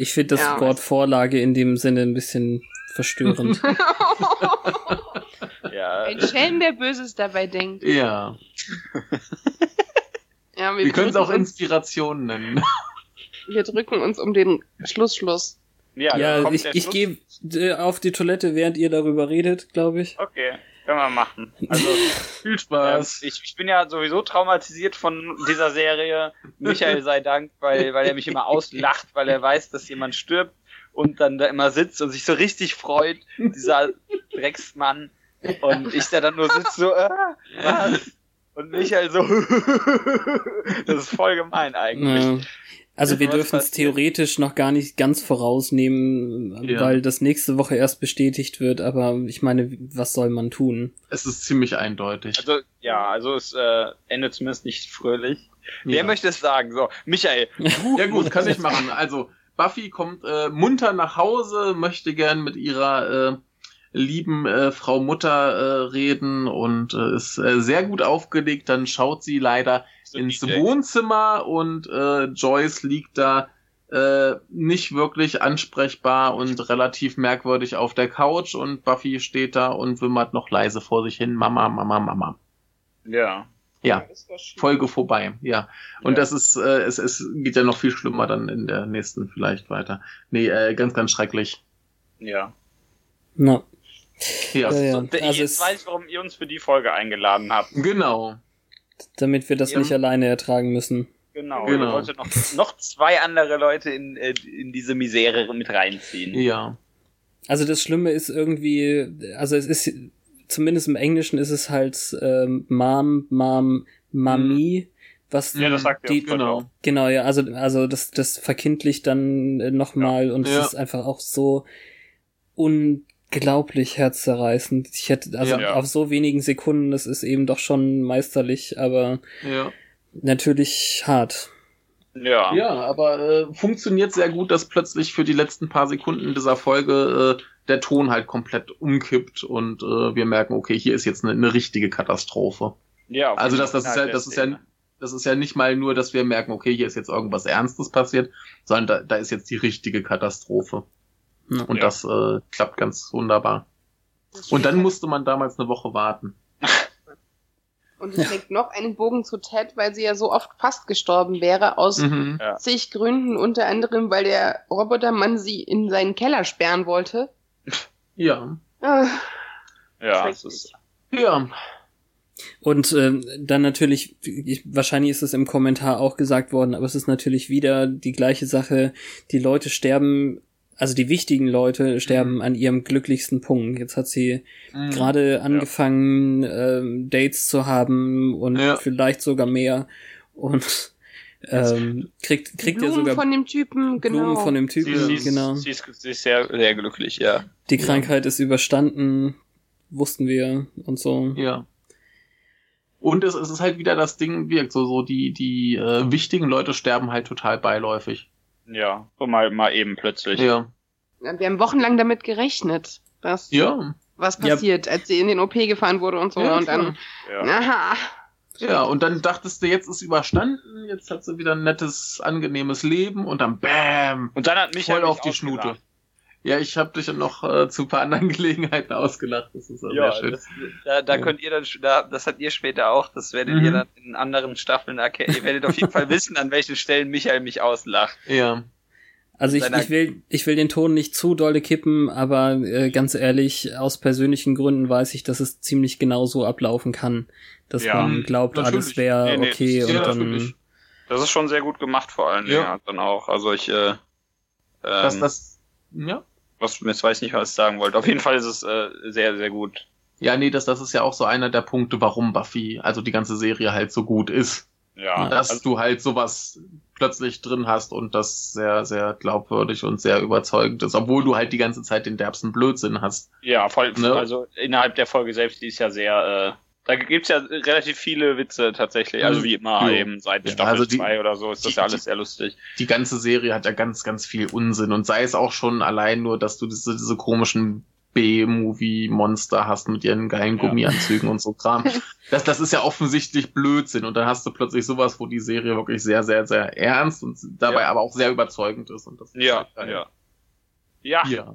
E: Ich finde das
B: Ja.
E: Wort Vorlage in dem Sinne ein bisschen verstörend.
D: Ja,
B: Ein Schelm, der Böses dabei denkt.
C: Ja.
B: Ja,
C: Wir können es auch Inspiration nennen.
B: wir drücken uns um den Schlussschluss.
D: ja, dann
E: ja,
D: kommt
E: ich, ich
D: Schluss.
E: gehe äh, auf die Toilette, während ihr darüber redet, glaube ich.
D: Okay, können wir machen. Also,
C: Viel
D: ähm,
C: Spaß.
D: ich, ich bin ja sowieso traumatisiert von dieser Serie. Michael sei Dank, weil, weil er mich immer auslacht, weil er weiß, dass jemand stirbt und dann da immer sitzt und sich so richtig freut, dieser Drecksmann. Und ich da dann nur sitze so, äh, was? Und Michael so, das ist voll gemein eigentlich.
E: Ja. Also wir dürfen es
D: passiert?
E: theoretisch noch gar nicht ganz vorausnehmen,
C: Ja.
E: weil das nächste Woche erst bestätigt wird, aber ich meine, was soll man tun?
C: Es ist ziemlich eindeutig.
D: Also, ja, also es äh, endet zumindest nicht fröhlich. Wer
C: ja.
D: möchte es sagen? So, Michael,
C: Ja gut, kann ich machen. Also Buffy kommt äh, munter nach Hause, möchte gern mit ihrer lieben äh, Frau Mutter äh, reden und äh, ist äh, sehr gut aufgelegt. Dann schaut sie leider ins
D: DJ.
C: Wohnzimmer und äh, Joyce liegt da äh, nicht wirklich ansprechbar und relativ merkwürdig auf der Couch und Buffy steht da und wimmert noch leise vor sich hin. Mama, Mama, Mama.
D: Ja.
C: Ja. Folge vorbei, ja. Und
D: Ja.
C: das ist, äh, es, es geht ja noch viel schlimmer dann in der nächsten vielleicht weiter. Nee, äh, ganz, ganz schrecklich.
D: Ja.
E: Na,
C: Ja,
E: Ja, ja.
D: Und
E: Also
D: jetzt weiß ich, warum ihr uns für die Folge eingeladen habt.
C: genau.
E: Damit wir das
D: Ja.
E: nicht alleine ertragen müssen.
D: Genau.
C: Genau.
D: Ihr wolltet noch, noch zwei andere Leute in, äh, in diese Misere mit reinziehen.
C: Ja.
E: Also das Schlimme ist irgendwie, also es ist, zumindest im Englischen ist es halt ähm, Mom, Mom, Mami, was
D: Ja, das sagt
E: die.
C: Genau.
E: Genau, ja, also, also das, das verkindlicht dann äh, nochmal und es
C: Ja.
E: ist einfach auch so unglaublich herzzerreißend. Ich hätte, also
D: Ja.
E: auf so wenigen Sekunden, das ist eben doch schon meisterlich, aber
C: Ja.
E: natürlich hart.
D: Ja.
C: Ja, aber äh, funktioniert sehr gut, dass plötzlich für die letzten paar Sekunden dieser Folge äh, der Ton halt komplett umkippt und äh, wir merken, okay, hier ist jetzt eine, eine richtige Katastrophe.
D: ja
C: Also das, das ist ja, das ist ja, das ist ja nicht mal nur, dass wir merken, okay, hier ist jetzt irgendwas Ernstes passiert, sondern da, da ist jetzt die richtige Katastrophe.
E: Ja.
C: Und
D: Ja.
C: das äh, klappt ganz wunderbar. Und dann musste man damals eine Woche warten.
B: Und es schlägt noch einen Bogen zu Ted, weil sie ja so oft fast gestorben wäre, aus
C: Mhm.
D: Ja.
B: zig Gründen, unter anderem, weil der Robotermann sie in seinen Keller sperren wollte.
C: Ja.
B: Ah,
D: Ja,
B: schrecklich.
D: ist,
C: Ja.
E: Und ähm, dann natürlich, ich, wahrscheinlich ist es im Kommentar auch gesagt worden, aber es ist natürlich wieder die gleiche Sache. Die Leute sterben, also die wichtigen Leute sterben an ihrem glücklichsten Punkt. Jetzt hat sie
C: Mhm.
E: gerade angefangen, ähm, Dates zu haben und
C: Ja.
E: vielleicht sogar mehr. Und ähm, kriegt, kriegt ja
B: Blumen
E: sogar
B: von dem Typen, genau.
E: Blumen von dem
D: sie,
E: Typen,
D: sie, ist,
E: genau.
D: sie, ist, sie ist sehr, sehr glücklich, ja.
E: Die Krankheit ist überstanden, wussten wir und so.
C: Ja. Und es, es ist halt wieder das Ding, wirkt so, so die, die äh, wichtigen Leute sterben halt total beiläufig.
D: Ja, so mal, mal eben plötzlich.
C: Ja.
B: Ja, Wir haben wochenlang damit gerechnet, dass
C: Ja.
B: was
E: Ja.
B: passiert, als sie in den OP gefahren wurde und so.
C: Ja,
B: und dann,
D: Ja.
B: aha,
C: Ja, und dann dachtest du, jetzt ist überstanden, jetzt hat sie wieder ein nettes, angenehmes Leben und dann BÄM!
D: Und dann hat Michael
C: Voll
D: mich
C: auf die
D: ausgelacht.
C: Schnute. Ja, ich habe dich ja noch äh, zu ein paar anderen Gelegenheiten ausgelacht. Das ist ja,
D: Ja,
C: sehr schön.
D: das, da, da
C: Ja.
D: könnt ihr dann, da, das habt ihr später auch, das werdet
C: Mhm.
D: ihr dann in anderen Staffeln erkennen. Ihr werdet auf jeden Fall wissen, an welchen Stellen Michael mich auslacht.
C: Ja.
E: Also ich, ich will, ich will den Ton nicht zu dolle kippen, aber äh, ganz ehrlich, aus persönlichen Gründen weiß ich, dass es ziemlich genau so ablaufen kann, dass
D: Ja,
E: man glaubt,
C: natürlich.
E: alles wäre
D: Nee, nee,
E: okay
D: das-
E: und dann
C: natürlich.
D: Das ist schon sehr gut gemacht, vor allen Dingen,
C: Ja.
D: ja. dann auch. Also ich, äh, ähm,
C: Das, das, ja.
D: Was, jetzt weiß ich nicht, was ich sagen wollte. Auf jeden Fall ist es äh, sehr, sehr gut.
C: Ja, nee, das, das ist ja auch so einer der Punkte, warum Buffy, also die ganze Serie halt so gut ist.
D: Ja,
C: dass
D: also,
C: du halt sowas plötzlich drin hast und das sehr, sehr glaubwürdig und sehr überzeugend ist, obwohl du halt die ganze Zeit den derbsten Blödsinn hast.
D: ja, voll,
C: Ne?
D: also innerhalb der Folge selbst, die ist ja sehr, äh, da gibt's ja relativ viele Witze tatsächlich. Also wie immer
C: Jo.
D: eben seit
C: Ja,
D: Staffel
C: also die-
D: 2 oder so ist das
C: die-
D: ja alles
C: die-
D: sehr lustig.
C: Die ganze Serie hat ja ganz, ganz viel Unsinn und sei es auch schon allein nur, dass du diese, diese komischen B-Movie-Monster hast mit ihren geilen
D: Ja.
C: Gummianzügen und so Kram. Das, das ist ja offensichtlich Blödsinn und dann hast du plötzlich sowas, wo die Serie wirklich sehr, sehr, sehr ernst und dabei
D: Ja.
C: aber auch sehr überzeugend ist. Und das ist
D: Ja,
C: halt
D: ja. Ja,
C: Ja.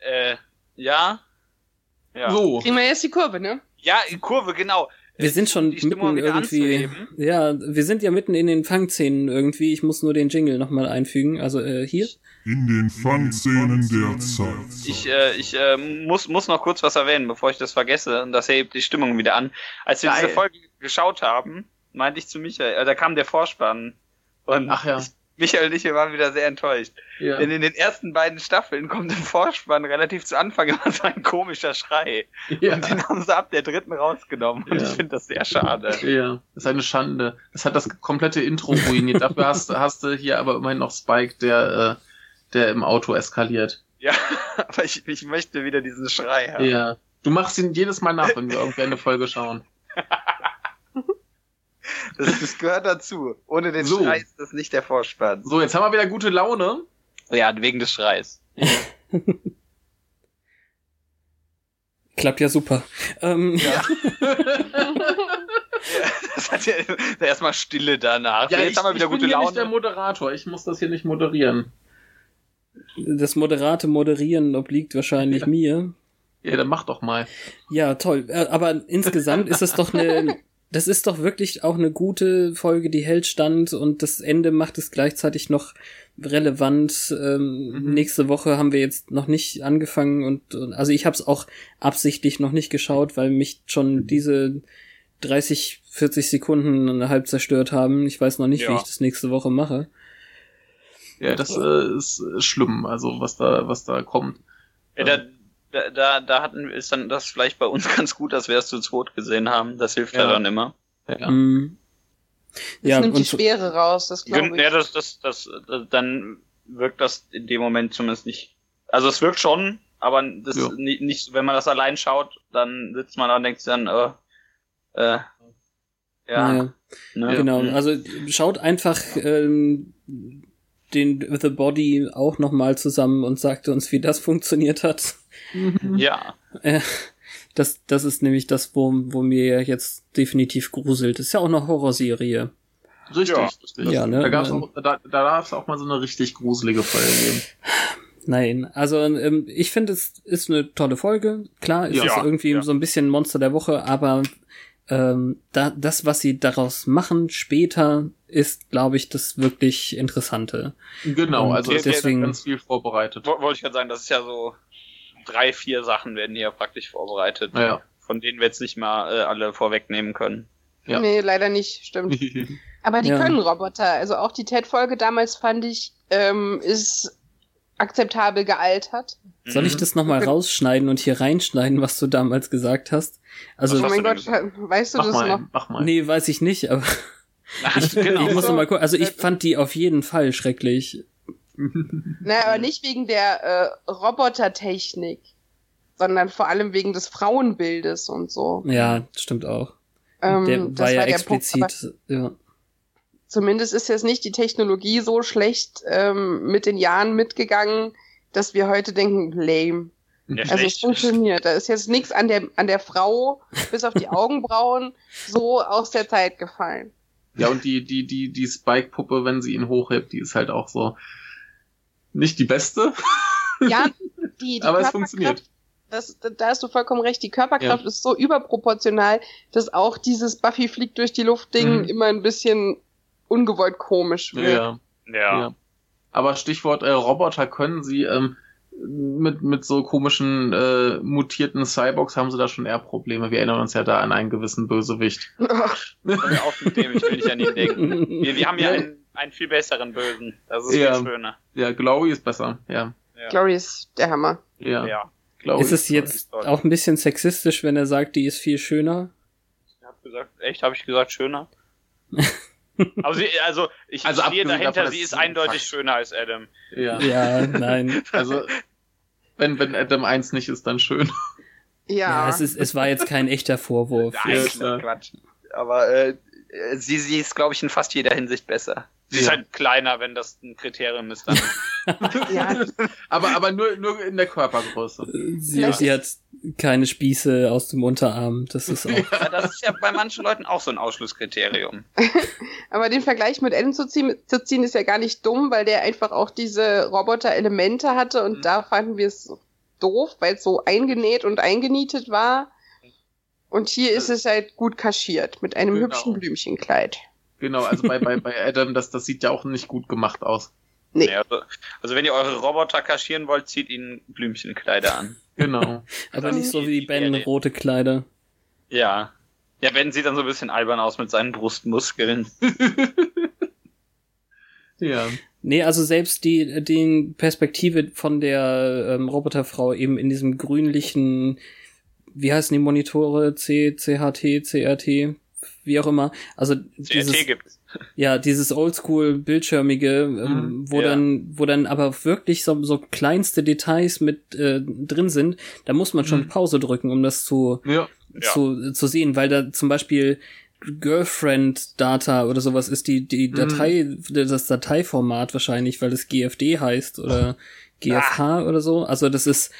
D: äh, ja. Ja.
C: So.
B: kriegen wir jetzt die Kurve, ne?
D: Ja, Kurve, genau.
E: wir sind schon
D: Die Stimmung
E: mitten irgendwie.
D: anzuheben.
E: Ja, wir sind ja mitten in den Fangszenen irgendwie. Ich muss nur den Jingle nochmal einfügen. Also äh, hier.
F: In den Fangszenen der Zeit.
D: Ich, äh, ich äh, muss, muss noch kurz was erwähnen, bevor ich das vergesse. Und das hebt die Stimmung wieder an. Als wir
C: Geil.
D: diese Folge geschaut haben, meinte ich zu Michael, äh, da kam der Vorspann. Und
C: Ach ja.
D: ich, Michael und ich, wir waren wieder sehr enttäuscht.
C: Ja.
D: Denn in den ersten beiden Staffeln kommt im Vorspann relativ zu Anfang immer so ein komischer Schrei.
C: ja.
D: Und den haben sie ab der dritten rausgenommen. Und
C: Ja.
D: ich finde das sehr schade.
C: Ja, das ist eine Schande. Das hat das komplette Intro ruiniert. Dafür hast, hast du hier aber immerhin noch Spike, der, äh, der im Auto eskaliert.
D: Ja, aber ich, ich möchte wieder diesen Schrei haben.
C: Ja. Du machst ihn jedes Mal nach, wenn wir irgendwie eine Folge schauen.
D: Das, das gehört dazu. Ohne den
C: So.
D: Schrei ist das nicht der Vorspann.
C: So, jetzt haben wir wieder gute Laune.
D: Ja, wegen des Schreis.
E: Klappt ja super. Ähm,
C: Ja.
D: das hat ja erstmal Stille danach.
C: Ja,
D: Jetzt
C: ich,
D: haben wir wieder
C: ich bin
D: gute
C: hier nicht der
D: Laune.
C: Moderator. Ich muss das hier nicht moderieren.
E: Das moderate Moderieren obliegt wahrscheinlich
C: Ja.
E: mir.
C: Ja, dann mach doch mal.
E: Ja, toll. Äh, Aber insgesamt ist es doch eine, das ist doch wirklich auch eine gute Folge, die hält stand und das Ende macht es gleichzeitig noch relevant. Ähm,
C: Mhm.
E: Nächste Woche haben wir jetzt noch nicht angefangen und, und also ich habe es auch absichtlich noch nicht geschaut, weil mich schon diese 30, 40 Sekunden halb zerstört haben. Ich weiß noch nicht, wie
D: Ja.
E: ich das nächste Woche mache.
C: Ja, das äh, ist schlimm, also was da, was da kommt.
D: Ja, da, da, da, da hatten ist dann das vielleicht bei uns ganz gut, dass wir es zu zweit gesehen haben. Das hilft ja, dann immer.
C: Ja.
E: Mm.
B: Das
E: Ja,
B: nimmt die Schwere raus, das glaube ich.
D: Ja, das, das, das, das, dann wirkt das in dem Moment zumindest nicht. Also es wirkt schon, aber das
C: Ja.
D: nicht, nicht, wenn man das allein schaut, dann sitzt man da und denkt sich dann, äh, äh, ja,
E: ja.
D: ne?
E: Genau,
D: Mhm.
E: also schaut einfach ähm, den The Body auch nochmal zusammen und sagt uns, wie das funktioniert hat.
D: Ja.
E: Äh, das, das ist nämlich das, wo, wo mir jetzt definitiv gruselt. ist ja auch eine Horrorserie.
C: Richtig,
D: Ja.
C: richtig.
E: Ja, ne?
C: Da, gab's auch, da, da darf es auch mal so eine richtig gruselige Folge geben.
E: Nein, also ähm, ich finde, es ist eine tolle Folge. Klar, es
C: Ja.
E: ist irgendwie
D: Ja.
E: so ein bisschen Monster der Woche, aber ähm, da, das, was sie daraus machen später, ist, glaube ich, das wirklich Interessante.
C: Genau,
E: Und
C: also es
E: deswegen-
C: ist ganz viel vorbereitet.
D: Wo- Wollte ich gerade sagen, das ist ja so drei, vier Sachen werden hier praktisch vorbereitet,
C: Ja.
D: von denen wir jetzt nicht mal äh, alle vorwegnehmen können.
C: Ja.
B: Nee, leider nicht, stimmt. Aber die
E: Ja.
B: können Roboter. Also auch die TED-Folge damals fand ich, ähm, ist akzeptabel gealtert.
E: Soll ich
D: Mhm.
E: das nochmal rausschneiden und hier reinschneiden, was du damals gesagt hast? Also,
B: oh
D: hast
B: mein Gott,
D: denn
B: weißt du
C: mach
B: das
C: mal,
B: noch?
C: mach mal.
E: nee, weiß ich nicht, aber ich,
D: genau.
E: ich muss
B: So.
E: noch mal gucken. Also ich fand die auf jeden Fall schrecklich.
B: Na, aber nicht wegen der äh, Robotertechnik, sondern vor allem wegen des Frauenbildes und so.
E: Ja, stimmt auch.
B: Ähm,
E: der
B: das
E: war ja
B: der Punkt. Aber
E: explizit. ja.
B: zumindest ist jetzt nicht die Technologie so schlecht ähm, mit den Jahren mitgegangen, dass wir heute denken, lame.
D: Ja,
B: Also es
D: schlecht.
B: funktioniert. Da ist jetzt nichts an der, an der Frau, bis auf die Augenbrauen, so aus der Zeit gefallen.
C: Ja, und die, die, die, die Spike-Puppe, wenn sie ihn hochhebt, die ist halt auch so nicht die beste,
B: Ja, die, die
C: aber es funktioniert.
B: Das, da hast du vollkommen recht. Die Körperkraft ist so überproportional, dass auch dieses Buffy fliegt durch die Luft Ding
C: Mhm.
B: immer ein bisschen ungewollt komisch wird.
C: Ja,
D: Ja.
C: ja. Aber Stichwort äh, Roboter können sie ähm, mit, mit so komischen äh, mutierten Cyborgs haben sie da schon eher Probleme. Wir erinnern uns ja da an einen gewissen Bösewicht.
D: Hör mir auf mit dem, ich will nicht an ihn denken. Wir, wir haben ja
C: Ja.
D: einen, einen viel besseren Bösen. Das ist
C: Ja.
D: viel schöner.
C: Ja, Glory ist besser. Ja,
D: Ja.
B: Glory ist der Hammer.
C: ja.
D: ja.
C: Glory
E: Ist es jetzt
D: toll.
E: auch ein bisschen sexistisch, wenn er sagt, die ist viel schöner?
D: Ich hab gesagt, echt, habe ich gesagt, schöner? Aber sie, also, ich
C: Also
D: stehe dahinter,
C: davon,
D: sie ist eindeutig
C: Fakt-
D: schöner als Adam.
C: Ja.
E: Ja, nein.
C: Also, wenn, wenn Adam 1 nicht ist, dann schön.
B: Ja.
E: Ja, es, ist, es war jetzt kein echter Vorwurf.
D: Nein,
C: Ja.
D: Quatsch. Aber äh, sie, sie ist, glaube ich, in fast jeder Hinsicht besser. Sie ist
C: Ja.
D: halt kleiner, wenn das ein Kriterium ist. Dann.
B: ja,
C: Aber, aber nur, nur in der Körpergröße.
E: Sie,
B: Ja.
E: sie hat keine Spieße aus dem Unterarm. Das ist auch.
D: ja, das ist ja bei manchen Leuten auch so ein Ausschlusskriterium.
B: aber den Vergleich mit Ellen zu ziehen, zu ziehen ist ja gar nicht dumm, weil der einfach auch diese Roboter-Elemente hatte und
C: Mhm.
B: da fanden wir es doof, weil es so eingenäht und eingenietet war. Und hier ist es halt gut kaschiert mit einem
C: Genau.
B: hübschen Blümchenkleid.
C: Genau, also bei, bei, bei Adam, das, das sieht ja auch nicht gut gemacht aus.
B: Nee.
D: Ja, also, also wenn ihr eure Roboter kaschieren wollt, zieht ihnen Blümchenkleider an.
C: Genau.
E: Aber nicht so wie
D: Die-
E: Ben
D: die-
E: rote Kleider.
D: Ja. Ja, Ben sieht dann so ein bisschen albern aus mit seinen Brustmuskeln.
C: ja.
E: Nee, also selbst die, die Perspektive von der ähm, Roboterfrau eben in diesem grünlichen, wie heißen die Monitore? C, CHT, CRT, wie auch immer. Also dieses, ja, dieses oldschool bildschirmige, ähm,
C: Mhm,
E: wo
D: ja.
E: dann, wo dann aber wirklich so, so kleinste Details mit äh, drin sind, da muss man schon
C: Mhm.
E: Pause drücken, um das zu,
C: Ja.
D: Ja.
E: zu, zu sehen, weil da zum Beispiel Girlfriend Data oder sowas ist die, die
C: Mhm.
E: Datei, das Dateiformat wahrscheinlich, weil es GFD heißt oder GFH
C: Ah.
E: oder so. Also das ist,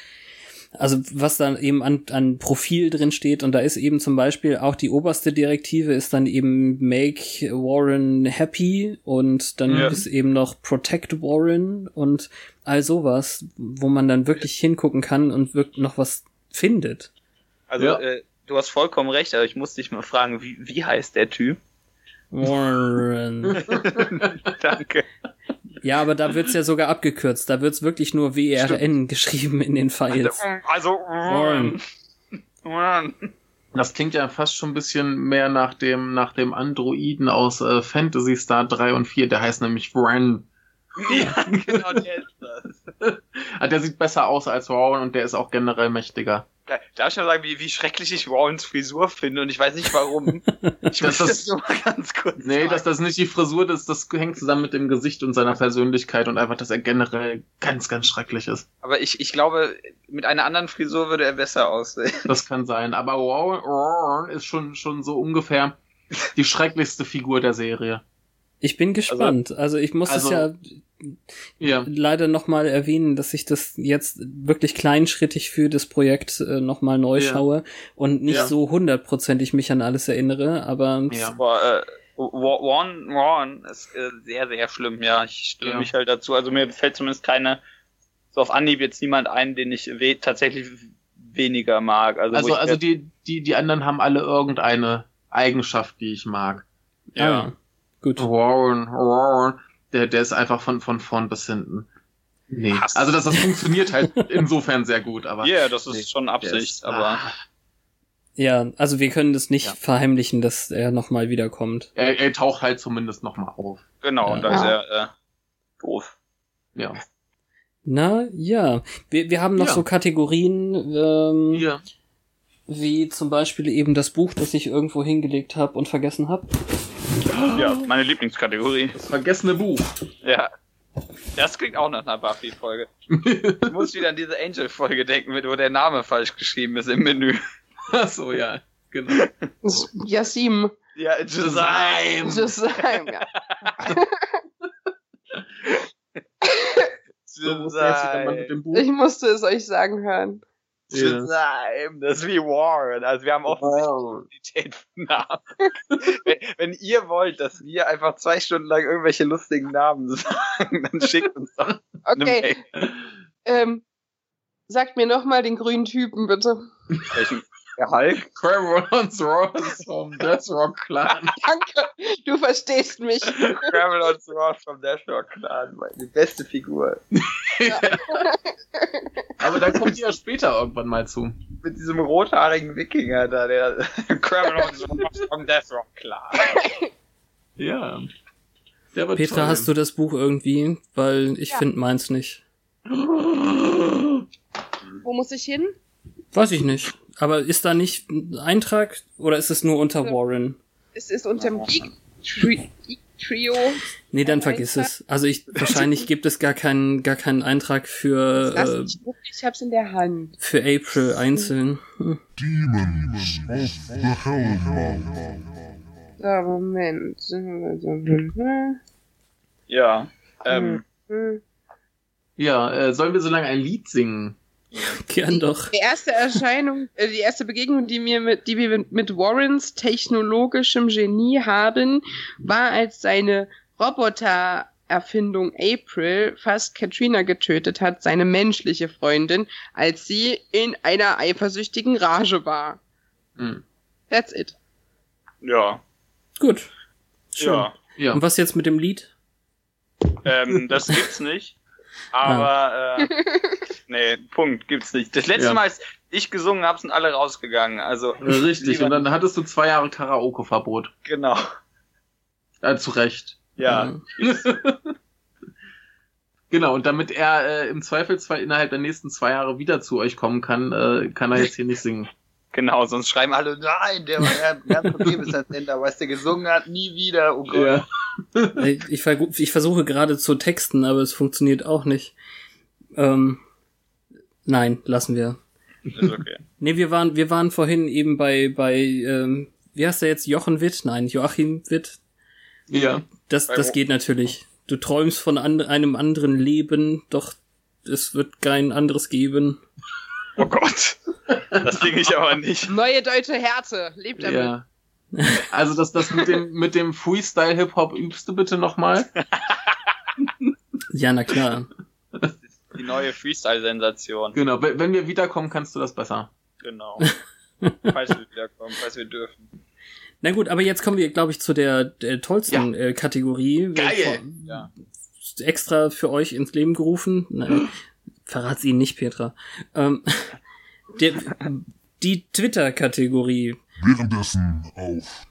E: also was dann eben an, an Profil drin steht und da ist eben zum Beispiel auch die oberste Direktive ist dann eben Make Warren Happy und dann
C: Ja.
E: ist eben noch Protect Warren und all sowas, wo man dann wirklich hingucken kann und wirklich noch was findet.
D: Also,
C: Ja.
D: äh, du hast vollkommen recht, aber ich muss dich mal fragen, wie, wie heißt der Typ?
E: Warren.
D: Danke.
E: Ja, aber da wird's ja sogar abgekürzt. Da wird's wirklich nur WRN geschrieben in den Files.
D: Also,
E: Warren.
D: Warren.
C: Das klingt ja fast schon ein bisschen mehr nach dem, nach dem Androiden aus äh, Fantasy Star 3 und 4, der heißt nämlich Wren.
D: Ja, genau, der ist
C: der sieht besser aus als Warren und der ist auch generell mächtiger.
D: Da- Darf ich mal sagen, wie, wie schrecklich ich Warrens Frisur finde und ich weiß nicht warum. Ich
C: Das
D: muss
C: ist-
D: das nur mal ganz kurz
C: Nee,
D: sagen.
C: das, das ist nicht die Frisur, das, das hängt zusammen mit dem Gesicht und seiner Persönlichkeit und einfach, dass er generell ganz, ganz schrecklich ist.
D: Aber ich, ich glaube, mit einer anderen Frisur würde er besser aussehen.
C: Das kann sein. Aber Warren, Warren ist schon, schon so ungefähr die schrecklichste Figur der Serie.
E: Ich bin gespannt. Also, ich muss
C: also-
E: es ja
C: Ja.
E: leider nochmal erwähnen, dass ich das jetzt wirklich kleinschrittig für das Projekt äh, nochmal neu
C: Ja.
E: schaue und nicht
C: Ja.
E: so hundertprozentig mich an alles erinnere, aber
C: Ja.
D: Aber äh, Warren, Warren ist äh, sehr, sehr schlimm, ja. Ich stimme
C: Ja.
D: mich halt dazu. Also mir fällt zumindest keine, so auf Anhieb jetzt niemand ein, den ich we tatsächlich weniger mag. Also,
C: Also, also die, die, die anderen haben alle irgendeine Eigenschaft, die ich mag.
D: ja.
E: Gut.
C: Warren, Warren, der, der ist einfach von, von vorn bis hinten. Nee.
D: Hass.
C: Also das, das funktioniert halt insofern sehr gut, aber.
D: Ja, das ist
C: Nee,
D: schon Absicht,
C: ist-
D: aber
C: ah,
E: Ja, also wir können das nicht
C: Ja.
E: verheimlichen, dass er nochmal wiederkommt.
C: er, er taucht halt zumindest nochmal auf.
D: genau,
E: Ja.
D: und da ist er äh, doof.
C: Ja.
E: Na ja, wir, wir haben noch
C: Ja.
E: so Kategorien, ähm,
C: Hier.
E: Wie zum Beispiel eben das Buch, das ich irgendwo hingelegt habe und vergessen habe.
D: Ja, meine Lieblingskategorie.
C: Das vergessene Buch.
D: Ja. Das klingt auch nach einer Buffy-Folge. Ich muss wieder an diese Angel-Folge denken, wo der Name falsch geschrieben ist im Menü.
C: Ach so, ja. Genau.
B: Yasim.
D: Ja, Josime.
B: Josime, ja.
C: Buch?
B: Ich musste es euch sagen hören.
D: Josime. Das ist wie Warren. Also wir haben offensichtlich von Namen. wenn, wenn ihr wollt, dass wir einfach zwei Stunden lang irgendwelche lustigen Namen sagen, dann schickt uns doch eine
B: Okay,
D: Mail.
B: ähm, sagt mir nochmal den grünen Typen, bitte.
D: Welchen? Der Hulk?
C: Querons Ross vom Death Rock Clan.
B: Danke, du verstehst mich.
D: Travel on Ross vom Dashor Clan. Die beste Figur.
C: Aber da kommt ihr ja später irgendwann mal zu.
D: Mit diesem rothaarigen Wikinger da, der Travel on Ross vom Dashor Clan.
C: Ja. Der wird
E: Petra, hast du das Buch irgendwie? Weil ich
B: Ja.
E: finde meins nicht.
B: Wo muss ich hin?
E: Weiß ich nicht. Aber ist da nicht ein Eintrag oder ist es nur unter Warren?
B: Es ist unterm Geek, Tri Geek Trio.
E: Nee, dann vergiss
B: Eintrag?
E: es. Also ich wahrscheinlich gibt es gar keinen gar keinen Eintrag für
B: Lass
E: äh,
B: mich gucken, ich hab's in der Hand.
E: für April einzeln. Hm.
F: Demons of the Hellmouth.
B: So, Moment.
D: Ja. Ähm,
B: Hm.
C: Ja, äh, sollen wir so lange ein Lied singen?
E: Gern doch.
B: Die erste Erscheinung, äh, die erste Begegnung, die, mir mit, die wir mit, Warrens technologischem Genie haben, war, als seine Roboter-Erfindung April fast Katrina getötet hat, seine menschliche Freundin, als sie in einer eifersüchtigen Rage war.
C: Hm.
B: That's it.
D: ja.
E: Gut. Schön.
D: Ja.
C: Ja.
E: Und was jetzt mit dem Lied?
D: Ähm, das gibt's nicht. Aber, äh, nee, Punkt, gibt's nicht. Das letzte
C: Ja.
D: Mal, als ich gesungen habe, sind alle rausgegangen. Also,
C: Richtig, und dann hattest du zwei Jahre Karaoke-Verbot.
D: genau.
C: Äh, zu Recht.
D: Ja.
C: Genau, und damit er äh, im Zweifelsfall innerhalb der nächsten zwei Jahre wieder zu euch kommen kann, äh, kann er jetzt hier nicht singen.
D: Genau, sonst schreiben alle, nein, der war ja ganz okay bis ans Ende, aber was der gesungen hat, nie wieder, oh Gott.
C: Ja.
E: Ich, ich, ver- ich versuche gerade zu texten, aber es funktioniert auch nicht. Ähm, nein, lassen wir.
D: Ist okay.
E: Nee, wir waren, wir waren vorhin eben bei, bei, ähm, wie heißt der jetzt? Jochen Witt? Nein, Joachim Witt.
C: Ja.
E: Das, das geht natürlich. Du träumst von and einem anderen Leben, doch es wird kein anderes geben.
D: Oh Gott. Das ging ich aber nicht.
B: Neue deutsche Härte. Lebt damit.
C: Ja. Also das, das mit dem, mit dem Freestyle-Hip-Hop übst du bitte nochmal?
E: Ja, na klar.
D: Die neue Freestyle-Sensation.
C: Genau, wenn wir wiederkommen, kannst du das besser.
D: Genau. Falls wir wiederkommen, falls wir dürfen.
E: Na gut, aber jetzt kommen wir, glaube ich, zu der, der tollsten äh, Kategorie.
C: Geil!
D: Ja.
E: Extra für euch ins Leben gerufen. Verrat's ihnen nicht, Petra. Ähm, der, die Twitter-Kategorie.
F: Währenddessen auf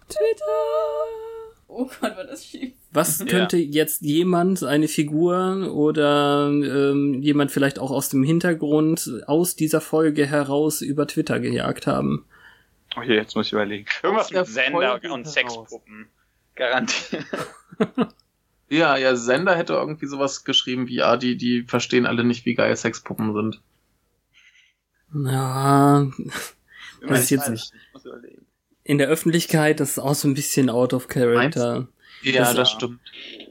G: Oh Gott, war das schief.
E: Was könnte jetzt jemand, eine Figur oder ähm, jemand vielleicht auch aus dem Hintergrund aus dieser Folge heraus über Twitter gejagt haben?
D: Okay, jetzt muss ich überlegen. Irgendwas mit Sender
C: Folge
D: und
C: heraus.
D: Sexpuppen. Garantiert.
C: Ja, ja, Sender hätte irgendwie sowas geschrieben wie, ja, die, die verstehen alle nicht, wie geil Sexpuppen sind.
E: Ja, Das ist
D: Ich
E: jetzt nicht-
D: Ich muss überlegen.
E: in der Öffentlichkeit, das ist auch so ein bisschen out of character.
C: Ja,
E: Das-
C: das, stimmt.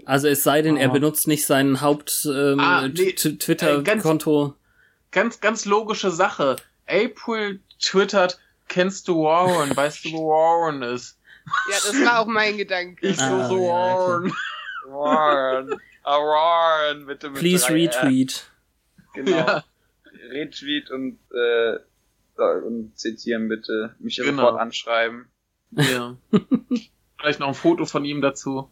E: Also es sei denn, er
C: Ah.
E: benutzt nicht sein Haupt ähm,
C: Ah, nee, äh,
E: Twitter-Konto.
C: Ganz, ganz logische Sache. April twittert, kennst du Warren? Weißt du, wo Warren ist?
B: Ja, das war auch mein Gedanke.
C: Ich
E: Ah,
C: so, so
E: ja,
C: Warren.
D: Warren. Ah, Warren, bitte mit
E: Please
D: R.
E: retweet.
D: Genau.
C: Ja.
D: Retweet und, äh, und zitieren bitte. Mich
C: Genau.
D: sofort anschreiben.
C: Ja. Vielleicht noch ein Foto von ihm dazu.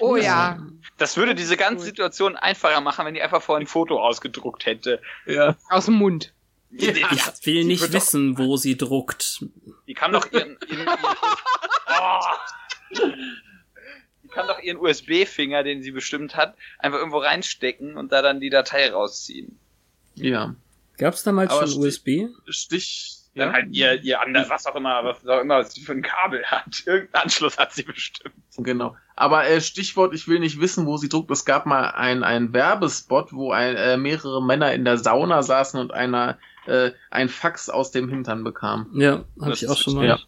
B: Oh ja.
D: Das würde diese ganze Situation einfacher machen, wenn die einfach vorher ein Foto ausgedruckt hätte.
C: Ja.
B: Aus dem Mund.
D: Die,
E: Ich will nicht
D: doch-
E: wissen, wo sie druckt.
D: die kann doch ihren, ihren, ihren oh. Kann doch ihren USB-Finger, den sie bestimmt hat, einfach irgendwo reinstecken und da dann die Datei rausziehen.
C: Ja.
E: Gab's damals
C: Aber
E: schon USB?
C: Stich.
D: Dann
C: Ja.
D: halt ihr, ihr anderes, was auch immer, was auch immer sie für ein Kabel hat. Irgendeinen Anschluss hat sie bestimmt.
C: Genau. Aber äh, Stichwort, ich will nicht wissen, wo sie druckt. Es gab mal ein, ein Werbespot, wo ein, äh, mehrere Männer in der Sauna saßen und einer äh, ein Fax aus dem Hintern bekam.
E: Ja, habe ich auch schon mal.
C: ja.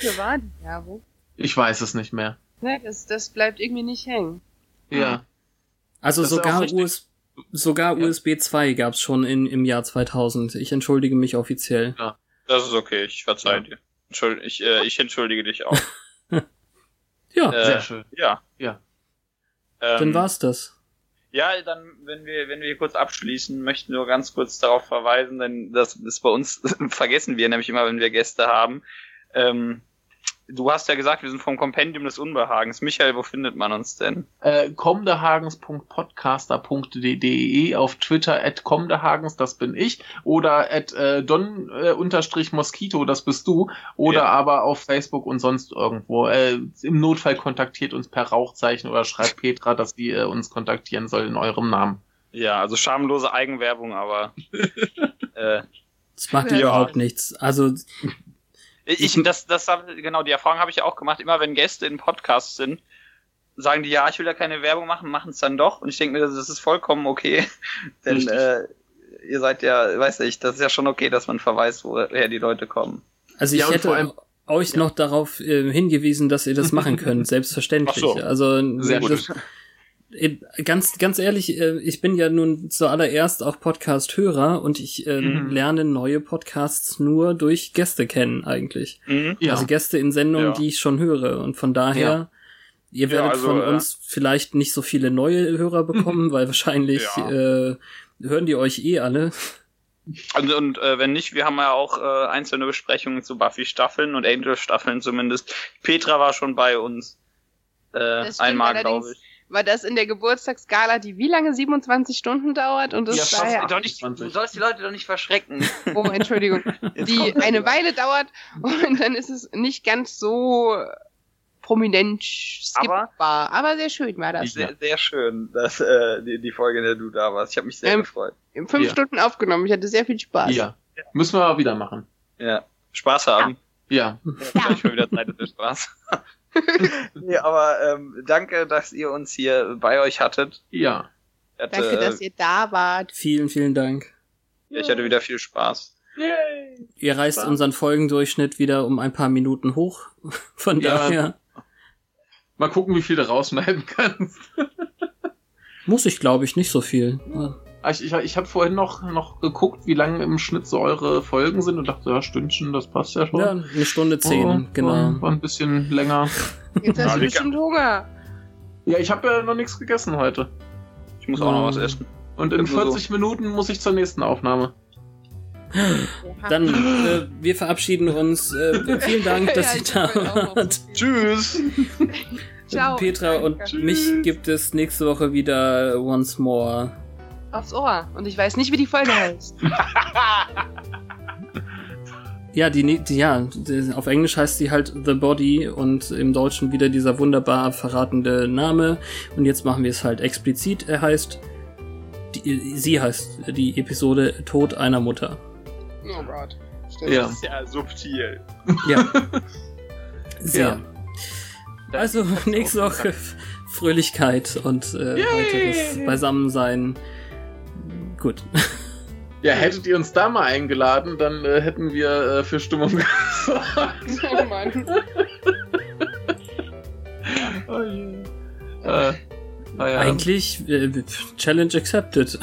B: Wofür war die Werbung?
C: Ich weiß es nicht mehr.
B: Ne, das, das bleibt irgendwie nicht hängen.
C: Ja.
E: Also
C: Das
E: sogar. US sogar
C: Ja.
E: USB 2 gab's schon in, im Jahr 2000. Ich entschuldige mich offiziell.
D: Das ist okay, ich verzeihe dir. Entschuld, ich, äh, ich entschuldige dich auch.
E: Ja,
D: Äh,
C: Sehr schön.
D: Ja.
C: Ja.
D: Ähm,
E: dann war's das.
D: Ja, dann, wenn wir, wenn wir hier kurz abschließen, möchten wir nur ganz kurz darauf verweisen, denn das ist bei uns, vergessen wir nämlich immer, wenn wir Gäste haben. Ähm, du hast ja gesagt, wir sind vom Kompendium des Unbehagens. Michael, wo findet man uns denn?
C: Äh, komdehagens.podcaster.de auf Twitter at komdehagens, das bin ich, oder at äh, don äh, unterstrich Moskito, das bist du, oder
D: Ja.
C: aber auf Facebook und sonst irgendwo. Äh, Im Notfall kontaktiert uns per Rauchzeichen oder schreibt Petra, dass die äh, uns kontaktieren soll in eurem Namen.
D: Ja, also schamlose Eigenwerbung, aber äh,
E: Das macht
D: Ja.
E: überhaupt nichts. Also,
D: ich, das, das genau, die Erfahrung habe ich auch gemacht. Immer wenn Gäste in Podcasts sind, sagen die, ja, ich will da keine Werbung machen, machen es dann doch. Und ich denke mir, das ist vollkommen okay. Denn
C: Richtig.
D: äh, ihr seid ja, weiß ich, das ist ja schon okay, dass man verweist, woher die Leute kommen.
E: also ich
C: Ja,
E: hätte
C: vor allem-
E: euch noch darauf äh, hingewiesen, dass ihr das machen könnt, selbstverständlich.
D: Ach so.
E: Also
C: Sehr
E: das,
C: gut.
E: Ganz ganz ehrlich, äh, ich bin ja nun zuallererst auch Podcast-Hörer und ich äh,
C: Mhm.
E: lerne neue Podcasts nur durch Gäste kennen eigentlich.
D: Mhm.
C: Ja.
E: Also Gäste in Sendungen,
D: Ja.
E: die ich schon höre. Und von daher,
C: Ja.
E: ihr
D: Ja,
E: werdet
D: also,
E: von
D: äh,
E: uns vielleicht nicht so viele neue Hörer bekommen, weil wahrscheinlich
D: Ja.
E: äh, hören die euch eh alle.
D: Und, und äh, wenn nicht, wir haben ja auch äh, einzelne Besprechungen zu Buffy-Staffeln und Angel-Staffeln zumindest. Petra war schon bei uns. Äh, einmal, glaube ich.
B: War das in der Geburtstagsskala, die wie lange 27 Stunden dauert? Und das
C: Ja, fast
B: daher,
D: Doch nicht, du
C: 20.
D: sollst die Leute doch nicht verschrecken.
B: oh, Entschuldigung, die eine Weile dauert und dann ist es nicht ganz so prominent skippbar. Aber, sehr schön war das.
D: Sehr, sehr schön, dass, äh, die, die Folge, in der du da warst. Ich habe mich sehr
B: Ähm,
D: gefreut.
B: Fünf
C: Ja.
B: Stunden aufgenommen, ich hatte sehr viel Spaß.
C: Ja. Müssen wir mal wieder machen.
D: Ja. Spaß haben.
C: Ja.
D: Ja. Ich mal wieder Zeit für Spaß. nee, aber ähm, danke, dass ihr uns hier bei euch hattet.
C: Ja.
D: Hatte,
B: Danke, dass ihr da wart.
E: Vielen, vielen Dank.
D: ich hatte wieder viel Spaß.
E: Ihr reißt
C: Spaß.
E: unseren Folgendurchschnitt wieder um ein paar Minuten hoch. Von
C: Ja.
E: daher
C: Mal gucken, wie viel du rausschneiden kannst.
E: muss ich, glaube ich, nicht so viel.
C: Ah, Ich, ich, ich habe vorhin noch, noch geguckt, wie lange im Schnitt so eure Folgen sind und dachte, ja, Stündchen, das passt ja schon.
E: Ja, eine Stunde zehn,
C: Oh,
E: genau.
C: War, ein bisschen länger.
B: Jetzt hast du bestimmt Hunger.
C: Ja, ich habe ja noch nichts gegessen heute.
D: Ich muss auch noch was essen.
C: Und in
D: Nur so.
C: 40 Minuten muss ich zur nächsten Aufnahme.
E: Dann, äh, wir verabschieden uns. Äh, vielen Dank, dass
B: Ja,
E: ihr da wart.
C: Tschüss!
B: Ciao.
E: Petra und
B: Danke.
E: mich gibt es nächste Woche wieder once more.
B: Aufs Ohr. Und ich weiß nicht, wie die Folge heißt.
E: Ja, die, die ja, die, auf Englisch heißt sie halt The Body und im Deutschen wieder dieser wunderbar verratende Name. Und jetzt machen wir es halt explizit. Er heißt, die, sie heißt die Episode Tod einer Mutter.
B: Oh Gott.
C: Ja.
D: Das ist ja subtil.
E: Ja. Sehr.
C: Ja.
E: Also nächste Woche Fröhlichkeit und äh, weiteres Beisammensein. Gut.
C: Ja, hättet ihr uns da mal eingeladen, dann äh, hätten wir äh, für Stimmung gesorgt.
B: Oh Mann.
C: oh je. Äh, naja.
E: Eigentlich äh, Challenge accepted.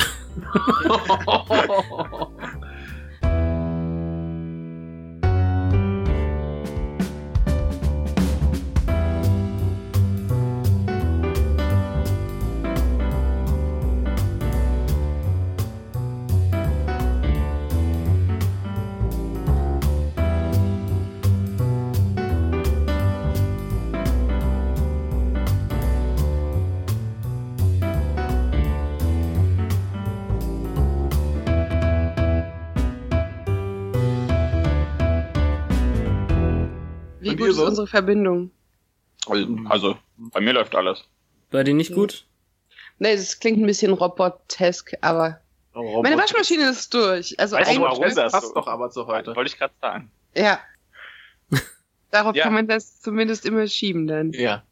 B: Unsere Verbindung?
D: Also, bei mir läuft alles.
E: Bei dir nicht gut?
B: Nee, das klingt ein bisschen robotesk, aber
C: Oh,
B: meine
C: Robot-
B: Waschmaschine ist durch. Also
D: Weißt du,
B: eigentlich,
D: warum das
C: passt
D: so?
C: doch aber zu heute.
D: Wollte ich gerade sagen.
B: ja. Darauf
D: Ja.
B: kann man das zumindest immer schieben dann.
C: Ja.